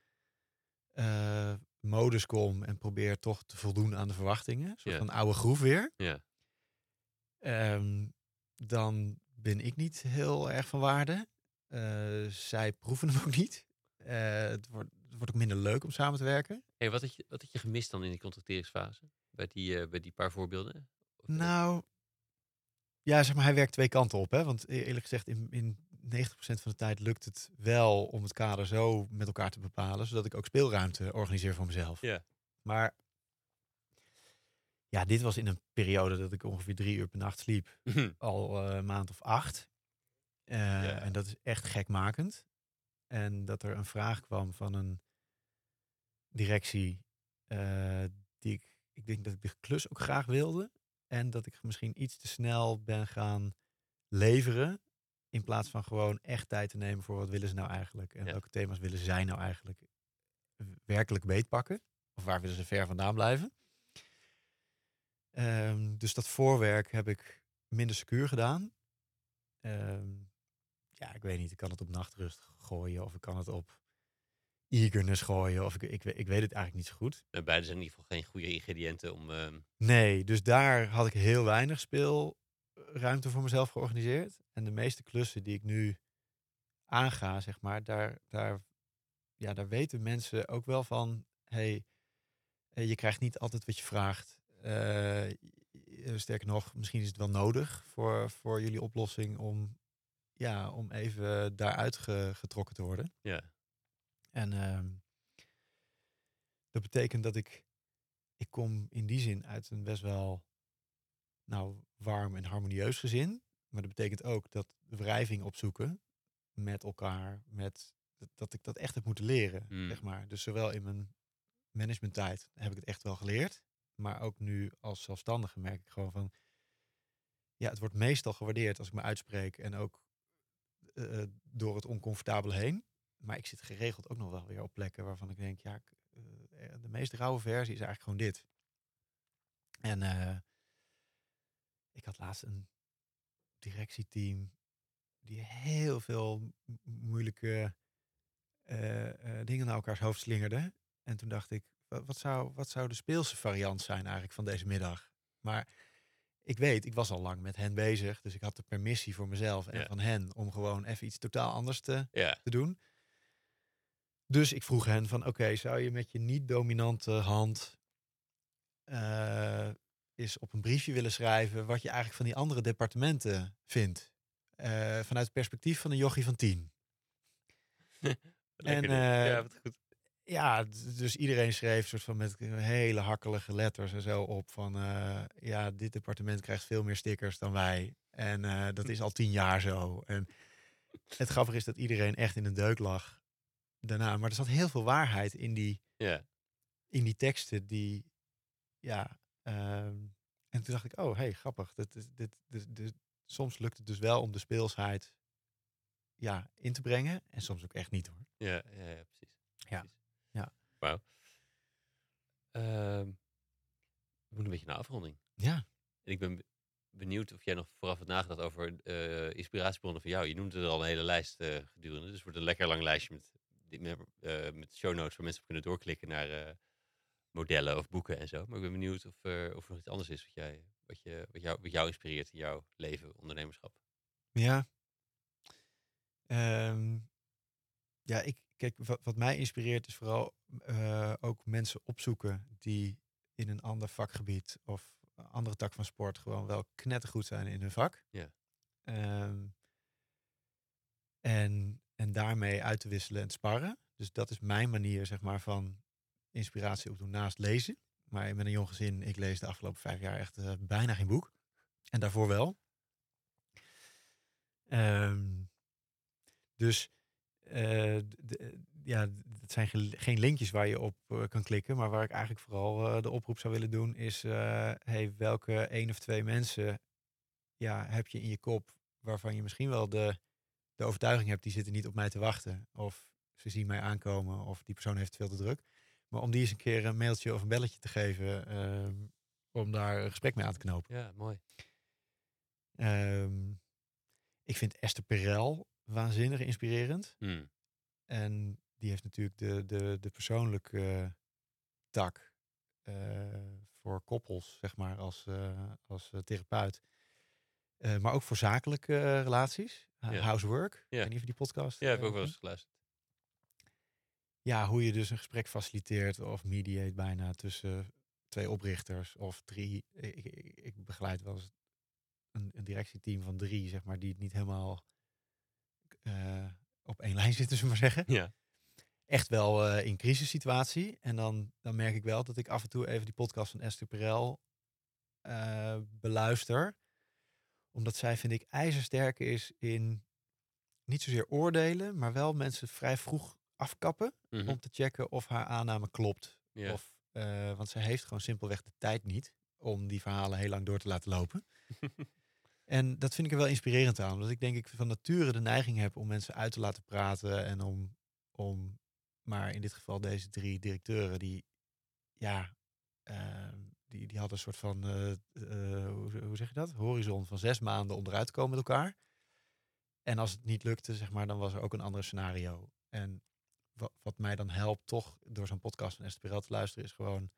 eh, modus kom en probeer toch te voldoen aan de verwachtingen. Ja. van oude groef weer. ja, Ehm, dan ben ik niet heel erg van waarde. Eh, zij proeven hem ook niet. Eh, het, wordt, het wordt ook minder leuk om samen te werken. hey, wat, had je, wat had je gemist dan in die contracteringsfase? Bij die, eh, bij die paar voorbeelden? Of, Nou, ja, zeg maar, hij werkt twee kanten op. Hè? Want e- eerlijk gezegd, in, in 90% van de tijd lukt het wel om het kader zo met elkaar te bepalen, zodat ik ook speelruimte organiseer voor mezelf. Ja. Maar Ja, dit was in een periode dat ik ongeveer drie uur per nacht sliep. Al eh, een maand of acht. Eh, Ja. En dat is echt gekmakend. En dat er een vraag kwam van een directie eh, die ik, ik denk dat ik de klus ook graag wilde. En dat ik misschien iets te snel ben gaan leveren. In plaats van gewoon echt tijd te nemen voor wat willen ze nou eigenlijk. En Ja. welke thema's willen zij nou eigenlijk werkelijk beetpakken. Of waar willen ze ver vandaan blijven. Ehm, dus dat voorwerk heb ik minder secuur gedaan. Ehm, ja, ik weet niet. Ik kan het op nachtrust gooien. Of ik kan het op eagerness gooien. Of ik, ik, ik weet het eigenlijk niet zo goed. En beide zijn in ieder geval geen goede ingrediënten om... ehm, Nee, dus daar had ik heel weinig speelruimte voor mezelf georganiseerd. En de meeste klussen die ik nu aanga, zeg maar, daar, daar, ja, daar weten mensen ook wel van, hey, eh, je krijgt niet altijd wat je vraagt. Eh, je- sterker nog, misschien is het wel nodig voor, voor jullie oplossing om, ja, om even daaruit ge- getrokken te worden. ja. En ehm, dat betekent dat ik, ik kom in die zin uit een best wel nou, warm en harmonieus gezin. Maar dat betekent ook dat wrijving opzoeken met elkaar, met, dat, dat ik dat echt heb moeten leren, Hmm. zeg maar. Dus zowel in mijn managementtijd heb ik het echt wel geleerd. Maar ook nu als zelfstandige merk ik gewoon van, ja, het wordt meestal gewaardeerd als ik me uitspreek en ook eh, door het oncomfortabele heen. Maar ik zit geregeld ook nog wel weer op plekken waarvan ik denk, ja, ik, eh, de meest rauwe versie is eigenlijk gewoon dit. En eh, ik had laatst een directieteam die heel veel moeilijke eh, eh, dingen naar elkaars hoofd slingerde. En toen dacht ik, wat, wat, zou, wat zou de speelse variant zijn eigenlijk van deze middag? Maar ik weet, ik was al lang met hen bezig, dus ik had de permissie voor mezelf en Ja. van hen om gewoon even iets totaal anders te, Ja, te doen. Dus ik vroeg hen van, oké, zou je met je niet-dominante hand eh, eens op een briefje willen schrijven wat je eigenlijk van die andere departementen vindt? Eh, vanuit het perspectief van een jochie van tien. dit. eh, ja, wat goed. Ja, dus iedereen schreef soort van met hele hakkelige letters en zo op van eh, ja, dit departement krijgt veel meer stickers dan wij. En eh, dat is al tien jaar zo. En het grappige is dat iedereen echt in een deuk lag daarna. Maar er zat heel veel waarheid in die, Ja, in die teksten die, ja. Ehm, en toen dacht ik, oh, hey, grappig. Dit, dit, dit, dit, dit- soms lukt het dus wel om de speelsheid ja, in te brengen. En soms ook echt niet hoor. ja, ja, ja precies. Ja. precies. Ja. Wauw. Ehm, we moeten een beetje naar afronding. Ja, En ik ben be- benieuwd of jij nog vooraf hebt nagedacht over eh, inspiratiebronnen van jou. Je noemde er al een hele lijst eh, gedurende. Dus het wordt een lekker lang lijstje met, met, eh, met show notes waar mensen op kunnen doorklikken naar modellen of boeken en zo. Maar ik ben benieuwd of, er of er nog iets anders is wat, jij, wat, je, wat, jou, wat jou inspireert in jouw leven, ondernemerschap. Ja. Ehm, ja, ik, kijk, wat, wat mij inspireert is vooral eh, ook mensen opzoeken die in een ander vakgebied of een andere tak van sport gewoon wel knettergoed zijn in hun vak. Ja. Ehm, en, en daarmee uit te wisselen en te sparren. Dus dat is mijn manier, zeg maar, van inspiratie opdoen naast lezen. Maar met een jong gezin, ik lees de afgelopen vijf jaar echt eh, bijna geen boek. En daarvoor wel. Ehm, dus eh, ja, het zijn ge- geen linkjes waar je op eh, kan klikken. Maar waar ik eigenlijk vooral de oproep zou willen doen is... hey, welke één of twee mensen ja, heb je in je kop... waarvan je misschien wel de, de overtuiging hebt... die zitten niet op mij te wachten. Of ze zien mij aankomen of die persoon heeft veel te druk. Maar om die eens een keer een mailtje of een belletje te geven... ehm, om daar een gesprek mee aan te knopen. Ja, mooi. Ehm, ik vind Esther Perel waanzinnig inspirerend. Hmm. En die heeft natuurlijk de, de, de persoonlijke tak eh, voor koppels, zeg maar, als, eh, als eh, therapeut. Eh, maar ook voor zakelijke relaties. Ja. Housework. Ja. of je die podcast... Ja, heb ik ook wel eens geluisterd. Ja, hoe je dus een gesprek faciliteert of mediate bijna tussen twee oprichters of drie. Ik, ik, ik begeleid wel eens een, een directieteam van drie, zeg maar, die het niet helemaal eh, op één lijn zitten, zullen we maar zeggen. Ja. Echt wel eh, in crisissituatie. En dan, dan merk ik wel dat ik af en toe even die podcast van Esther Perel eh, beluister. Omdat zij, vind ik, ijzersterk is in niet zozeer oordelen, maar wel mensen vrij vroeg afkappen. Mhm. Om te checken of haar aanname klopt. Of, eh, want ze heeft gewoon simpelweg de tijd niet om die verhalen heel lang door te laten lopen. en dat vind ik er wel inspirerend aan. Omdat ik denk ik van nature de neiging heb om mensen uit te laten praten. En om, om maar in dit geval deze drie directeuren die, ja, eh, die, die hadden een soort van, eh, eh, hoe, hoe zeg je dat? Horizon van zes maanden om eruit te komen met elkaar. En als het niet lukte, zeg maar, dan was er ook een ander scenario. En wat, wat mij dan helpt toch door zo'n podcast van Esther Perel te luisteren, is gewoon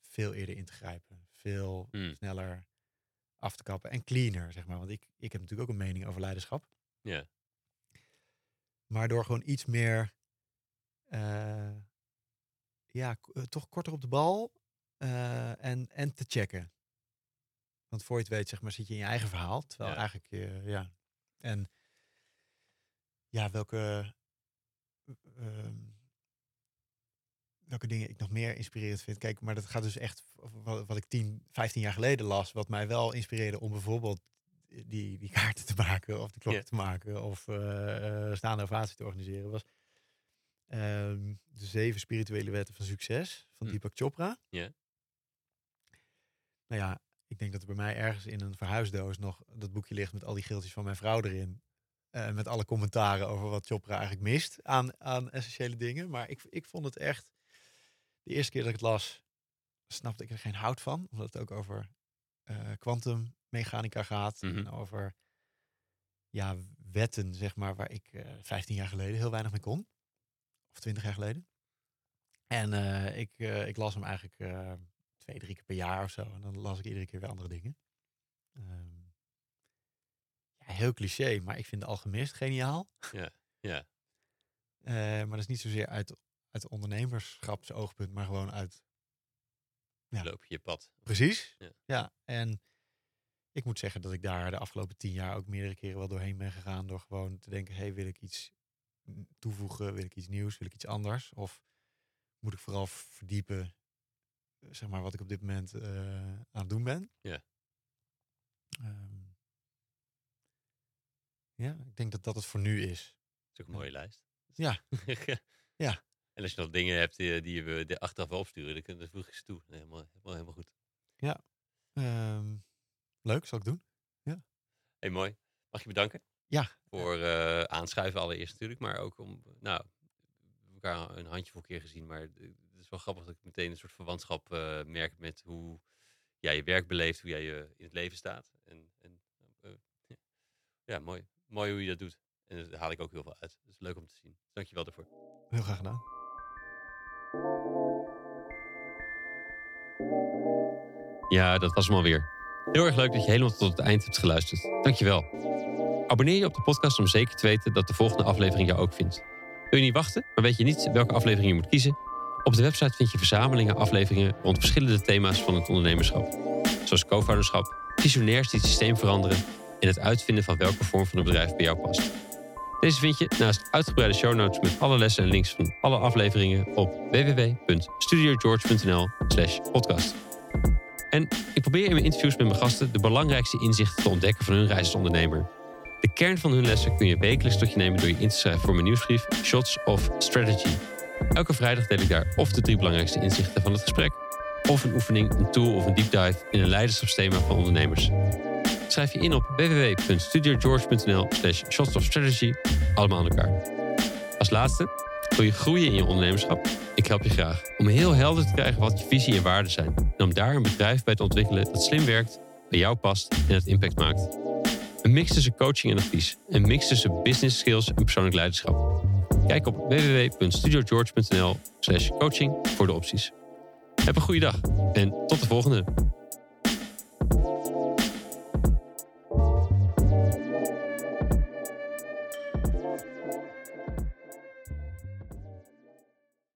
veel eerder in te grijpen. Veel Hmm. sneller af te kappen. En cleaner, zeg maar. Want ik, ik heb natuurlijk ook een mening over leiderschap. Ja. Maar door gewoon iets meer, eh, ja, eh, toch korter op de bal eh, en, en te checken. Want voor je het weet, zeg maar, zit je in je eigen verhaal. Terwijl Ja. eigenlijk, eh, ja. En ja, welke, ehm, welke dingen ik nog meer inspirerend vind. Kijk, maar dat gaat dus echt wat, wat ik 10, 15 jaar geleden las. Wat mij wel inspireerde om bijvoorbeeld die, die kaarten te maken of die klokken Ja. te maken of eh, staande ovatie te organiseren. Was ehm, de zeven spirituele wetten van succes van Hm. Deepak Chopra. Ja. Nou ja, ik denk dat er bij mij ergens in een verhuisdoos nog dat boekje ligt met al die geeltjes van mijn vrouw erin. Eh, met alle commentaren over wat Chopra eigenlijk mist aan, aan essentiële dingen. Maar ik, ik vond het echt, de eerste keer dat ik het las, snapte ik er geen hout van. Omdat het ook over eh kwantummechanica gaat. Mhm. En over ja, wetten, zeg maar, waar ik eh 15 jaar geleden heel weinig mee kon. Of 20 jaar geleden. En ik, ik las hem eigenlijk twee, drie keer per jaar of zo. En dan las ik iedere keer weer andere dingen. Ehm, ja, heel cliché, maar ik vind de alchemist geniaal. Ja. Eh, maar dat is niet zozeer uit, uit ondernemerschapsoogpunt, maar gewoon uit Ja. Loop je pad. Precies. Ja. en ik moet zeggen dat ik daar de afgelopen tien jaar ook meerdere keren wel doorheen ben gegaan. Door gewoon te denken, hey, wil ik iets toevoegen? Wil ik iets nieuws? Wil ik iets anders? Of moet ik vooral verdiepen, zeg maar, wat ik op dit moment eh, aan het doen ben? Ja. Ehm, ja, ik denk dat dat het voor nu is. Dat is ook een Ja. mooie lijst. Ja. Ja. En als je nog dingen hebt die, die we de achteraf wel opsturen, dan, dan voeg je ze toe. Helemaal, helemaal, helemaal goed. Ehm, leuk, zal ik doen. Hey, mooi. Mag je bedanken? Ja. Voor eh, aanschuiven allereerst natuurlijk, maar ook om, nou, we hebben elkaar een handjevol keer gezien, maar het is wel grappig dat ik meteen een soort verwantschap eh, merk met hoe jij je werk beleeft, hoe jij je in het leven staat. En, en eh, ja. ja, mooi. Mooi hoe je dat doet. En daar haal ik ook heel veel uit. Dus leuk om te zien. Dankjewel daarvoor. Heel graag gedaan. Ja, dat was hem alweer. Heel erg leuk dat je helemaal tot het eind hebt geluisterd. Dankjewel. Abonneer je op de podcast om zeker te weten dat de volgende aflevering jou ook vindt. Wil je niet wachten, maar weet je niet welke aflevering je moet kiezen? Op de website vind je verzamelingen afleveringen rond verschillende thema's van het ondernemerschap. Zoals co-founderschap, visionairs die het systeem veranderen en het uitvinden van welke vorm van een bedrijf bij jou past. Deze vind je naast uitgebreide show notes met alle lessen en links van alle afleveringen op www.studiogeorge.nl slash podcast. En ik probeer in mijn interviews met mijn gasten de belangrijkste inzichten te ontdekken van hun reis als ondernemer. De kern van hun lessen kun je wekelijks tot je nemen door je in te schrijven voor mijn nieuwsbrief Shots of Strategy. Elke vrijdag deel ik daar of de drie belangrijkste inzichten van het gesprek, of een oefening, een tool of een deep dive in een leiderschapsthema van ondernemers. Schrijf je in op www.studiogeorge.nl slash shots strategy, allemaal aan elkaar. Als laatste, wil je groeien in je ondernemerschap? Ik help je graag om heel helder te krijgen wat je visie en waarden zijn. En om daar een bedrijf bij te ontwikkelen dat slim werkt, bij jou past en het impact maakt. Een mix tussen coaching en advies. Een mix tussen business skills en persoonlijk leiderschap. Kijk op www.studiogeorge.nl slash coaching voor de opties. Heb een goede dag en tot de volgende.